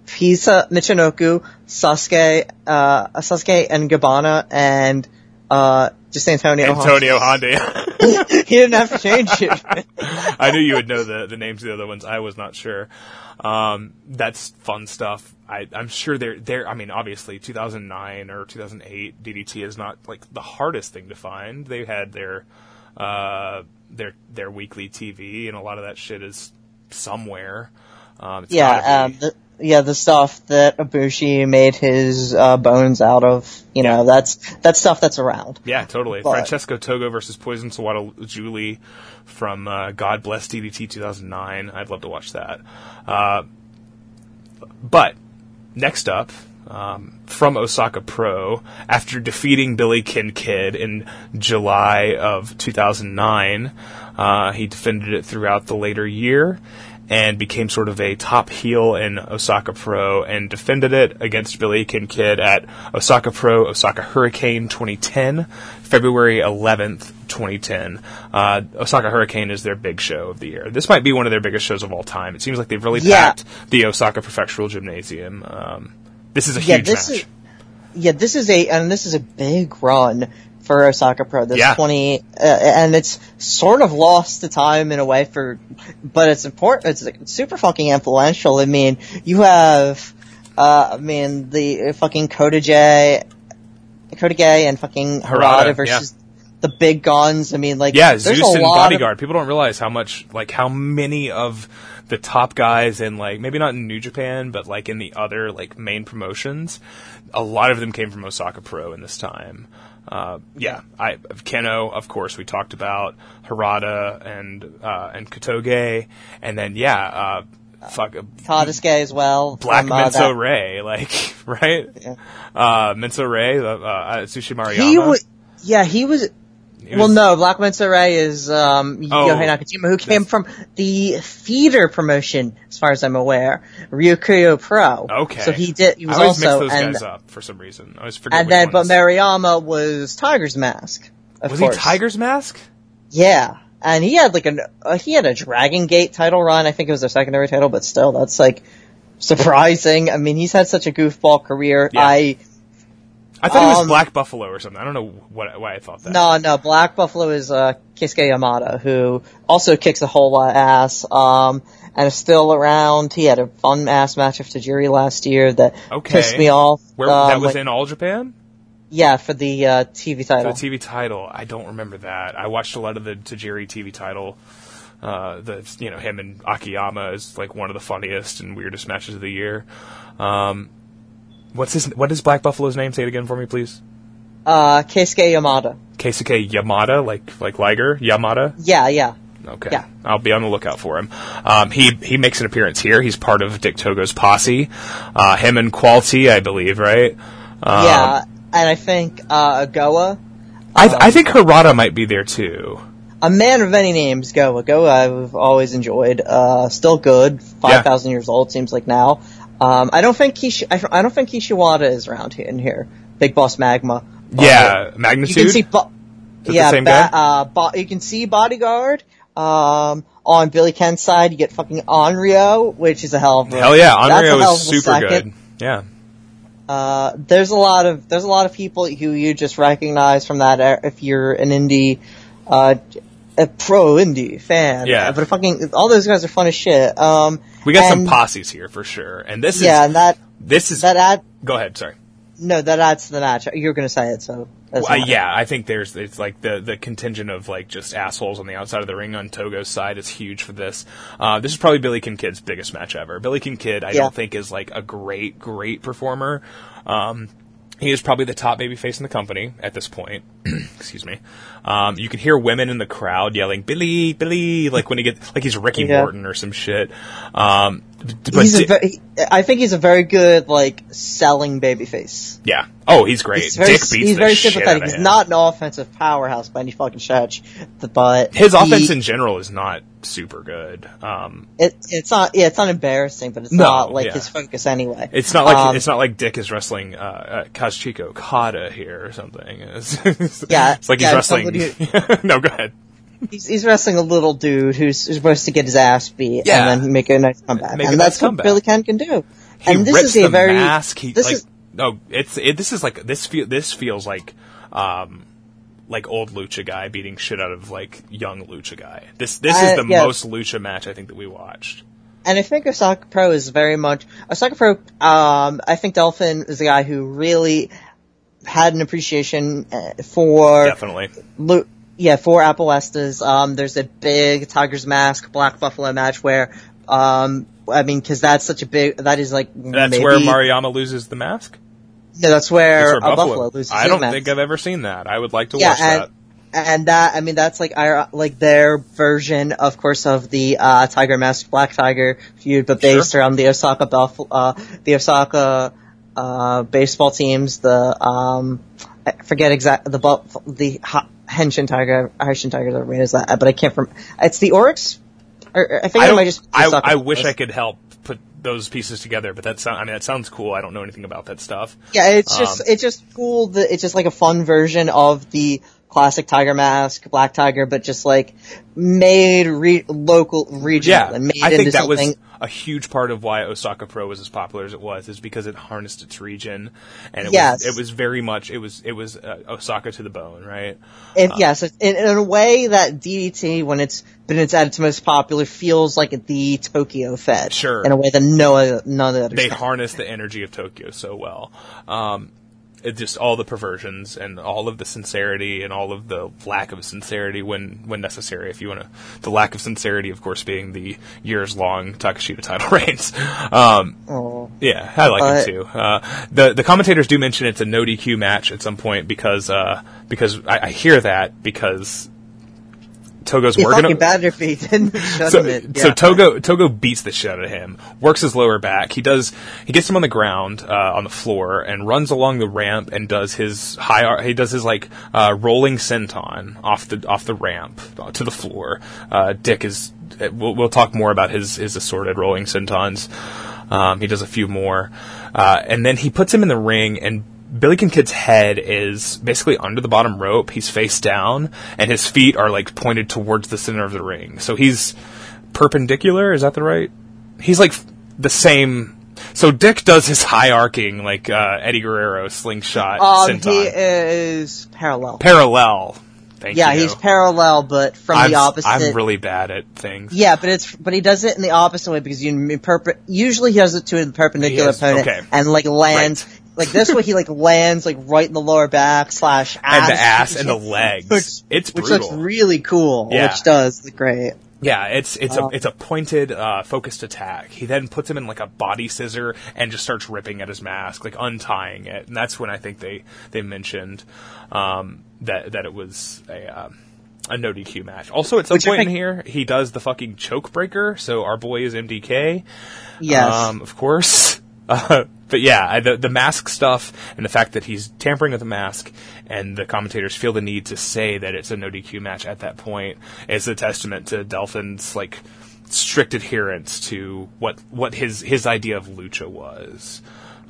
S2: Pisa Michinoku, Sasuke, uh, Sasuke and Gabbana, and uh, just Antonio.
S1: Antonio Honda.
S2: he didn't have to change it.
S1: I knew you would know the, the names of the other ones. I was not sure. Um, that's fun stuff. I, I'm sure they're, they're, I mean, obviously 2009 or 2008 DDT is not like the hardest thing to find. They had their, uh, their, their weekly TV and a lot of that shit is somewhere. Um, it's
S2: yeah, um, the, yeah, the stuff that Ibushi made his uh, bones out of. You know, that's that's stuff that's around.
S1: Yeah, totally.
S2: But-
S1: Francesco Togo versus Poison Sawada Julie from uh, God Bless DDT 2009. I'd love to watch that. Uh, but next up, um, from Osaka Pro, after defeating Billy Kin Kid in July of 2009, uh, he defended it throughout the later year and became sort of a top heel in Osaka Pro and defended it against Billy Kin Kid at Osaka Pro Osaka Hurricane 2010, February 11th, 2010. Uh, Osaka Hurricane is their big show of the year. This might be one of their biggest shows of all time. It seems like they've really
S2: Yeah.
S1: packed the Osaka Prefectural Gymnasium. Um, this is a
S2: Yeah,
S1: huge
S2: this
S1: match.
S2: is yeah, this is a and this is a big run for Osaka Pro. This
S1: Yeah.
S2: twenty, uh, and it's sort of lost to time in a way for, but it's important. It's super fucking influential. I mean, you have, uh, I mean, the fucking Kotoge, Kota J and fucking
S1: Harada,
S2: Harada versus the big guns. I mean, like,
S1: Yeah,
S2: there's
S1: Zeus
S2: a
S1: and Bodyguard. People don't realize how much, like, how many of the top guys in, like, maybe not in New Japan, but like in the other, like, main promotions, a lot of them came from Osaka Pro in this time. Uh, yeah, I, Kenoh, of course, we talked about Harada and, uh, and Kotoge, and then, yeah, uh, fuck,
S2: of Tadasuke as well.
S1: Black
S2: from, uh,
S1: Menso
S2: that-
S1: Ray, like, right?
S2: Yeah.
S1: Uh, Mensore, uh, uh, Tsushi Maruyama.
S2: He was, yeah, he was. Well,
S1: was-
S2: no, Black Mensore is um,
S1: Oh,
S2: Yohei Nakajima, who came from the theater promotion, as far as I'm aware, Ryukyu Pro.
S1: Okay.
S2: So he did. He was
S1: I always
S2: also
S1: mix those
S2: and
S1: guys up for some reason. I always forget
S2: and then, but
S1: ones.
S2: Maruyama was Tiger's Mask. Of
S1: Was
S2: course.
S1: he Tiger's Mask?
S2: Yeah, and he had like an uh, he had a Dragon Gate title run. I think it was their secondary title, but still, that's like surprising. I mean, he's had such a goofball career.
S1: Yeah.
S2: I
S1: I thought he was
S2: Um,
S1: Black Buffalo or something. I don't know what why I thought that.
S2: No, no. Black Buffalo is uh, Keisuke Yamada, who also kicks a whole lot of ass, um, and is still around. He had a fun ass match with Tajiri last year that
S1: Okay.
S2: pissed me off.
S1: Where
S2: um,
S1: that was
S2: like-
S1: in All Japan
S2: Yeah, for the uh, TV
S1: for
S2: title.
S1: the TV title. I don't remember that. I watched a lot of the Tajiri TV title. Uh, the you know him and Akiyama is like one of the funniest and weirdest matches of the year. Um, what's his what is Black Buffalo's name? Say it again for me, please.
S2: uh, Keisuke Yamada.
S1: Keisuke Yamada, like like Liger Yamada.
S2: Yeah, yeah.
S1: Okay.
S2: Yeah.
S1: I'll be on the lookout for him. Um, he he makes an appearance here. He's part of Dick Togo's posse. Uh, him and Quality, I believe, right? Um,
S2: yeah, and I think uh, Goa,
S1: I, I think Harada might be there too.
S2: a man of many names, Goa. Goa, I've always enjoyed. Uh, still good. Five thousand years old seems like now. Um, I don't think Kishi, I, I don't think Kishiwada is around here in here. Big Boss Magma.
S1: Yeah,
S2: You
S1: magnitude.
S2: can see, bo-
S1: the
S2: yeah, ba- uh, bo- you can see Bodyguard. Um, on Billy Ken's side, you get fucking Onryo, which is a hell of a
S1: Hell yeah, Onryo is super good. Yeah.
S2: Uh, there's a lot of there's a lot of people who you just recognize from that era if you're an indie, uh, a pro indie fan.
S1: Yeah.
S2: But fucking all those guys are fun as shit. Um,
S1: We got some posses here for sure. And this
S2: Yeah,
S1: is
S2: and that
S1: this is
S2: that add
S1: go ahead, sorry.
S2: no that adds to the match. You were gonna say it, so
S1: Well, yeah, I think there's it's like the the contingent of like just assholes on the outside of the ring on Togo's side is huge for this. Uh, this is probably Billy Kinkid's biggest match ever. Billy Kinkid, I
S2: Yeah.
S1: don't think is like a great great performer. Um, he is probably the top babyface in the company at this point. Excuse me. Um, you can hear women in the crowd yelling "Billy, Billy!" like when he gets like he's Ricky
S2: Yeah.
S1: Morton or some shit. Um, but
S2: He's a
S1: Di-
S2: ve- I think he's a very good like selling babyface.
S1: yeah. Oh, he's great.
S2: He's very,
S1: Dick beats
S2: he's very sympathetic. He's not an offensive powerhouse by any fucking stretch, but
S1: His
S2: he-
S1: offense in general is not super good. Um,
S2: it, it's not yeah, it's not embarrassing, but it's
S1: No,
S2: not like
S1: yeah.
S2: his focus anyway.
S1: It's not like
S2: Um,
S1: it's not like Dick is wrestling uh, uh, Kazuchika Okada here or something. It's,
S2: Yeah,
S1: it's like he's
S2: yeah,
S1: wrestling.
S2: somebody
S1: no, go ahead.
S2: He's, he's wrestling a little dude who's, supposed to get his ass beat
S1: Yeah.
S2: and then make a nice comeback.
S1: Make
S2: and
S1: nice
S2: that's what. Billy Ken can do.
S1: He
S2: and this is a very
S1: mask. He
S2: this
S1: like
S2: is
S1: no, it's it, this is like this feel this feels like um like old lucha guy beating shit out of like young lucha guy. This this
S2: Uh,
S1: is the
S2: yeah.
S1: most lucha match I think that we watched.
S2: and I think Osaka Pro is very much Osaka Pro. Um, I think Delfin is the guy who really had an appreciation uh, for
S1: Definitely.
S2: Lu- yeah, for apuestas. Um, there's a big Tiger's Mask Black Buffalo match where, um, I mean, because that's such a big. That is like
S1: That's
S2: maybe,
S1: where Maruyama loses the mask.
S2: No, that's where,
S1: That's where
S2: uh, Buffalo. loses
S1: I don't
S2: mask.
S1: think I've ever seen that. I would like to
S2: Yeah,
S1: watch
S2: and-
S1: that.
S2: and that I mean that's like our like their version, of course, of the uh, Tiger Mask Black Tiger feud, but based
S1: Sure.
S2: around the Osaka Buff, uh, the Osaka uh, baseball teams. The um, I forget exact the the Hanshin Tiger, Hanshin Tiger, the is that, but I can't from. It's the Orix. Or, I think
S1: I, don't-
S2: might just.
S1: I, I wish I could help put those pieces together, but that sound, I mean, that sounds cool. I don't know anything about that stuff.
S2: Yeah, it's just
S1: Um,
S2: it's just cool. That it's just like a fun version of the classic Tiger Mask, Black Tiger, but just like made re- local, regional,
S1: Yeah,
S2: and made
S1: I think that was a huge part of why Osaka Pro was as popular as it was, is because it harnessed its region, and it
S2: Yes.
S1: was it was very much it was it was uh, Osaka to the bone, right?
S2: It, yes, in, in a way that DDT, when it's been its at its most popular, feels like the Tokyo Fed.
S1: Sure.
S2: In a way that no none of the.
S1: They harness the energy of Tokyo so well. Um, it just all the perversions and all of the sincerity and all of the lack of sincerity when when necessary. If you want to, the lack of sincerity, of course, being the years long Takashita title reigns. Um,
S2: Oh.
S1: Yeah, I like it too. Uh, the the commentators do mention it's a no DQ match at some point because uh, because I, I hear that because Togo's
S2: It'd
S1: working.
S2: fucking
S1: a-
S2: bad if he didn't shut
S1: so,
S2: him in.
S1: so Togo Togo beats the shit out of him, works his lower back. He does he gets him on the ground uh, on the floor and runs along the ramp and does his high he does his like uh, rolling senton off the off the ramp to the floor. Uh, Dick is we'll, we'll talk more about his his assorted rolling sentons. Um, he does a few more, uh, and then he puts him in the ring and. Billy Kid's head is basically under the bottom rope. He's face down, and his feet are like pointed towards the center of the ring. So he's perpendicular. Is that the right? He's like the same. So Dick does his high arcing like uh, Eddie Guerrero slingshot
S2: Um,
S1: senton.
S2: he is parallel.
S1: parallel. Thank you.
S2: yeah,
S1: you.
S2: he's parallel, but from
S1: I'm,
S2: the opposite.
S1: I'm really bad at things.
S2: Yeah, but it's but he does it in the opposite way because you perp- usually he does it to a perpendicular opponent
S1: okay.
S2: and like lands like this way he like lands like right in the lower back slash ass
S1: And the ass and the legs.
S2: which,
S1: It's
S2: which looks really cool.
S1: Yeah.
S2: Which does look great.
S1: Yeah, it's it's a it's a pointed, uh, focused attack. He then puts him in like a body scissor and just starts ripping at his mask, like untying it. And that's when I think they they mentioned um, that that it was a. Uh, a no DQ match. Also, at some
S2: Which
S1: point in here, he does the fucking choke breaker. So our boy is MDK.
S2: Yes.
S1: Um, of course. Uh, but yeah, I- the the mask stuff and the fact that he's tampering with the mask and the commentators feel the need to say that it's a no DQ match at that point is a testament to Delfin's like strict adherence to what what his his idea of lucha was.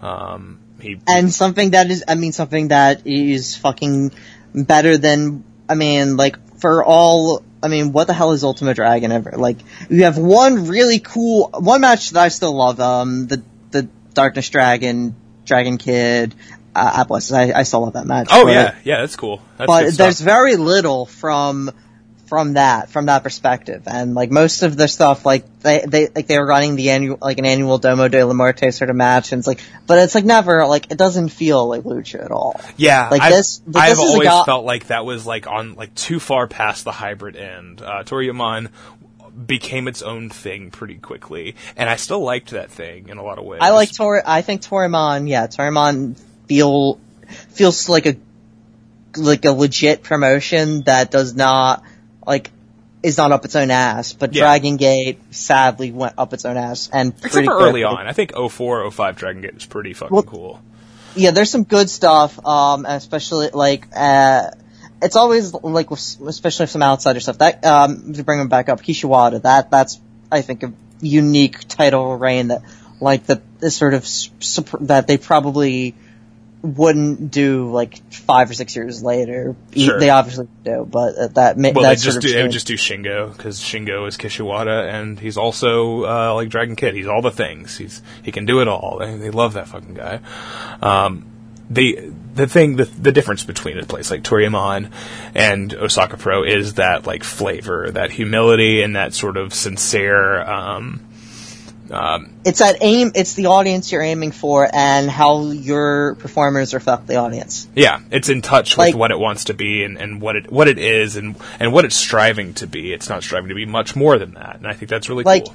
S1: Um, he
S2: and something that is, I mean, something that is fucking better than, I mean, like, for all, I mean, what the hell is Ultimo Dragon ever? Like, you have one really cool, one match that I still love, um, the, the Darkness Dragon, Dragon Kid, uh, Atlas, I, I still love that match.
S1: oh
S2: but-
S1: yeah yeah that's cool. That's
S2: but there's very little from from that from that perspective and like most of the stuff like they they like they were running the annual like an annual domo de la muerte sort of match and it's like but it's like never like it doesn't feel like lucha at all
S1: Yeah,
S2: Like
S1: I've,
S2: this-
S1: I've
S2: this
S1: always
S2: guy-
S1: felt like that was like on like too far past the hybrid end. Uh, Toryumon became its own thing pretty quickly, and I still liked that thing in a lot of ways.
S2: i like tori i think Toryumon yeah Toryumon feel feels like a like a legit promotion that does not like is not up its own ass but
S1: Yeah.
S2: dragon gate sadly went up its own ass and
S1: except
S2: pretty
S1: for early on. I think 04, 05 Dragon Gate is pretty fucking
S2: Well-
S1: cool.
S2: yeah, there's some good stuff, um, especially like, uh, it's always like, especially with some outsider stuff. That, um, to bring them back up, Kishiwada, that, that's, I think, a unique title reign that, like, that is sort of, that they probably wouldn't do, like, five or six years later.
S1: Sure.
S2: They obviously do, but uh, that, ma-
S1: Well, they just do, they would just do Shingo because Shingo is Kishiwada, and he's also uh, like Dragon Kid. He's all the things. He's he can do it all. They, they love that fucking guy. Um, the the thing the the difference between a place like Toryumon and Osaka Pro is that like flavor, that humility, and that sort of sincere. Um,
S2: it's that aim, it's the audience you're aiming for and how your performers reflect the audience.
S1: yeah, it's in touch with what it wants to be and, and what it what it is and and what it's striving to be. It's not striving to be much more than that, and I think that's really
S2: Like,
S1: cool.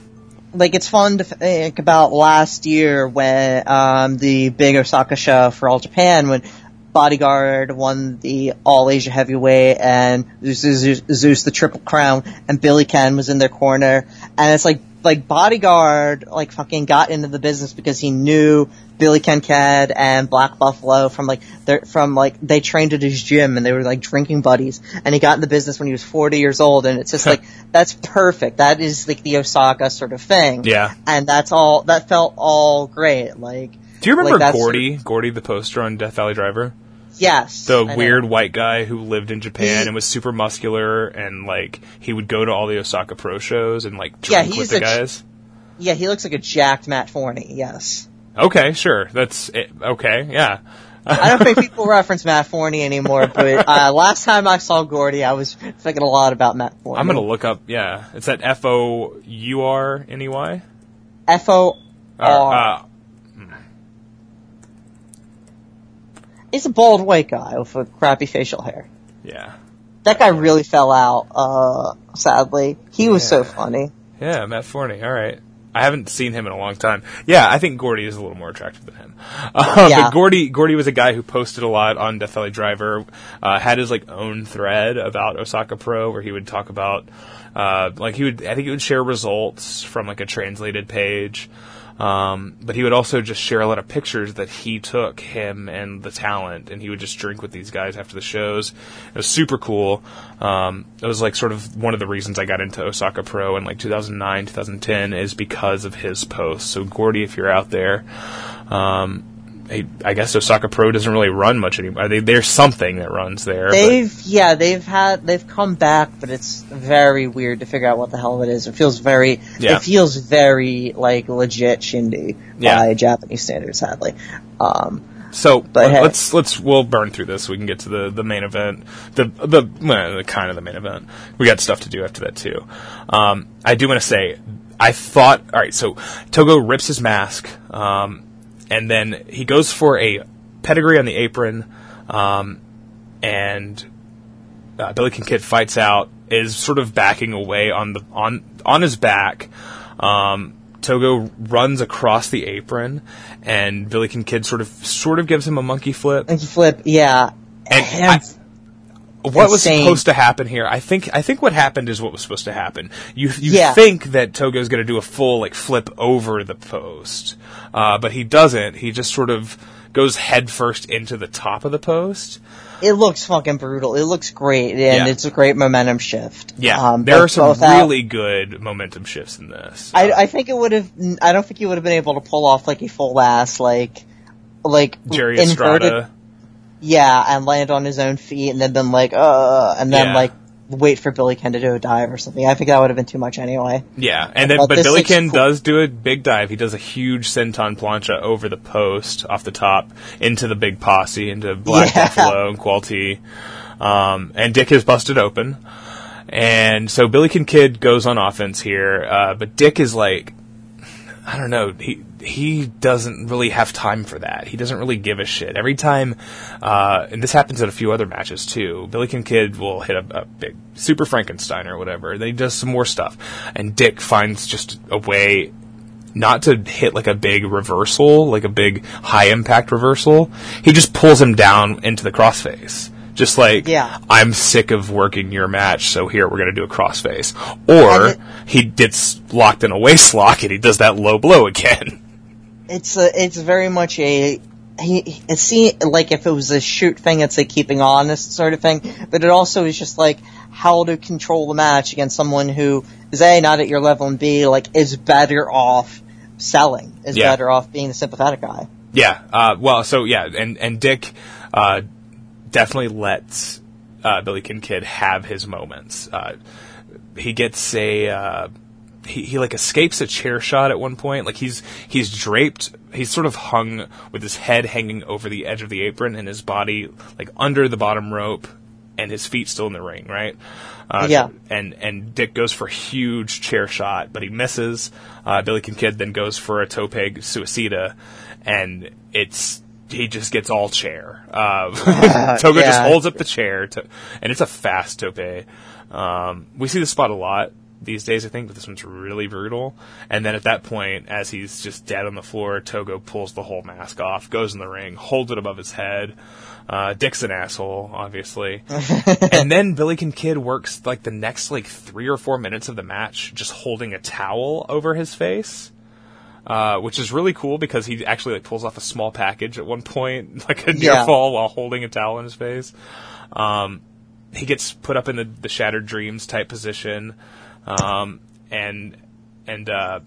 S2: Like it's fun to think about last year when um, the big Osaka show for All Japan when Bodyguard won the All Asia Heavyweight and Zeus, Zeus, Zeus the Triple Crown and Billy Ken was in their corner. And it's like like Bodyguard like fucking got into the business because he knew Billy Ken Kid and Black Buffalo from like from like they trained at his gym and they were like drinking buddies. And he got in the business when he was 40 years old and it's just like that's perfect. That is like the Osaka sort of thing.
S1: Yeah.
S2: and that's all that felt all great. Like
S1: Do you remember
S2: like,
S1: Gordy? Gordy, the poster on Death Valley Driver,
S2: yes
S1: the
S2: I know.
S1: weird white guy who lived in Japan and was super muscular, and like he would go to all the Osaka Pro shows and like
S2: Yeah,
S1: drink with the guys.
S2: yeah he looks like a jacked Matt Forney yes
S1: Okay, sure, that's it. okay. Yeah,
S2: I don't think people reference Matt Forney anymore, but uh, last time I saw Gordy, I was thinking a lot about Matt Forney.
S1: I'm gonna look up. Yeah, it's that F O U R N E Y.
S2: F O
S1: Uh,
S2: R. He's a bald white guy with a crappy facial hair.
S1: Yeah,
S2: That guy really fell out. Uh, sadly, he was so funny.
S1: yeah, Matt Forney. All right. I haven't seen him in a long time. Yeah, I think Gordy is a little more attractive than him. Uh,
S2: Yeah.
S1: But Gordy, Gordy was a guy who posted a lot on Death Valley Driver. Uh, had his like own thread about Osaka Pro, where he would talk about, uh, like he would, I think he would share results from like a translated page. Um, but he would also just share a lot of pictures that he took, him and the talent, and he would just drink with these guys after the shows. It was super cool. Um, it was like sort of one of the reasons I got into Osaka Pro in like 2009, 2010 is because of his posts. So Gordy, if you're out there, um, I, I guess Osaka Pro doesn't really run much anymore. They, there's something that runs there.
S2: They've yeah, they've had they've come back, but it's very weird to figure out what the hell it is. It feels very
S1: Yeah.
S2: it feels very like legit shindy
S1: Yeah.
S2: by Japanese standards, sadly. Um,
S1: So
S2: But
S1: let-
S2: hey.
S1: let's let's we'll burn through this. We can get to the, the main event, the the, well, the kind of the main event. We got stuff to do after that too. Um, I do want to say, I thought, all right. So Togo rips his mask, um, and then he goes for a pedigree on the apron, um, and uh, Billy Ken Kid fights out, is sort of backing away on the on on his back. Um, Togo runs across the apron, and Billy Ken Kid sort of sort of gives him a monkey flip.
S2: you flip, yeah.
S1: And
S2: And-
S1: what was supposed to happen here? I think I think what happened is what was supposed to happen. You you
S2: Yeah.
S1: think that Togo's going to do a full like flip over the post, uh, but he doesn't. He just sort of goes headfirst into the top of the post.
S2: It looks fucking brutal. It looks great, and
S1: Yeah.
S2: it's a great momentum shift.
S1: Yeah,
S2: Um,
S1: there are some
S2: both out-
S1: really good momentum shifts in this.
S2: I, I think it would have. I don't think he would have been able to pull off like a full ass like, like
S1: Jerry
S2: inverted.
S1: Estrada.
S2: Yeah, and land on his own feet, and then been like, uh, and then
S1: Yeah.
S2: like wait for Billy Ken to do a dive or something. I think that would have been too much anyway.
S1: Yeah, and then
S2: But
S1: but Billy Ken
S2: cool.
S1: does do a big dive. He does a huge senton plancha over the post off the top into the big posse into Black
S2: Yeah.
S1: Buffalo and Qualty. Um, and Dick is busted open. And so Billy Ken Kid goes on offense here, uh, but Dick is like, I don't know, he he doesn't really have time for that. He doesn't really give a shit. Every time, uh, and this happens at a few other matches too. Billy Kid will hit a, a big Super Frankenstein or whatever. Then he does some more stuff, and Dick finds just a way not to hit like a big reversal, like a big high impact reversal. He just pulls him down into the crossface. Just like,
S2: Yeah.
S1: I'm sick of working your match, so here we're gonna do a crossface. Or
S2: it-
S1: he gets locked in a waist lock and he does that low blow again.
S2: It's a, it's very much a. He, it seems like if it was a shoot thing, it's a keeping honest sort of thing, but it also is just like how to control the match against someone who is a not at your level and b like is better off selling, is
S1: Yeah.
S2: better off being the sympathetic guy.
S1: Yeah. Uh, well, so yeah, and and Dick uh, definitely lets uh, Billy Kid have his moments. Uh, he gets a uh, he, he like escapes a chair shot at one point. Like he's he's draped. He's sort of hung with his head hanging over the edge of the apron and his body like under the bottom rope and his feet still in the ring, right? Uh,
S2: Yeah.
S1: And and Dick goes for a huge chair shot, but he misses. Uh, Billy Kid then goes for a tope suicida, and it's he just gets all chair. Uh, Togo just holds up the chair, to, and it's a fast tope. Um, we see this spot a lot these days, I think, but this one's really brutal. And then at that point, as he's just dead on the floor, Togo pulls the whole mask off, goes in the ring, holds it above his head. Uh, Dick's an asshole, obviously. and then Billy Kid works like the next like three or four minutes of the match, just holding a towel over his face. Uh, which is really cool because he actually like pulls off a small package at one point, like a near
S2: Yeah.
S1: fall while holding a towel in his face. Um, he gets put up in the, the shattered dreams type position, um, and and uh,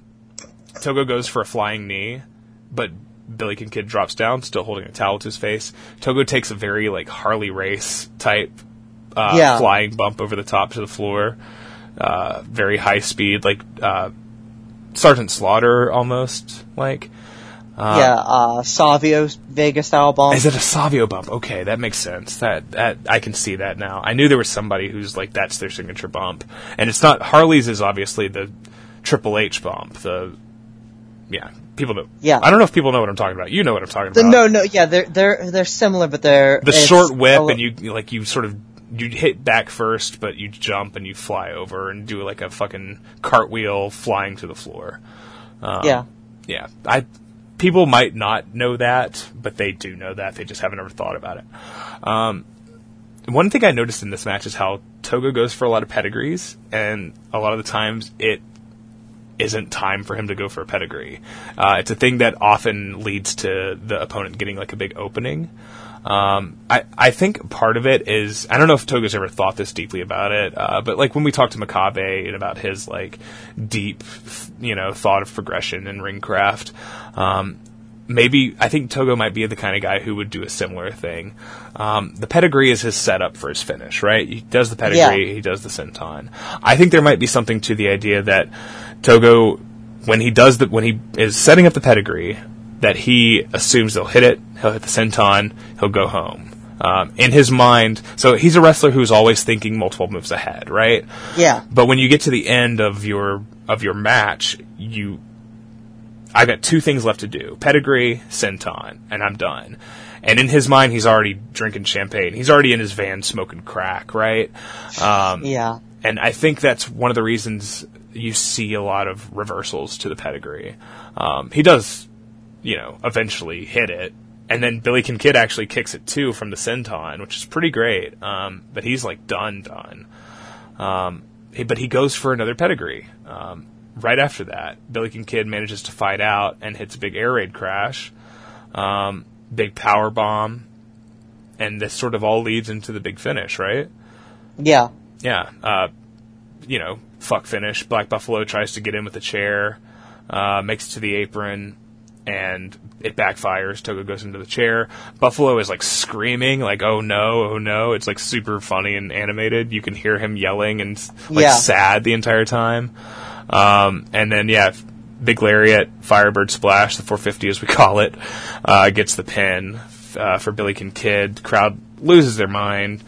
S1: Togo goes for a flying knee, but Billy Kid drops down, still holding a towel to his face. Togo takes a very like Harley race type uh,
S2: Yeah.
S1: flying bump over the top to the floor, uh, very high speed, like uh, Sergeant Slaughter almost like.
S2: yeah, uh, Savio Vegas style bomb.
S1: Is it a Savio bump? Okay, that makes sense. That that I can see that now. I knew there was somebody who's like that's their signature bump, and it's not Harley's. Is obviously the Triple H bump. The yeah, people know.
S2: Yeah.
S1: I don't know if people know what I'm talking about. You know what I'm talking about.
S2: no, no, yeah, they're they're they're similar, but they're
S1: the short whip, and you, like you sort of you hit back first, but you jump and you fly over and do like a fucking cartwheel flying to the floor. Um,
S2: yeah.
S1: yeah, I people might not know that, but they do know that. They just haven't ever thought about it. Um, one thing I noticed in this match is how Togo goes for a lot of pedigrees, and a lot of the times it isn't time for him to go for a pedigree. Uh, it's a thing that often leads to the opponent getting like a big opening. Um, I, I think part of it is I don't know if Togo's ever thought this deeply about it, uh, but like when we talked to Makabe and about his like deep, you know, thought of progression and ring craft, um, maybe I think Togo might be the kind of guy who would do a similar thing. Um, the pedigree is his setup for his finish, right? He does the pedigree,
S2: Yeah.
S1: he does the senton. I think there might be something to the idea that Togo, when he does the when he is setting up the pedigree, that he assumes they'll hit it, he'll hit the senton, he'll go home. Um, in his mind, so he's a wrestler who's always thinking multiple moves ahead, right?
S2: Yeah.
S1: But when you get to the end of your of your match, you I got two things left to do: pedigree, senton, and I'm done. And in his mind, he's already drinking champagne. He's already in his van smoking crack, right? Um,
S2: Yeah.
S1: and I think that's one of the reasons you see a lot of reversals to the pedigree. Um, he does, you know, eventually hit it, and then Billy Kin Kid actually kicks it too from the senton, which is pretty great. Um, but he's like done, done. Um, but he goes for another pedigree. Um, right after that, Billy Kin Kid manages to fight out and hits a big air raid crash, um, big power bomb, and this sort of all leads into the big finish, right?
S2: Yeah.
S1: yeah, uh, you know, fuck finish. Black Buffalo tries to get in with a chair, uh, makes it to the apron, and it backfires. Togo goes into the chair. Buffalo is like screaming, like "Oh no, oh no!" It's like super funny and animated. You can hear him yelling and like
S2: Yeah.
S1: sad the entire time. Um, and then yeah, big lariat, Firebird splash, the 450 as we call it, uh, gets the pin uh, for Billy Kin Kid. Crowd loses their mind.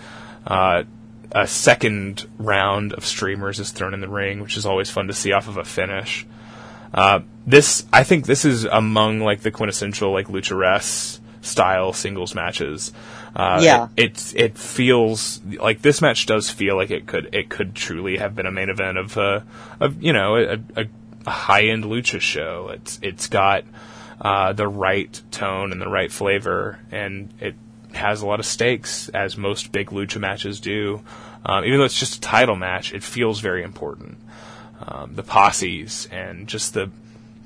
S1: Uh, a second round of streamers is thrown in the ring, which is always fun to see off of a finish. Uh, this, I think, this is among like the quintessential like lucharesu style singles matches. Uh,
S2: Yeah.
S1: it, it's it feels like this match does feel like it could it could truly have been a main event of uh, of you know a, a, a high end lucha show. It's it's got uh, the right tone and the right flavor, and it has a lot of stakes, as most big lucha matches do. Um, even though it's just a title match, it feels very important. Um, the posses and just the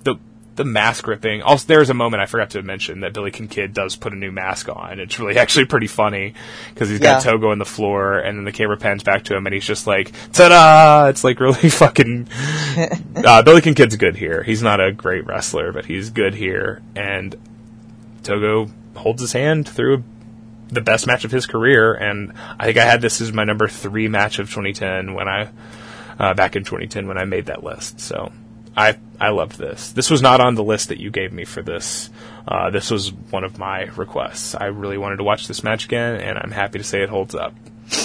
S1: the the mask ripping. Also, there's a moment I forgot to mention that Billy Kin Kid does put a new mask on. It's really actually pretty funny because he's got. Togo on the floor, and then the camera pans back to him, and he's just like, "Ta-da!" It's like really fucking. uh, Billy Kin Kid's good here. He's not a great wrestler, but he's good here, and Togo holds his hand through the best match of his career, and I think I had this as my number three match of 2010 when I uh, back in 2010 when I made that list. So I I loved this. This was not on the list that you gave me for this. Uh, this was one of my requests. I really wanted to watch this match again, and I'm happy to say it holds up.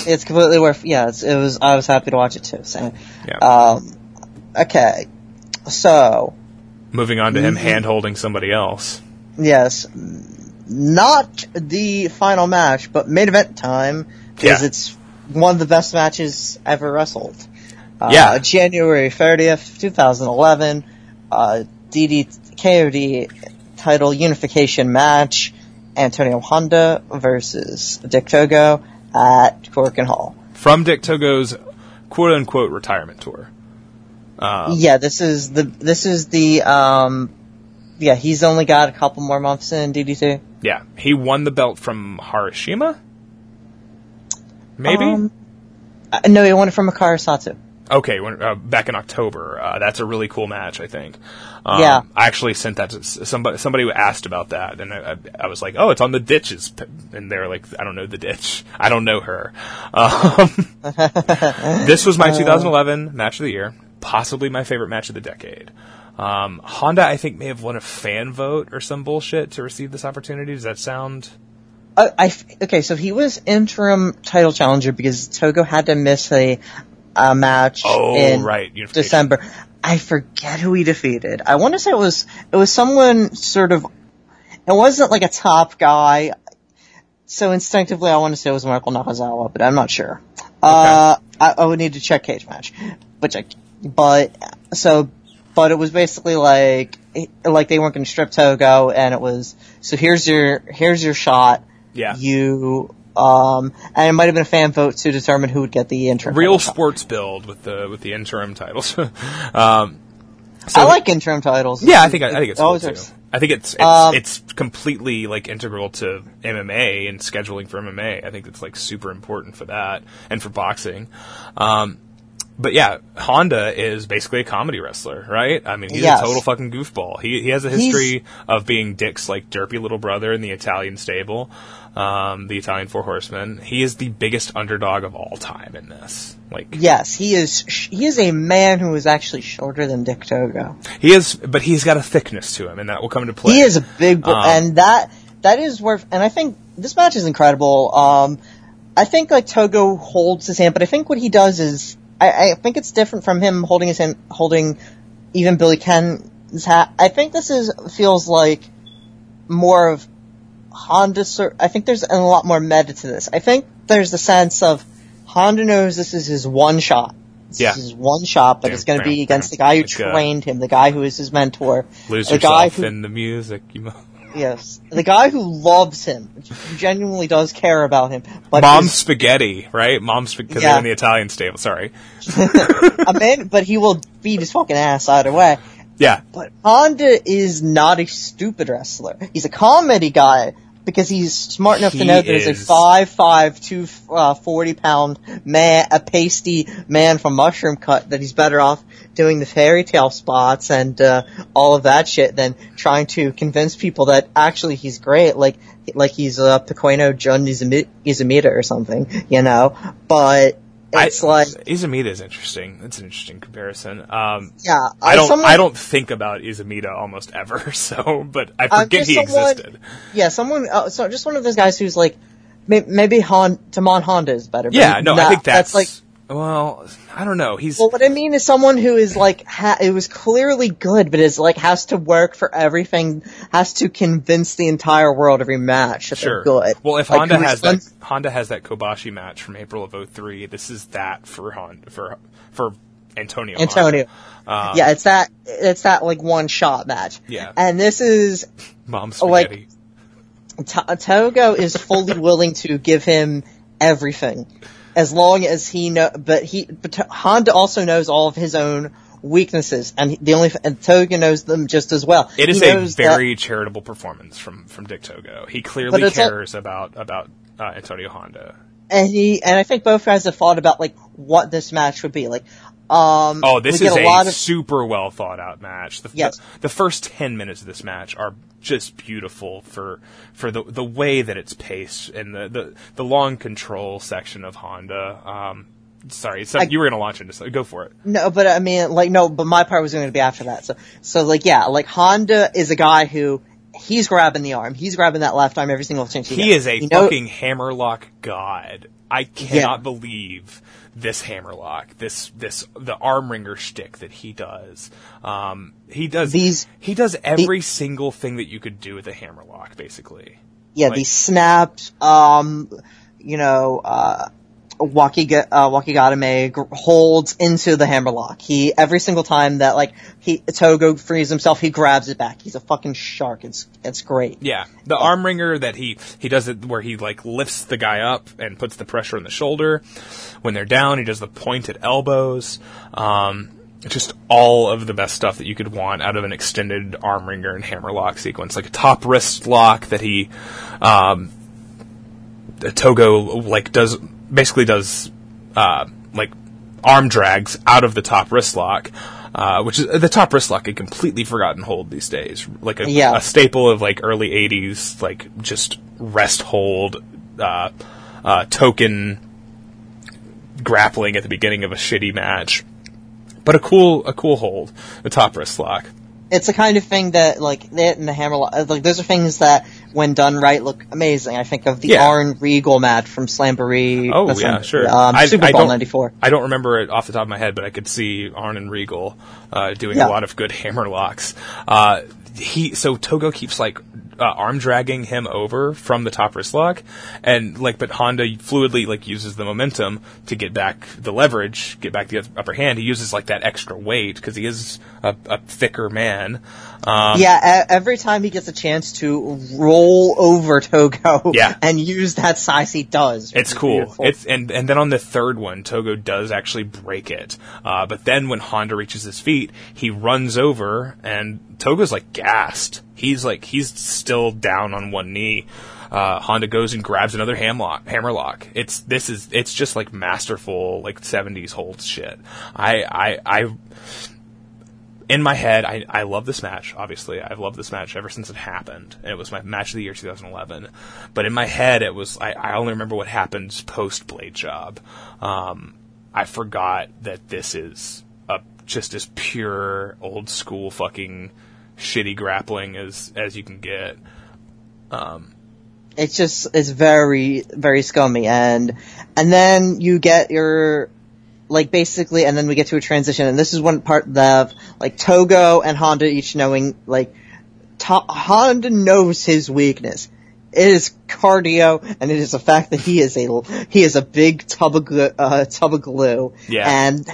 S2: It's completely worth. Yeah, it's, it was. I was happy to watch it too. So,
S1: Yeah.
S2: um, okay, so
S1: Moving on to him hand holding somebody else.
S2: yes, not the final match, but main event time because
S1: Yeah.
S2: it's one of the best matches ever wrestled. Uh,
S1: Yeah.
S2: January thirtieth, two thousand eleven, uh, DD KOD title unification match. Antonio Honda versus Dick Togo at Korakuen Hall.
S1: From Dick Togo's quote unquote retirement tour. Um,
S2: Yeah, this is the this is the um yeah, he's only got a couple more months in DDT.
S1: Yeah, he won the belt from Harashima. Maybe.
S2: Um, uh, no, he won it from Akara Satsu.
S1: Okay, when, uh, back in October. Uh, that's a really cool match, I think. Um,
S2: Yeah.
S1: I actually sent that to somebody. Somebody asked about that, and I, I, I was like, "Oh, it's on the ditches," and they're like, "I don't know the ditch. I don't know her." Um, this was my 2011 match of the year, possibly my favorite match of the decade. Um, Honda, I think, may have won a fan vote or some bullshit to receive this opportunity. Does that sound?
S2: Uh, I okay, so he was interim title challenger because Togo had to miss a, a match
S1: Oh,
S2: in
S1: right.
S2: December. I forget who he defeated. I want to say it was it was someone sort of. It wasn't like a top guy. So instinctively, I want to say it was Michael Nakazawa, but I'm not sure. Uh, I, I would need to check Cagematch, which I, but so, but it was basically like like they weren't going to strip Togo, and it was so here's your here's your shot.
S1: Yeah.
S2: You um, and it might have been a fan vote to determine who would get the interim.
S1: Real sports build with the with the interim titles. um, so
S2: I like interim titles.
S1: Yeah, I think I, I think it's cool too. I think it's it's,
S2: Um,
S1: it's completely like integral to MMA and scheduling for MMA. I think it's like super important for that and for boxing. Um, but yeah, Honda is basically a comedy wrestler, right? I mean, he's
S2: Yes.
S1: a total fucking goofball. He he has a
S2: He's-
S1: history of being Dick's like derpy little brother in the Italian stable, um, the Italian Four Horsemen. He is the biggest underdog of all time in this. Like
S2: Yes, he is. sh- He is a man who is actually shorter than Dick Togo.
S1: he is, but he's got a thickness to him, and that will come into play.
S2: He is a big,
S1: Um,
S2: and that that is worth. And I think this match is incredible. Um, I think like Togo holds his hand, but I think what he does is, I, I think it's different from him holding his hand, holding even Billy Ken's hat. I think this is feels like more of Honda. Sir, I think there's a lot more meta to this. I think there's the sense of Honda knows this is his one shot. This
S1: Yeah.
S2: is his one shot, but
S1: Bam,
S2: it's going to be against
S1: bam.
S2: the guy who
S1: Like, uh,
S2: trained him, the guy who is his mentor,
S1: Lose
S2: the guy who
S1: in the music.
S2: Yes, the guy who loves him, who genuinely does care about him, but
S1: Mom spaghetti, right? Mom spaghetti, because
S2: Yeah.
S1: they're in the Italian stable. Sorry.
S2: a man, but he will beat his fucking ass either way.
S1: Yeah.
S2: But Honda is not a stupid wrestler. He's a comedy guy because he's smart enough
S1: He
S2: to know there's a
S1: is.
S2: five five two uh, forty pound man, a pasty man from Mushroom Cut that he's better off doing the fairy tale spots and uh, all of that shit than trying to convince people that actually he's great, like like he's uh, Pequeno Jun Izumi- Izumida or something, you know. But it's
S1: I,
S2: like
S1: Izumida is interesting. That's an interesting comparison. Um,
S2: yeah,
S1: I don't.
S2: someone-
S1: I don't think about Izumida almost ever. So, but I forget
S2: just
S1: he
S2: someone-
S1: existed.
S2: Yeah, someone. Uh, so just one of those guys who's like, may, maybe Han, Tamon Honda is better. but
S1: Yeah. No, I
S2: nah,
S1: think that's,
S2: like.
S1: Well, I don't know. He's
S2: Well, what I mean is someone who is like, ha- it was clearly good, but is like has to work for everything, has to convince the entire world every match that
S1: sure
S2: they're good.
S1: Well, if
S2: Like,
S1: Honda has that, Honda has that Kobashi match from April of 03, This is that for Honda for for Antonio.
S2: Antonio.
S1: Uh,
S2: yeah, it's that, it's that like one shot match.
S1: Yeah.
S2: And this is,
S1: Mom
S2: like-
S1: spaghetti.
S2: T- Togo is fully willing to give him everything, as long as he know. But he, but Honda also knows all of his own weaknesses, and the only and Togo knows them just as well.
S1: It is a
S2: knows that-
S1: very charitable performance from from Dick Togo. He clearly cares about about uh, Antonio Honda.
S2: and he and I think both guys have thought about like what this match would be like. Um,
S1: Oh, this is a,
S2: a of
S1: super well thought out match. The,
S2: Yes.
S1: the, the first ten minutes of this match are just beautiful for for the the way that it's paced and the the, the long control section of Honda. Um, sorry, so
S2: I-
S1: you were gonna launch into so go for it.
S2: No, but I mean, like, no, but my part was going to be after that. So, so like, yeah, like Honda is a guy who he's grabbing the arm, he's grabbing that left arm every single chance he,
S1: He
S2: gets.
S1: is a
S2: You know-
S1: fucking hammerlock god. I cannot believe this hammerlock, this this the arm wringer shtick that he does. Um, he does
S2: These-
S1: he does every single thing that you could do with a hammerlock, basically.
S2: Yeah,
S1: Like-
S2: these snapped, um, you know, uh, Wakiga, uh, Wakigatame holds into the hammerlock. He, every single time that, like, he, Togo frees himself, he grabs it back. He's a fucking shark. It's, it's great.
S1: Yeah, the arm wringer that he he does it where he like lifts the guy up and puts the pressure on the shoulder. When they're down, he does the pointed elbows. Um, just all of the best stuff that you could want out of an extended arm wringer and hammerlock sequence, like a top wrist lock that he, um, Togo like does basically does uh, like arm drags out of the top wrist lock. Uh, which is the top wrist lock, a completely forgotten hold these days. Like a,
S2: Yeah.
S1: a staple of like early '80s, like just rest hold, uh, uh, token grappling at the beginning of a shitty match. But a cool, a cool hold, the top wrist lock.
S2: It's the kind of thing that, like, it and the hammerlock, uh, like, those are things that, when done right, look amazing. I think of the
S1: Yeah.
S2: Arn Regal match from Slamboree.
S1: Oh yeah, sure.
S2: Um,
S1: I,
S2: SuperBrawl
S1: don't-
S2: '94.
S1: I don't remember it off the top of my head, but I could see Arn and Regal uh, doing
S2: Yeah.
S1: a lot of good hammer locks. Uh, he so Togo keeps like uh, arm dragging him over from the top wrist lock, and like but Honda fluidly like uses the momentum to get back the leverage, get back the upper hand. He uses like that extra weight because he is a, a thicker man. Um,
S2: yeah, every time he gets a chance to roll over Togo
S1: Yeah.
S2: and use that size, he does.
S1: It's cool.
S2: beautiful.
S1: It's and and then on the third one, Togo does actually break it. Uh, but then when Honda reaches his feet, he runs over, and Togo's like gassed. He's like he's still down on one knee. Uh, Honda goes and grabs another hamlock, hammerlock. It's this is it's just like masterful like '70s hold shit. I I I in my head, I, I love this match. Obviously, I've loved this match ever since it happened. And it was my match of the year 2011. But in my head, it was I, I only remember what happens post Blade Job. Um, I forgot that this is a just as pure old school fucking shitty grappling as as you can get.
S2: it's just it's very very scummy and and then you get your like basically and then we get to a transition and this is one part of like Togo and Honda each knowing like to- Honda knows his weakness it is cardio and it is the fact that he is a he is a big tub of glue, uh, tub of glue
S1: Yeah.
S2: and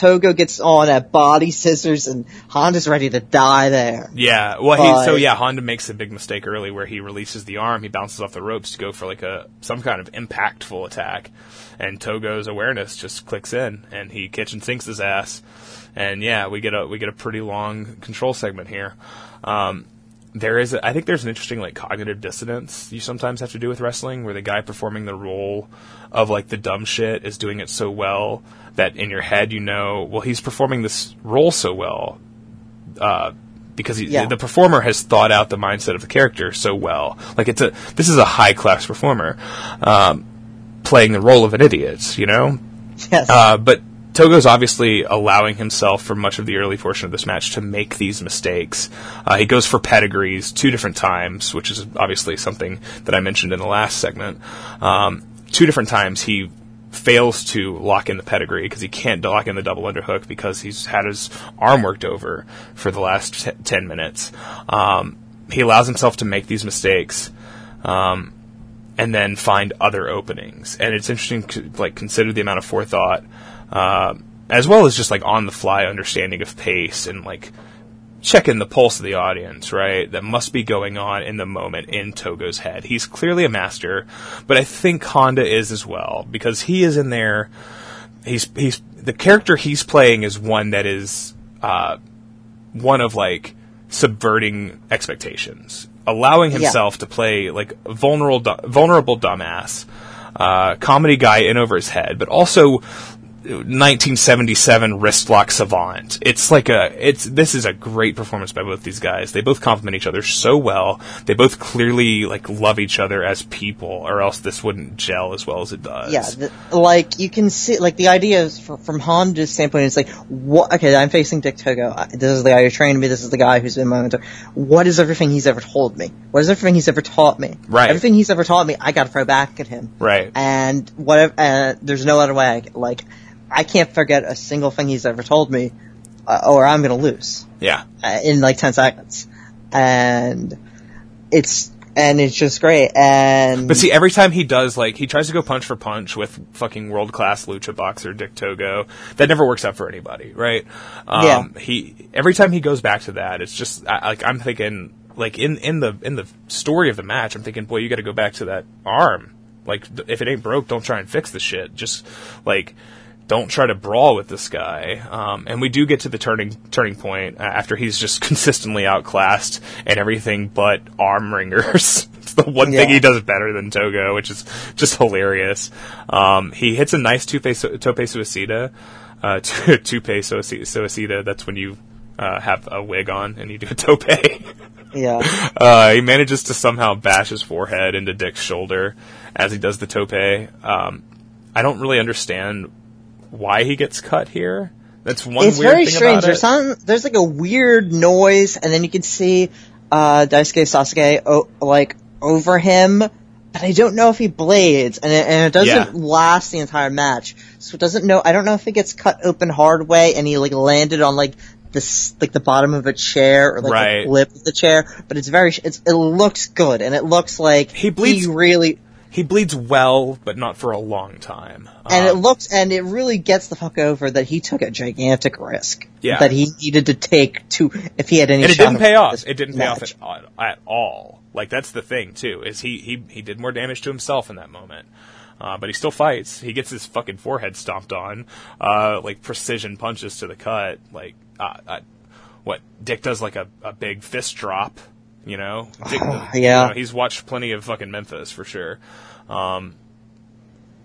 S2: Togo gets on at body scissors and Honda's ready to die there.
S1: Yeah, well, he, so yeah, Honda makes a big mistake early where he releases the arm, he bounces off the ropes to go for like a some kind of impactful attack, and Togo's awareness just clicks in, and he kitchen sinks his ass, and yeah, we get a we get a pretty long control segment here. Um, there is, a, I think, there's an interesting like cognitive dissonance you sometimes have to do with wrestling, where the guy performing the role of like the dumb shit is doing it so well that in your head you know, well, he's performing this role so well uh, because he,
S2: Yeah.
S1: the performer has thought out the mindset of the character so well. Like it's a this is a high class performer um, playing the role of an idiot, you know.
S2: Yes.
S1: Uh, but Togo's obviously allowing himself for much of the early portion of this match to make these mistakes. Uh, he goes for pedigrees two different times, which is obviously something that I mentioned in the last segment. Um, two different times he fails to lock in the pedigree because he can't lock in the double underhook because he's had his arm worked over for the last t- 10 minutes. Um, he allows himself to make these mistakes. Um, and then find other openings. And it's interesting to like consider the amount of forethought, uh, as well as just like on the fly understanding of pace and like checking the pulse of the audience, right? That must be going on in the moment in Togo's head. He's clearly a master, but I think Honda is as well because he is in there. He's he's the character he's playing is one that is uh, one of like subverting expectations, allowing himself to play like vulnerable, vulnerable dumbass, uh, comedy guy in over his head, but also 1977 wristlock savant. It's like a it's this is a great performance by both these guys. They both complement each other so well. They both clearly like love each other as people, or else this wouldn't gel as well as it does.
S2: Yeah, the, like you can see, like the idea is fr- from Honda's standpoint, it's like, what? Okay, I'm facing Dick Togo. This is the guy who trained me. This is the guy who's been my mentor. What is everything he's ever told me? What is everything he's ever taught me?
S1: Right.
S2: Everything he's ever taught me, I got to throw back at him.
S1: Right.
S2: And whatever. Uh, there's no other way. I, like, I can't forget a single thing he's ever told me, uh, or I'm gonna lose
S1: yeah.
S2: uh, in like 10 seconds. And it's and it's just great. And
S1: But see, every time he does, like, he tries to go punch for punch with fucking world class lucha boxer Dick Togo. That never works out for anybody, right? Um,
S2: Yeah.
S1: He every time he goes back to that, it's just I, like I'm thinking, like in in the in the story of the match, I'm thinking, boy, you got to go back to that arm. Like, if it ain't broke, don't try and fix the shit. Just like. Don't try to brawl with this guy. Um, and we do get to the turning turning point uh, after he's just consistently outclassed and everything but arm wringers. it's the one thing he does better than Togo, which is just hilarious. Um, he hits a nice tope, tope suicida. Uh, tope suici- suicida, that's when you uh, have a wig on and you do a tope.
S2: yeah.
S1: uh, he manages to somehow bash his forehead into Dick's shoulder as he does the tope. Um, I don't really understand why he gets cut here. That's one
S2: it's very strange. There's
S1: it.
S2: some, there's like a weird noise, and then you can see uh, Daisuke Sasuke o- like over him, but I don't know if he blades, and it, and it doesn't
S1: Yeah.
S2: last the entire match. So it doesn't know. I don't know if it gets cut open hard way, and he like landed on like this like the bottom of a chair or like
S1: Right.
S2: the lip of the chair. But it's very, it's it looks good, and it looks like
S1: He bleeds-
S2: really.
S1: He bleeds well, but not for a long time.
S2: And it
S1: Um,
S2: looks, and it really gets the fuck over that he took a gigantic risk.
S1: Yeah.
S2: That he needed to take to, if he had any
S1: and it didn't pay off. It didn't pay off at, at all. Like that's the thing too. Is he he he did more damage to himself in that moment. Uh, but he still fights. He gets his fucking forehead stomped on, uh, like precision punches to the cut. Like, uh, uh, what Dick does, like a, a big fist drop. You know, Dick, you
S2: yeah.
S1: know, he's watched plenty of fucking Memphis for sure. Um,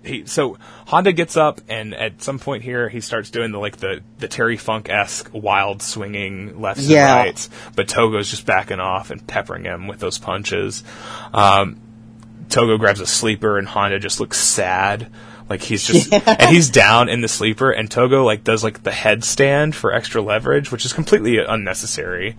S1: he so Honda gets up and at some point here he starts doing the like the the Terry Funk esque wild swinging lefts
S2: Yeah.
S1: and rights, but Togo's just backing off and peppering him with those punches. Um, Togo grabs a sleeper and Honda just looks sad. Like he's just and he's down in the sleeper and Togo like does like the headstand for extra leverage, which is completely unnecessary.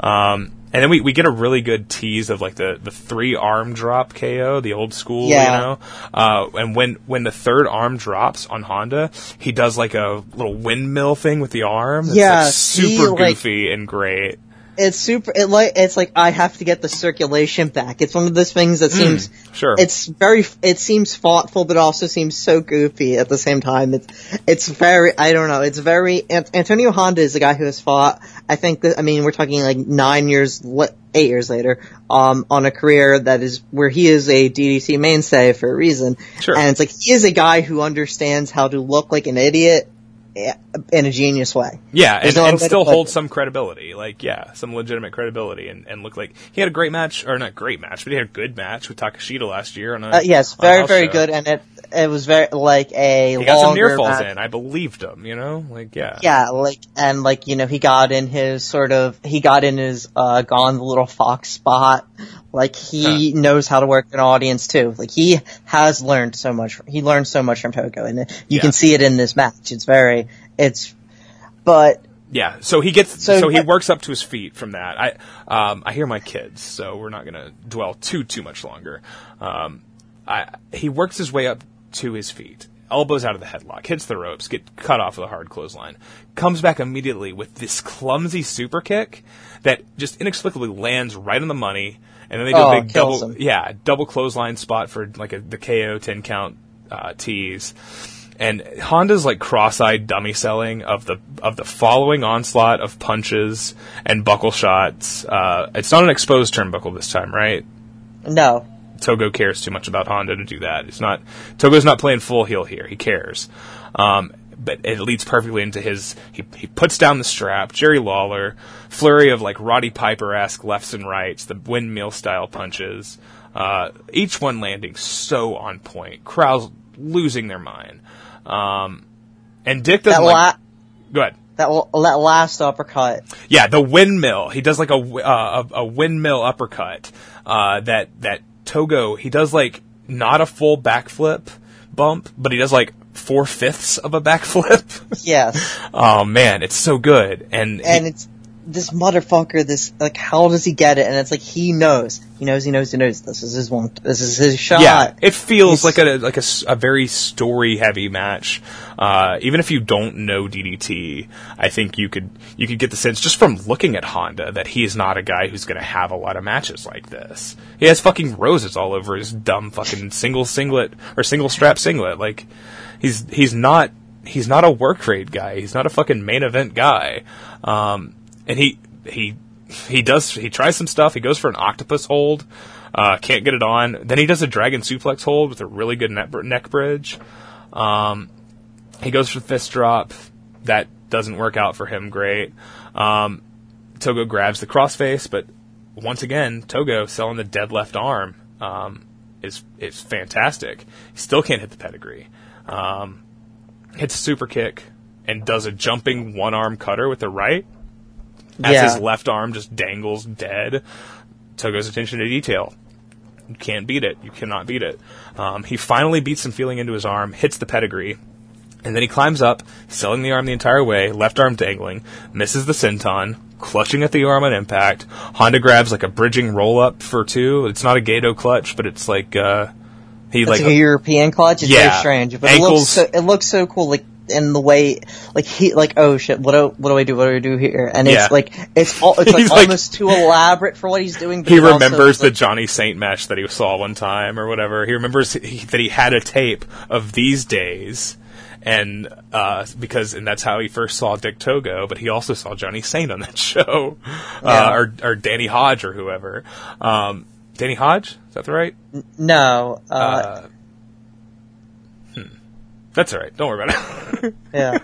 S1: Um, and then we, we get a really good tease of like the, the three arm drop KO, the old school,
S2: Yeah.
S1: you know. Uh, and when when the third arm drops on Honda, he does like a little windmill thing with the arm. That's
S2: Yeah,
S1: like super
S2: like-
S1: goofy and great.
S2: it's super. It like it's like I have to get the circulation back. It's one of those things that seems
S1: sure.
S2: It's very. It seems thoughtful, but also seems so goofy at the same time. It's it's very. I don't know. It's very. Ant- Antonio Honda is the guy who has fought. I think that. I mean, we're talking like nine years, eight years later, um, on a career that is where he is a DDT mainstay for a reason.
S1: Sure.
S2: And it's like he is a guy who understands how to look like an idiot in a genius way.
S1: Yeah, and,
S2: no
S1: and still hold some credibility. Like, yeah, some legitimate credibility, and, and look like he had a great match, or not great match, but he had a good match with Takeshita last year. On a,
S2: Uh, yes,
S1: on
S2: very, very
S1: show.
S2: good, and it it was very like a
S1: He got some near falls in. I believed him. You know, like yeah,
S2: Yeah, like and like you know he got in his sort of he got in his uh gone the little fox spot. Like he knows how to work an audience too. Like he has learned so much. He learned so much from Togo, and you
S1: Yeah.
S2: can see it in this match. It's very it's, but
S1: Yeah, so he gets so,
S2: So
S1: he works up to his feet from that. I um I hear my kids, so we're not gonna dwell too too much longer. Um, I he works his way up to his feet, elbows out of the headlock, hits the ropes, get cut off with a hard clothesline, comes back immediately with this clumsy super kick that just inexplicably lands right on the money, and then they do
S2: Oh,
S1: a big double
S2: him.
S1: yeah double clothesline spot for like a, the KO ten count uh, tease. And Honda's like cross-eyed dummy selling of the of the following onslaught of punches and buckle shots. Uh, it's not an exposed turnbuckle this time, right?
S2: no,
S1: Togo cares too much about Honda to do that. It's not Togo's not playing full heel here. He cares, um, but it leads perfectly into his. He he puts down the strap. Jerry Lawler flurry of like Roddy Piper esque lefts and rights, the windmill style punches. Uh, each one landing so on point. Crowds losing their mind. Um, and Dick doesn't
S2: la-
S1: like. Go ahead.
S2: that that last uppercut.
S1: Yeah, the windmill. He does like a uh, a, a windmill uppercut. Uh, that that Togo he does like not a full backflip bump, but he does like four fifths of a backflip.
S2: Yes,
S1: oh man, it's so good. And,
S2: and
S1: he-
S2: it's this motherfucker. This like how does he get it? And it's like he knows, he knows, he knows, he knows. This is his one. This is his shot.
S1: yeah, it feels
S2: He's-
S1: like a like a, a very story heavy match. Uh, even if you don't know DDT, I think you could you could get the sense just from looking at Honda that he is not a guy who's going to have a lot of matches like this. He has fucking roses all over his dumb fucking single singlet or single strap singlet. Like he's he's not he's not a work rate guy. He's not a fucking main event guy. Um, and he he he does he tries some stuff. He goes for an octopus hold. Uh, can't get it on. Then he does a dragon suplex hold with a really good neck, neck bridge. Um, he goes for fist drop. That doesn't work out for him great. Um, Togo grabs the crossface, but once again, Togo selling the dead left arm um, is is fantastic. He still can't hit the pedigree. Um, hits a super kick and does a jumping one arm cutter with the right as
S2: Yeah.
S1: his left arm just dangles dead. Togo's attention to detail. You can't beat it. You cannot beat it. Um, he finally beats some feeling into his arm, hits the pedigree, and then he climbs up, selling the arm the entire way, left arm dangling, misses the senton, clutching at the arm on impact. Honda grabs like a bridging roll up for two. It's not a Gedo clutch, but it's like uh, he
S2: It's
S1: like
S2: like, a European clutch. It's
S1: Yeah.
S2: very strange, but it looks so, it looks so cool. Like in the way, like he, like oh shit, what do what do I do? What do I do here? And
S1: Yeah.
S2: it's like it's all it's like
S1: like-
S2: almost too elaborate for what he's doing. But
S1: he remembers the
S2: like,
S1: Johnny Saint match that he saw one time or whatever. He remembers he, that he had a tape of these days, and uh, because and that's how he first saw Dick Togo. But he also saw Johnny Saint on that show,
S2: Yeah.
S1: uh, or or Danny Hodge or whoever. Um, Danny Hodge, is that the right?
S2: no, uh,
S1: Uh, hmm. That's all right. Don't worry about it.
S2: yeah,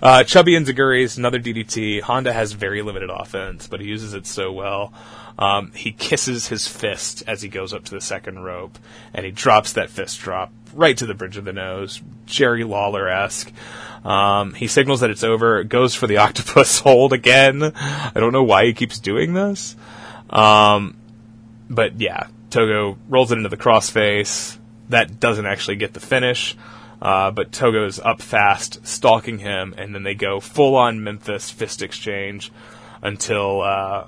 S1: Uh, Chubby and Zaguri's another DDT. Honda has very limited offense, but he uses it so well. Um, he kisses his fist as he goes up to the second rope, and he drops that fist drop right to the bridge of the nose, Jerry Lawler esque. Um, he signals that it's over, goes for the octopus hold again. I don't know why he keeps doing this. Um, but yeah, Togo rolls it into the crossface. That doesn't actually get the finish. Uh, but Togo's up fast, stalking him, and then they go full on Memphis fist exchange until uh,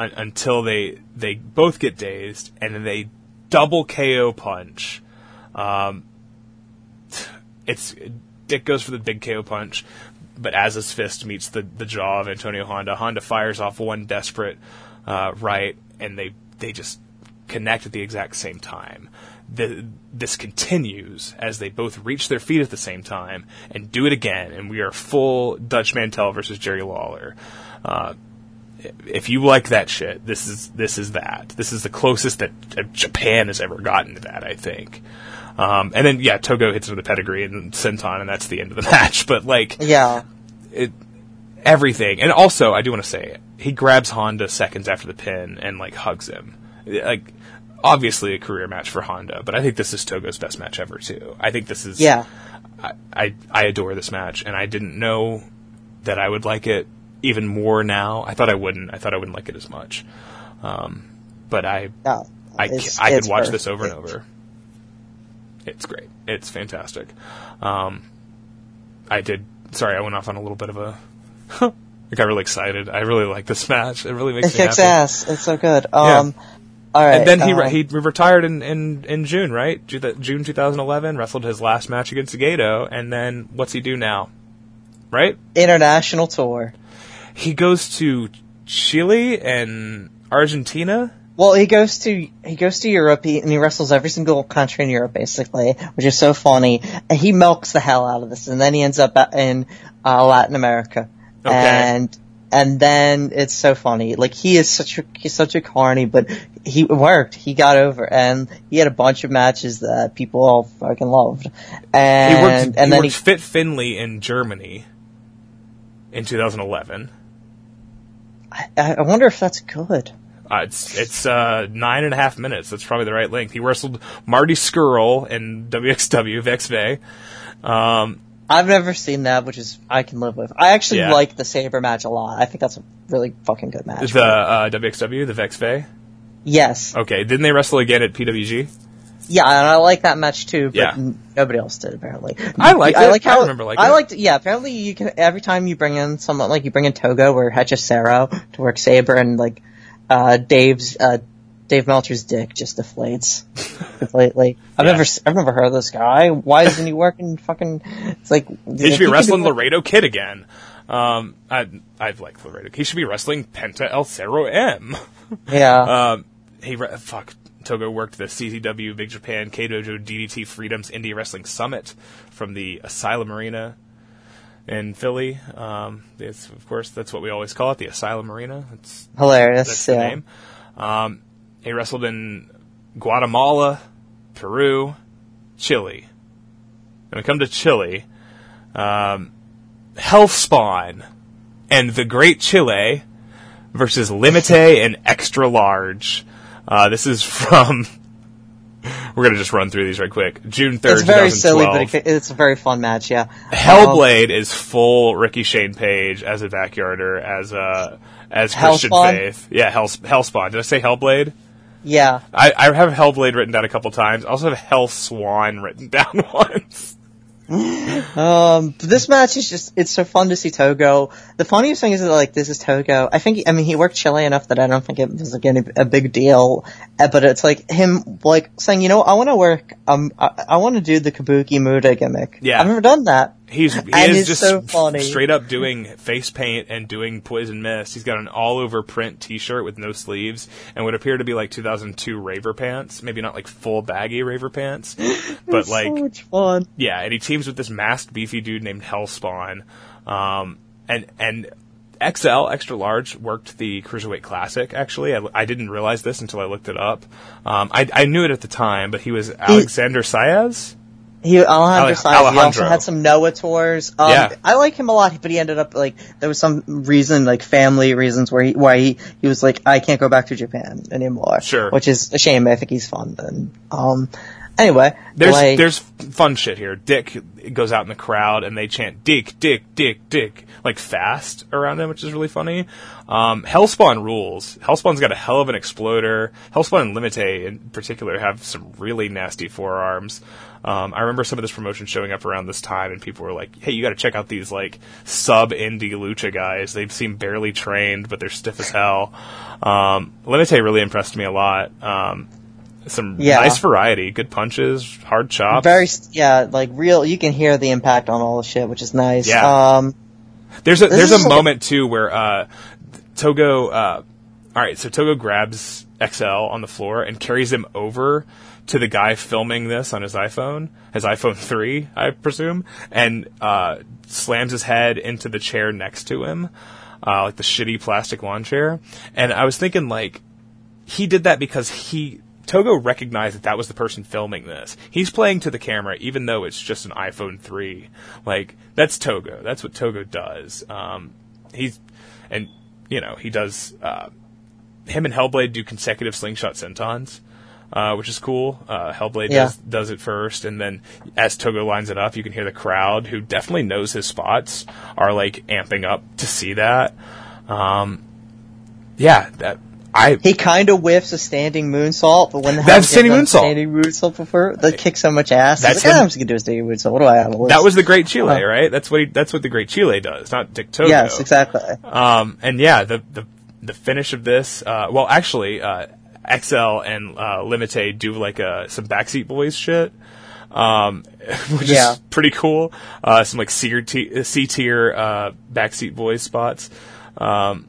S1: un- until they they both get dazed, and then they double KO punch. Um, it's Dick goes for the big KO punch. but as his fist meets the, the jaw of Antonio Honda, Honda fires off one desperate uh, right, and they they just connect at the exact same time. The, this continues as they both reach their feet at the same time and do it again, and we are full Dutch Mantell versus Jerry Lawler. Uh, if you like that shit, this is this is that. This is the closest that uh, Japan has ever gotten to that, I think. Um, and then yeah, Togo hits him with a pedigree and senton, and that's the end of the match. But like,
S2: Yeah.
S1: it, everything. And also, I do want to say, he grabs Honda seconds after the pin and like hugs him. Like, obviously a career match for Honda, but I think this is Togo's best match ever too. I think this is.
S2: Yeah.
S1: I, I I adore this match, and I didn't know that I would like it even more now. I thought I wouldn't. I thought I wouldn't like it as much. Um, but I
S2: No.
S1: I, I could watch this over and over. It's great. It's fantastic. Um, I did. Sorry, I went off on a little bit of a. I got really excited. I really like this match. It really makes
S2: It
S1: me
S2: kicks
S1: happy.
S2: ass. It's so good. Um, all right.
S1: And then he re- he retired in, in, in June, right? June 2011. Wrestled his last match against Gato, and then what's he do now? Right?
S2: international tour.
S1: He goes to Chile and Argentina.
S2: Well, he goes to he goes to Europe he, and he wrestles every single country in Europe basically, which is so funny. And he milks the hell out of this, and then he ends up in uh, Latin America,
S1: Okay.
S2: and and then it's so funny. Like he is such a he's such a carny, but he worked. He got over, and he had a bunch of matches that people all fucking loved. And
S1: He worked,
S2: and
S1: he
S2: then
S1: worked Fit Finlay in Germany in 2011.
S2: I, I wonder if that's good.
S1: Uh, it's it's uh, nine and a half minutes. That's probably the right length. He wrestled Marty Scurll in WXW VexVay. Um,
S2: I've never seen that, which is I can live with. I actually
S1: Yeah.
S2: like the Sabre match a lot. I think that's a really fucking good match.
S1: the uh, WXW, the VexVay.
S2: yes,
S1: Okay, didn't they wrestle again at PWG?
S2: yeah, and I like that match too. But
S1: Yeah.
S2: n- nobody else did apparently.
S1: I liked
S2: I like
S1: I
S2: how
S1: remember liking
S2: I
S1: it.
S2: liked. Yeah, apparently you can every time you bring in someone like you bring in Togo or Hechicero to work Sabre and like uh, Dave's uh, Dave Meltzer's dick just deflates completely. I've
S1: Yeah.
S2: never I've never heard of this guy. Why isn't he working fucking? It's like
S1: He should be wrestling Laredo Kid again. Um, I I've liked Laredo. He should be wrestling Penta El Zero M.
S2: Yeah.
S1: Um, he re- fuck. Togo worked the CZW Big Japan K-Dojo DDT Freedoms Indie Wrestling Summit from the Asylum Arena in Philly. Um, it's, of course, that's what we always call it, the Asylum Arena. It's,
S2: Hilarious.
S1: that's the
S2: yeah.
S1: name. Um, he wrestled in Guatemala, Peru, Chile. When we come to Chile, um, Hellspawn and the Great Chile versus Limite and Extra Large. Uh, this is from. We're gonna just run through these right quick. June third,
S2: It's very silly, but it, it's a very fun match. Yeah. Um,
S1: Hellblade is full Ricky Shane Page as a backyarder, as uh as Christian
S2: Hellspawn?
S1: Faith. Yeah, Hell, Hellspawn. Did I say Hellblade?
S2: Yeah.
S1: I, I have Hellblade written down a couple times. I also have Hell Swan written down once.
S2: Um, but this match is just, it's so fun to see Togo. The funniest thing is that, like, this is Togo. I think, I mean, he worked Chile enough that I don't think it was, like, any, a big deal. Uh, But it's like him, like, saying, you know, I want to work, um, I, I want to do the Kabuki Muta gimmick.
S1: Yeah.
S2: I've never done that.
S1: He's he
S2: And
S1: is just
S2: so funny.
S1: straight up doing face paint and doing poison mist. He's got an all over print T-shirt with no sleeves and would appear to be like 2002 raver pants. Maybe not like full baggy raver pants, but like
S2: so much fun.
S1: Yeah, and he teams with this masked beefy dude named Hellspawn. Um, and and XL extra large worked the Cruiserweight Classic. Actually, I, I didn't realize this until I looked it up. Um, I I knew it at the time, but he was Alexander Saez.
S2: He Alejandro
S1: Ale-
S2: Saez, he also had some Noah tours. Um,
S1: Yeah.
S2: I like him a lot, but he ended up like there was some reason, like family reasons, where he why he he was like I can't go back to Japan anymore.
S1: Sure.
S2: which is a shame. I think he's fun. And um, anyway,
S1: There's
S2: like,
S1: there's fun shit here. Dick goes out in the crowd and they chant Dick, Dick, Dick, Dick like fast around him, which is really funny. Um, Hellspawn rules. Hellspawn's got a hell of an exploder. Hellspawn and Limite in particular have some really nasty forearms. Um, I remember some of this promotion showing up around this time, and people were like, "Hey, you got to check out these like sub indie lucha guys. They seem barely trained, but they're stiff as hell." Um, Limite really impressed me a lot. Um, some
S2: Yeah.
S1: nice variety, good punches, hard chops.
S2: very yeah, like real. You can hear the impact on all the shit, which is nice.
S1: Yeah.
S2: Um,
S1: There's a there's a
S2: like-
S1: moment too where uh, Togo. Uh, all right, so Togo grabs XL on the floor and carries him over to the guy filming this on his iPhone, his iPhone three, I presume, and uh, slams his head into the chair next to him, uh, like the shitty plastic lawn chair. And I was thinking, like, he did that because he Togo recognized that that was the person filming this. He's playing to the camera, even though it's just an iPhone three. Like that's Togo. That's what Togo does. Um, he's and you know he does. Uh, him and Hellblade do consecutive slingshot sentons. Uh, which is cool. Uh, Hellblade
S2: Yeah.
S1: does, does it first, and then as Togo lines it up, you can hear the crowd, who definitely knows his spots, are like amping up to see that. Um, yeah, that I
S2: He kind of whiffs a standing moonsault, but when the
S1: That's standing moonsault.
S2: Standing moonsault before that kicks so much ass.
S1: That's
S2: like. "Ah, I'm just gonna do a standing moonsault. What do I have?
S1: That was the Great Chile,
S2: Oh.
S1: right? That's what he, that's what the Great Chile does, not Dick Togo.
S2: yes, exactly.
S1: Um, and yeah, the the the finish of this. Uh, well, actually, uh, XL and uh, Limite do like uh, some Backseat Boys shit. Um, which
S2: Yeah.
S1: is pretty cool. Uh, some like C tier, uh, Backseat Boys spots. Um,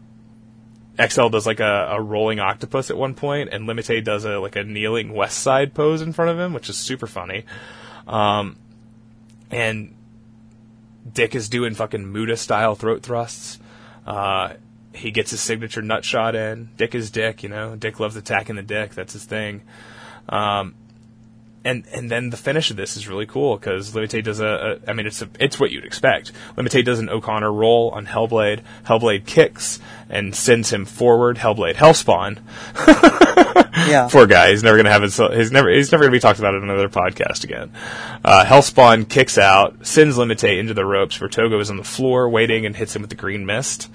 S1: XL does like a, a rolling octopus at one point, and Limite does a like a kneeling West Side pose in front of him, which is super funny. Um, and Dick is doing fucking Muta style throat thrusts. Uh, he gets his signature nut shot in. Dick is Dick, you know. Dick loves attacking the dick. That's his thing. Um, and and then the finish of this is really cool because Limite does a, a I mean it's a, it's what you'd expect. Limite does an O'Connor roll on Hellblade. Hellblade kicks and sends him forward. Hellblade Hellspawn.
S2: Yeah.
S1: Poor guy. He's never gonna have his. He's never. He's never gonna be talked about in another podcast again. Uh, Hellspawn kicks out, sends Limite into the ropes, where Togo is on the floor waiting and hits him with the green mist.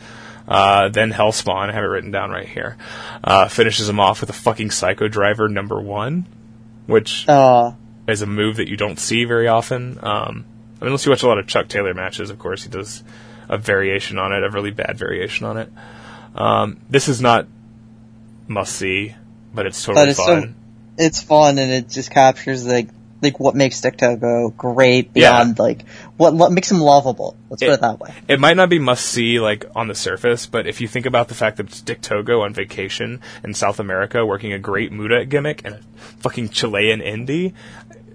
S1: Uh, then Hellspawn, I have it written down right here, uh, finishes him off with a fucking Psycho Driver number one, which
S2: Uh,
S1: is a move that you don't see very often. Um, I mean, unless you watch a lot of Chuck Taylor matches, of course, he does a variation on it, a really bad variation on it. Um, this is not must see, but it's totally
S2: but it's
S1: fun.
S2: so it's fun and it just captures like like what makes Dick Togo great
S1: Yeah.
S2: beyond like what, what makes him lovable. Let's put
S1: It-
S2: that way.
S1: It might not be must see like on the surface, but if you think about the fact that it's Dick Togo on vacation in South America working a great Muta gimmick and a fucking Chilean indie,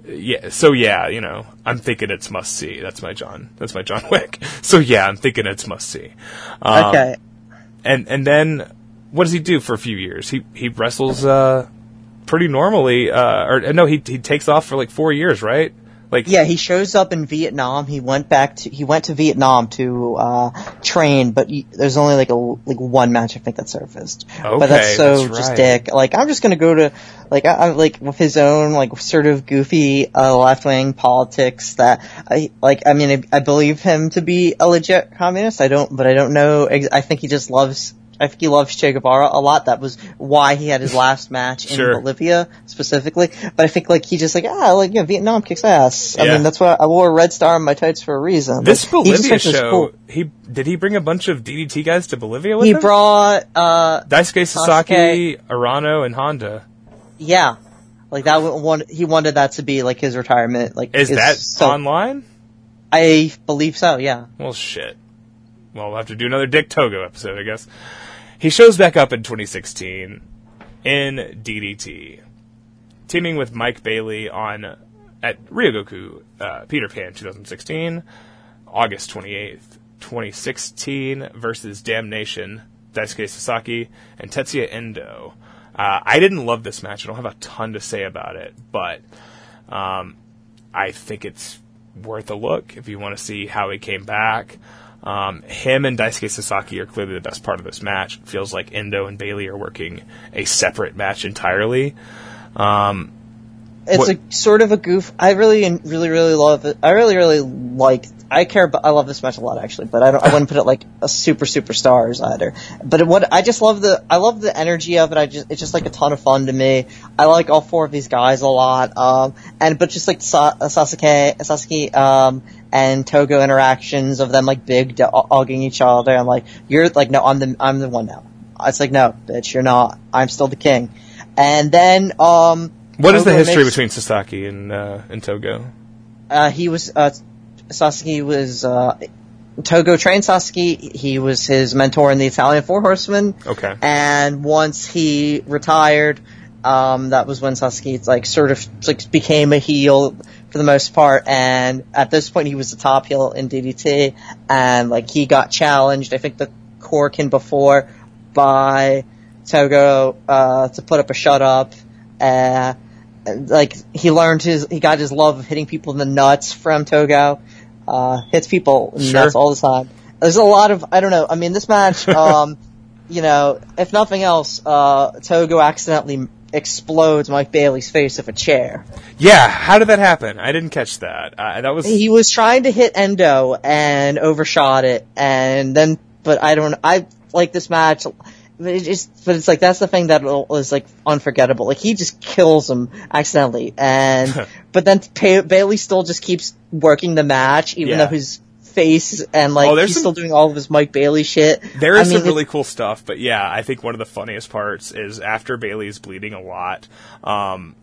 S1: yeah. So yeah, you know, I'm thinking it's must see. That's my John. That's my John Wick. So yeah, I'm thinking it's must see. Um,
S2: okay.
S1: and and then what does he do for a few years? He he wrestles uh, pretty normally, uh, or no, he he takes off for like four years, right? Like
S2: Yeah, he shows up in Vietnam. He went back to he went to Vietnam to uh, train, but he, there's only like a like one match I think that surfaced.
S1: Okay,
S2: but that's so
S1: that's
S2: just
S1: right.
S2: dick. Like I'm just gonna go to like I, I like with his own like sort of goofy uh, left wing politics that I like. I mean, I, I believe him to be a legit communist. I don't, but I don't know. ex- I think he just loves. I think he loves Che Guevara a lot. That was why he had his last match in
S1: Sure.
S2: Bolivia specifically. But I think like he just like ah like you know, Vietnam kicks ass. I
S1: Yeah.
S2: mean that's why I wore a red star on my tights for a reason.
S1: this
S2: Like, he
S1: Bolivia
S2: it's
S1: show,
S2: cool.
S1: he did he bring a bunch of DDT guys to Bolivia with
S2: He
S1: him?
S2: He brought uh
S1: Daisuke Sasaki,
S2: Sasuke.
S1: Arano, and Honda.
S2: yeah. Like that one, he wanted that to be like his retirement. Like
S1: Is that
S2: so-
S1: online?
S2: I believe so. Yeah.
S1: Well, shit. Well, we'll have to do another Dick Togo episode, I guess. He shows back up in 2016 in DDT, teaming with Mike Bailey on at Ryogoku uh, Peter Pan 2016, August 28th, 2016 versus Damnation, Daisuke Sasaki and Tetsuya Endo. Uh, I didn't love this match. I don't have a ton to say about it, but um, I think it's worth a look if you want to see how he came back. Um, him and Daisuke Sasaki are clearly the best part of this match. It feels like Endo and Bailey are working a separate match entirely. Um,
S2: It's
S1: What-
S2: a sort of a goof. I really, really, really love it. I really, really like. I care. I love this match a lot, actually. But I don't. I wouldn't put it like a super superstars either. But it, what I just love the. I love the energy of it. I just. It's just like a ton of fun to me. I like all four of these guys a lot. Um. And but just like Sa- uh, Sasuke, Sasuke, um, and Togo interactions of them like big dogging each other. I'm like, you're like, no, I'm the. I'm the one now. It's like, no, bitch, you're not. I'm still the king. And then, um.
S1: what is the history
S2: makes-
S1: between Sasaki and uh, and Togo?
S2: uh, he was uh, Sasuke was uh, Togo trained Sasuke. He was his mentor in the Italian Four Horsemen.
S1: Okay.
S2: And once he retired, um, that was when Sasuke like sort of like became a heel for the most part. And at this point, he was the top heel in DDT, and like he got challenged. I think the Korakuen before by Togo uh, to put up a shut up. Uh, like he learned his, he got his love of hitting people in the nuts from Togo. Uh, hits people in
S1: Sure.
S2: nuts all the time. There's a lot of I don't know. I mean, this match, um, you know, if nothing else, uh, Togo accidentally explodes Mike Bailey's face with a chair.
S1: Yeah, how did that happen? I didn't catch that. Uh, that was
S2: He was trying to hit Endo and overshot it, and then, but I don't, I like this match. But It just, but it's like that's the thing that was like unforgettable. Like he just kills him accidentally, and but then pa- Bailey still just keeps working the match, even
S1: Yeah.
S2: though his face and like
S1: Oh,
S2: he's
S1: some-
S2: still doing all of his Mike Bailey shit.
S1: There is I
S2: mean,
S1: some really cool stuff, but yeah, I think one of the funniest parts is after Bailey's bleeding a lot, um,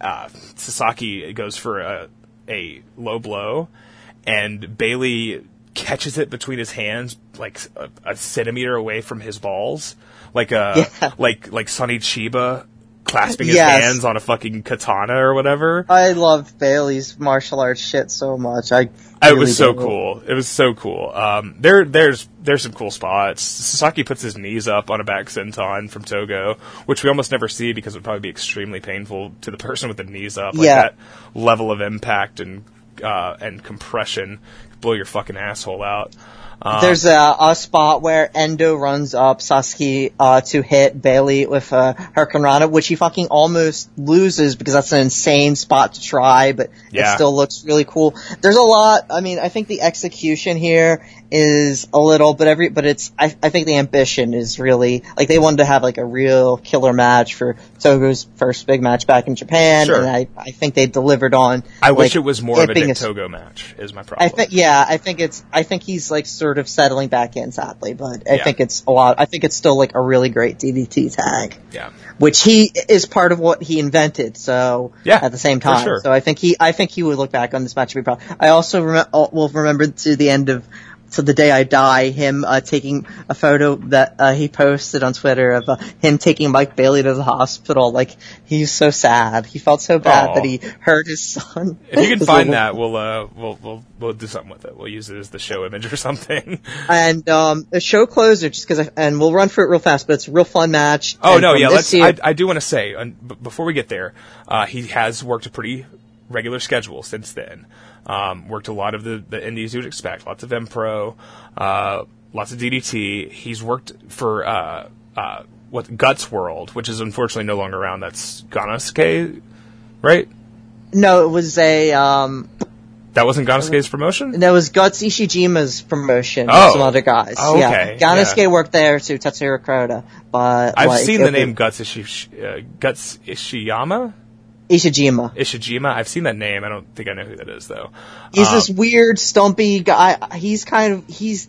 S1: uh, Sasaki goes for a, a low blow, and Bailey catches it between his hands, like a, a centimeter away from his balls, like a
S2: Yeah.
S1: like like Sonny Chiba clasping his
S2: Yes.
S1: hands on a fucking katana or whatever.
S2: I love Bailey's martial arts shit so much. I
S1: It was so cool. It was so cool. Um, there, there's, there's some cool spots. Sasaki puts his knees up on a back senton from Togo, which we almost never see because it would probably be extremely painful to the person with the knees up. Like
S2: Yeah.
S1: that level of impact and uh, and compression blow your fucking asshole out. Um,
S2: There's a, a spot where Endo runs up Sasuke uh, to hit Bailey with a hurricanrana, which he fucking almost loses because that's an insane spot to try, but
S1: Yeah.
S2: it still looks really cool. There's a lot. I mean, I think the execution here is a little, but every, but it's. I, I think the ambition is really like they wanted to have like a real killer match for Togo's first big match back in Japan,
S1: Sure.
S2: and I I think they delivered on.
S1: I wish it was more of a Dick Togo match. Is my problem.
S2: I think, yeah, I think it's, I think he's like sort of settling back in, sadly, but I
S1: Yeah.
S2: think it's a lot, I think it's still like a really great DDT tag,
S1: yeah.
S2: which he is part of what he invented, so,
S1: Yeah,
S2: at the same time.
S1: sure.
S2: So I think he, I think he would look back on this match and be proud. I also rem- uh, will remember to the end of, to the day I die, him uh, taking a photo that uh, he posted on Twitter of uh, him taking Mike Bailey to the hospital. Like he's so sad. He felt so bad
S1: Aw.
S2: that he hurt his son.
S1: If you can find that, we'll uh, we'll we'll we'll do something with it. We'll use it as the show image or something.
S2: and um, a show closer, just because, and we'll run through it real fast, but it's a real fun match.
S1: Oh
S2: And
S1: no, yeah. Let's.
S2: year-
S1: I, I do want to say before we get there, uh, he has worked a pretty regular schedule since then. Um, worked a lot of the the indies you would expect. Lots of M Pro, uh, lots of DDT. He's worked for uh, uh, what Guts World, which is unfortunately no longer around. That's Gannosuke, right?
S2: no, it was a um,
S1: That wasn't Gannosuke's promotion.
S2: that was Guts Ishijima's promotion.
S1: Oh.
S2: with some other guys.
S1: Oh,
S2: yeah,
S1: okay,
S2: Gannosuke
S1: yeah.
S2: worked there too. Tatsuya Kuroda, but
S1: I've
S2: like,
S1: seen the name Guts Ishi, uh, Guts Ishiyama,
S2: Ishijima.
S1: Ishijima. I've seen that name. I don't think I know who that is though.
S2: He's
S1: Um,
S2: this weird, stumpy guy. He's kind of he's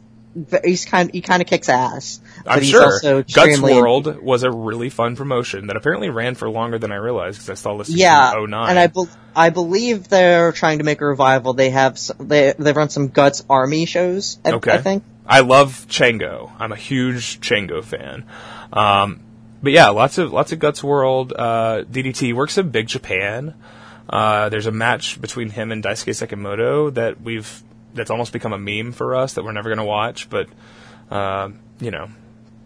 S2: he's kind he kind of kicks ass. But
S1: I'm
S2: he's
S1: sure. Guts World was a really fun promotion that apparently ran for longer than I realized because I saw this
S2: Yeah,
S1: in 09.
S2: and I bel I believe they're trying to make a revival. They have s they they've run some Guts Army shows. I,
S1: okay.
S2: I think.
S1: I love Chango. I'm a huge Chango fan. Um, but yeah, lots of lots of Guts World. Uh, DDT works in Big Japan. Uh, there's a match between him and Daisuke Sekimoto that we've that's almost become a meme for us that we're never going to watch, but um, you know,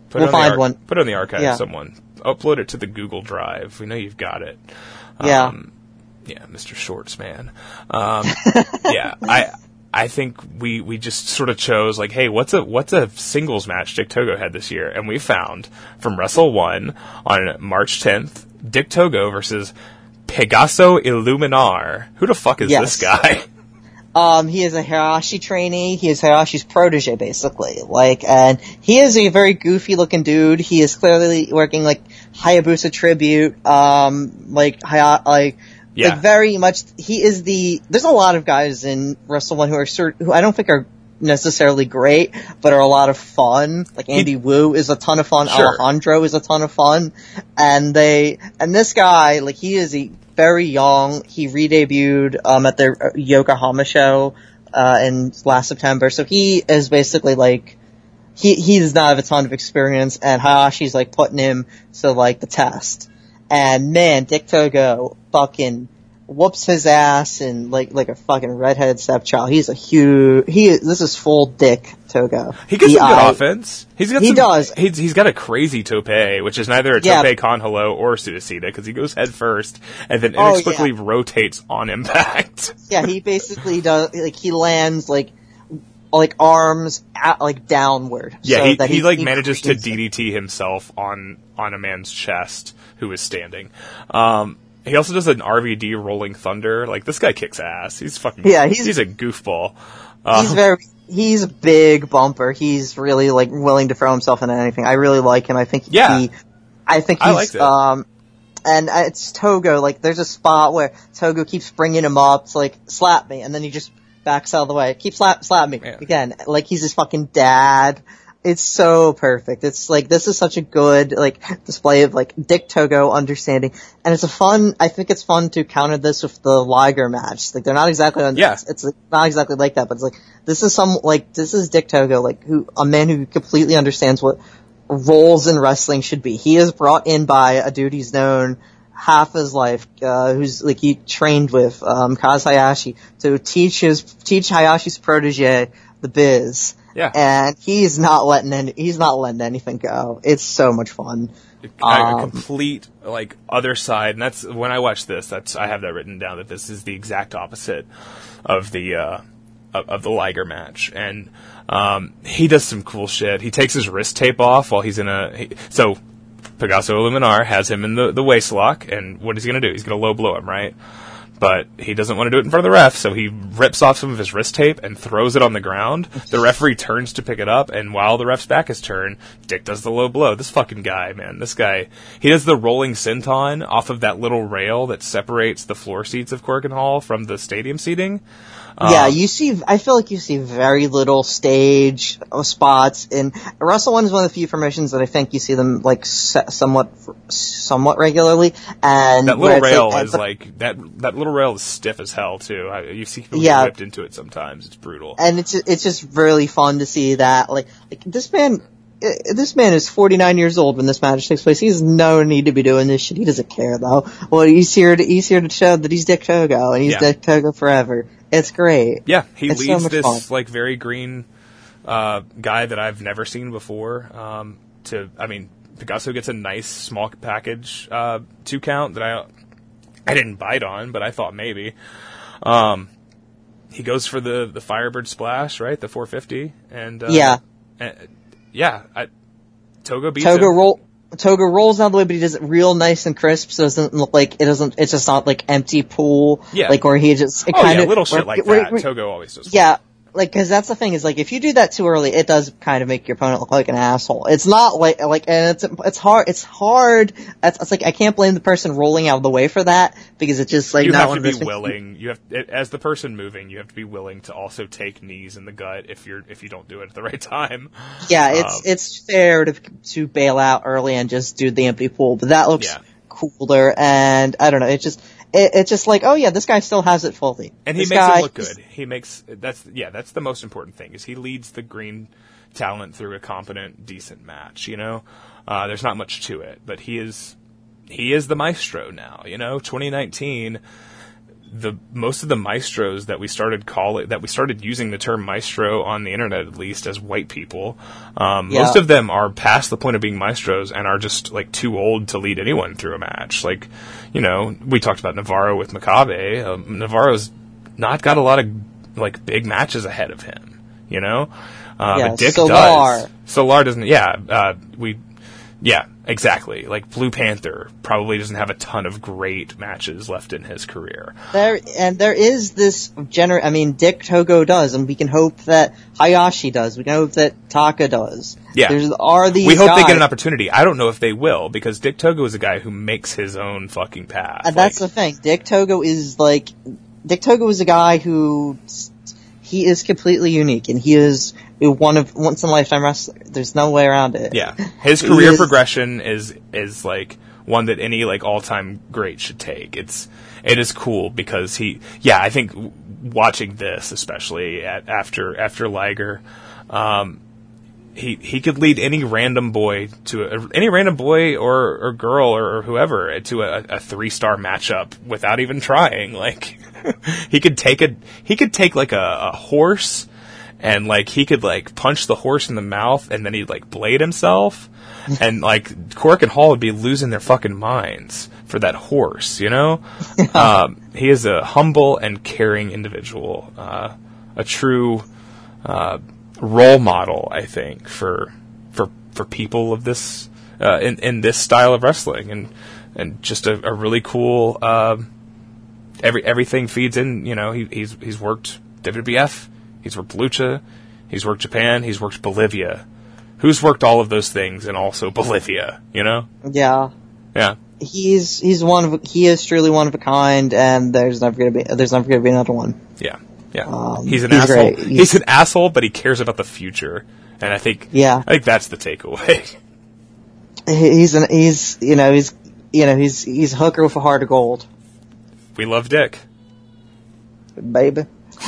S1: put
S2: We'll
S1: it on
S2: find
S1: the ar-
S2: one.
S1: Put it on the archive.
S2: Yeah.
S1: Someone upload it to the Google Drive. We know you've got it.
S2: Yeah.
S1: Um, yeah, Mr. Shorts, man. Um, yeah, I I think we we just sort of chose like, hey, what's a what's a singles match Dick Togo had this year, and we found from Wrestle One on March 10th, Dick Togo versus Pegaso Illuminar. Who the fuck is
S2: Yes.
S1: this guy?
S2: Um, he is a Hayashi trainee. He is Hayashi's protege, basically. Like, and he is a very goofy looking dude. He is clearly working like Hayabusa tribute. Um, like Haya, like,
S1: Yeah.
S2: like very much. He is the. There's a lot of guys in Wrestle One who are who I don't think are necessarily great, but are a lot of fun. Like Andy Wu is a ton of fun.
S1: Sure.
S2: Alejandro is a ton of fun, and they and this guy like he is a very young. He re-debuted um, at the Yokohama show uh, in last September. So he is basically like, he, he does not have a ton of experience and Hayashi's like putting him to like the test. And man, Dick Togo fucking whoops his ass and like, like a fucking redhead stepchild. He's a huge, he, this is full Dick Togo.
S1: He gets some good offense. He's got
S2: He
S1: some,
S2: does.
S1: He's, he's got a crazy tope, which is neither a
S2: Yeah.
S1: tope con hilo or Sudacita because he goes head first and then
S2: Oh,
S1: inexplicably rotates on impact.
S2: Yeah, he basically does, like, he lands like, like arms at, like downward.
S1: Yeah,
S2: so
S1: he,
S2: that
S1: he, like
S2: he
S1: manages to DDT himself on on a man's chest who is standing. Um, he also does an RVD rolling thunder. Like this guy kicks ass. He's fucking
S2: Yeah, he's-
S1: he's a goofball. Uh,
S2: He's very, he's a big bumper. He's really like willing to throw himself into anything. I really like him. I think
S1: Yeah.
S2: he, I think
S1: I
S2: he's,
S1: liked it.
S2: um, and it's Togo. Like, there's a spot where Togo keeps bringing him up to like slap me, and then he just backs out of the way. Keep slap, slap me
S1: Yeah.
S2: again. Like he's his fucking dad. It's so perfect. It's like this is such a good like display of like Dick Togo understanding, and it's a fun. I think it's fun to counter this with the Liger match. Like they're not exactly on.
S1: Yeah.
S2: It's, not exactly like that, but it's like this is some like this is Dick Togo, like who a man who completely understands what roles in wrestling should be. He is brought in by a dude he's known half his life, uh, who's like he trained with um, Kaz Hayashi to teach his teach Hayashi's protege the biz.
S1: Yeah.
S2: and he's not letting any, he's not letting anything go. It's so much fun.
S1: a
S2: Um,
S1: complete like other side, and that's when I watch this. That's I have that written down that this is the exact opposite of the uh, of, of the Liger match, and um, he does some cool shit. He takes his wrist tape off while he's in a he, so. Pegaso Illuminar has him in the, the waist lock, and what is he going to do? He's going to low blow him, right? But he doesn't want to do it in front of the ref, so he rips off some of his wrist tape and throws it on the ground. The referee turns to pick it up, and while the ref's back is turned, Dick does the low blow. This fucking guy, man, this guy, he does the rolling senton off of that little rail that separates the floor seats of Korakuen Hall from the stadium seating.
S2: yeah,
S1: Um,
S2: you see, I feel like you see very little stage uh, spots in Wrestle One is one of the few promotions that I think you see them like se- somewhat, somewhat regularly. And
S1: That little rail
S2: like,
S1: is like that. That little rail is stiff as hell too. I, you see people
S2: Yeah.
S1: get whipped into it sometimes. It's brutal.
S2: and it's it's just really fun to see that like like this man uh, this man is 49 years old when this match takes place. He has no need to be doing this shit. He doesn't care though. Well, he's here to he's here to show that he's Dick Togo and he's
S1: Yeah.
S2: Dick Togo forever. It's great.
S1: Yeah, he
S2: It's
S1: leads
S2: much
S1: this
S2: fun.
S1: like very green uh, guy that I've never seen before. Um, to I mean, Pegaso gets a nice small package uh, two count that I I didn't bite on, but I thought maybe. Um, he goes for the the Firebird splash, right? The 450, and uh,
S2: Yeah.
S1: uh, yeah. I, Togo beats
S2: Togo
S1: him.
S2: roll. Togo rolls of the way, but he does it real nice and crisp, so it doesn't look like it doesn't. It's just not like empty pool,
S1: Yeah.
S2: like where he just. It
S1: Oh
S2: kind
S1: yeah,
S2: of
S1: little shit like
S2: where-
S1: that.
S2: where-
S1: Togo always does.
S2: Yeah, like because that's the thing is like if you do that too early, it does kind of make your opponent look like an asshole. It's not like like and it's it's hard. It's hard. It's, it's like I can't blame the person rolling out of the way for that because it's just like
S1: you
S2: not
S1: have to be willing. You have, as the person moving, you have to be willing to also take knees in the gut if you're if you don't do it at the right time.
S2: Yeah, it's
S1: Um,
S2: it's fair to to bail out early and just do the empty pool, but that looks
S1: Yeah.
S2: cooler. And I don't know. It's just it, it's just like oh yeah, this guy still has it fully.
S1: and he
S2: This
S1: makes
S2: guy
S1: it look good. He makes that's yeah, that's the most important thing is he leads the green talent through a competent, decent match. You know, uh, there's not much to it, but he is he is the maestro now. You know, 2019. The most of the maestros that we started calling that we started using the term maestro on the internet at least as white people, um,
S2: Yeah.
S1: most of them are past the point of being maestros and are just like too old to lead anyone through a match. Like, you know, we talked about Navarro with Makabe. Um, Navarro's not got a lot of like big matches ahead of him, you know. Uh,
S2: Yeah,
S1: but Dick
S2: Solar.
S1: does. Solar doesn't. Yeah, uh, we. Yeah, exactly. Like Blue Panther probably doesn't have a ton of great matches left in his career.
S2: There and there is this gener. I mean, Dick Togo does, and we can hope that Hayashi does. We can hope that Taka does.
S1: Yeah.
S2: There's are these.
S1: we hope they get an opportunity. I don't know if they will because Dick Togo is a guy who makes his own fucking path.
S2: And that's
S1: Like,
S2: the thing. Dick Togo is like, Dick Togo is a guy who, he is completely unique, and he is one of once in a lifetime wrestler. There's no way around it.
S1: Yeah, his career
S2: is-
S1: progression is is like one that any like all time great should take. It's it is cool because he yeah I think watching this, especially at, after after Liger, um, he he could lead any random boy to a, any random boy or, or girl or, whoever to a, a three star matchup without even trying. Like he could take a he could take like a, a horse and like he could like punch the horse in the mouth and then he'd like blade himself and like Korakuen Hall would be losing their fucking minds for that horse, you know? um, he is a humble and caring individual, uh, a true uh, role model, I think, for for for people of this uh, in in this style of wrestling, and and just a, a really cool. Um, every everything feeds in. You know, he, he's he's worked WWF, he's worked Lucha, he's worked Japan, he's worked Bolivia. Who's worked all of those things and also Bolivia? You know?
S2: Yeah.
S1: Yeah.
S2: He's he's one of he is truly one of a kind, and there's never gonna be there's never gonna be another one.
S1: Yeah. Yeah.
S2: Um,
S1: he's an
S2: he's
S1: asshole. He's,
S2: He's-
S1: an asshole, but he cares about the future. And I think
S2: Yeah.
S1: I think that's the takeaway.
S2: He's an he's you know he's you know he's he's a hooker with a heart of gold,
S1: we love Dick.
S2: baby.